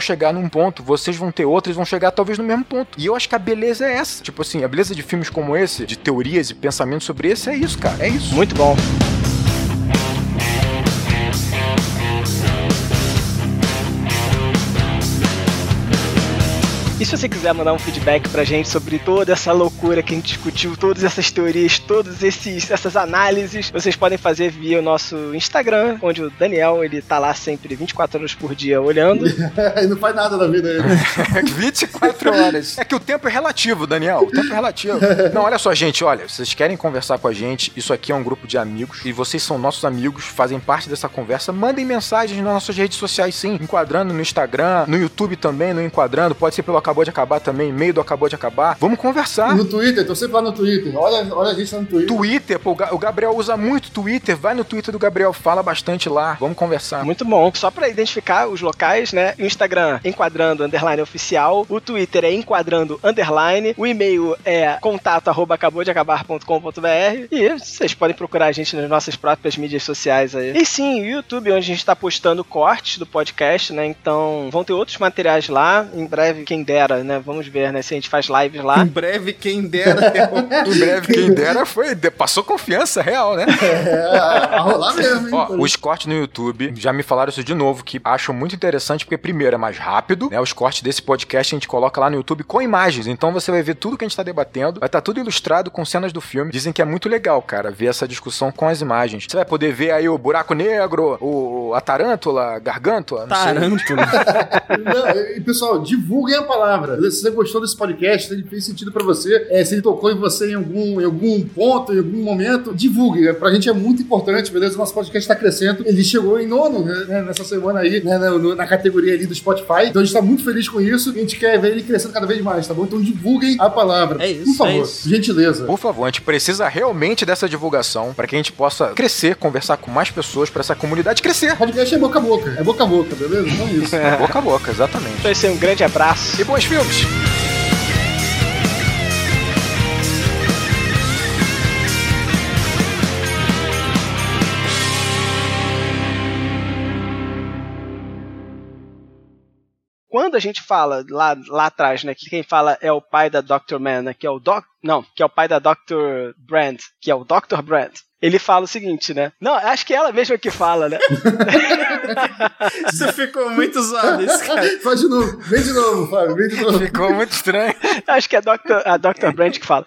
chegar num ponto, vocês vão ter outros e vão chegar talvez no mesmo ponto. E eu acho que a beleza é essa. Tipo assim, a beleza de filmes como esse, de teorias e pensamentos sobre esse, é isso, cara. É isso. Muito bom. E se você quiser mandar um feedback pra gente sobre toda essa loucura que a gente discutiu, todas essas teorias, todas essas análises, vocês podem fazer via o nosso Instagram, onde o Daniel, ele tá lá sempre 24 horas por dia olhando. e não faz nada da vida aí. 24 horas. É que o tempo é relativo, Daniel. O tempo é relativo. Não, olha só, gente, olha, vocês querem conversar com a gente, isso aqui é um grupo de amigos e vocês são nossos amigos, fazem parte dessa conversa. Mandem mensagens nas nossas redes sociais, sim. Enquadrando no Instagram, no YouTube também, no Enquadrando. Pode ser pelo Acabou de Acabar também, e-mail do Acabou de Acabar. Vamos conversar. No Twitter, tô sempre lá no Twitter. Olha, olha a gente lá no Twitter. Twitter, pô, o Ga- o Gabriel usa muito Twitter. Vai no Twitter do Gabriel, fala bastante lá. Vamos conversar. Muito bom. Só pra identificar os locais, né? O Instagram, enquadrando underline oficial. O Twitter é enquadrando underline. O e-mail é contato arroba acabou de acabar.com.br. E vocês podem procurar a gente nas nossas próprias mídias sociais aí. E sim, o YouTube, onde a gente tá postando cortes do podcast, né? Então vão ter outros materiais lá. Em breve, quem dera, né? Vamos ver, né? Se a gente faz lives lá. Em breve, quem dera. eu- Em breve, quem dera foi. Passou confiança real, né? É, a rolar mesmo, hein? Ó, os cortes no YouTube, já me falaram isso de novo, que acham muito interessante, porque primeiro é mais rápido, né? Os cortes desse podcast a gente coloca lá no YouTube com imagens, então você vai ver tudo que a gente tá debatendo, vai estar tudo ilustrado com cenas do filme. Dizem que é muito legal, cara, ver essa discussão com as imagens. Você vai poder ver aí o buraco negro, o, a tarântula, a gargantula, não sei. Não, e pessoal, divulguem a palavra. Se você gostou desse podcast, se ele fez sentido pra você, é, se ele tocou em você em algum, em algum ponto, em algum momento, divulgue. É, Pra gente é muito importante, beleza? Nosso podcast tá crescendo. Ele chegou em nono né, nessa semana aí, né, na, na categoria ali do Spotify. Então a gente tá muito feliz com isso e a gente quer ver ele crescendo cada vez mais, tá bom? Então divulguem a palavra. É isso, Por favor, é isso. gentileza. Por favor, a gente precisa realmente dessa divulgação para que a gente possa crescer, conversar com mais pessoas, para essa comunidade crescer. Podcast é boca a boca. É boca a boca, beleza? Então é isso. Boca a boca, exatamente. Então esse é um grande abraço. E bons filmes! Quando a gente fala lá, lá atrás, né, que quem fala é o pai da Dr. Man, né, que é o Doc, não, que é o pai da Dr. Brand, que é o Dr. Brand. Ele fala o seguinte, né? Não, acho que é ela mesma que fala, né? Isso ficou muito zoado, esse cara. Faz de novo. Vem de novo, Fábio. Vem de novo. Ficou muito estranho. acho que é a Dr. a Dr. Brand que fala.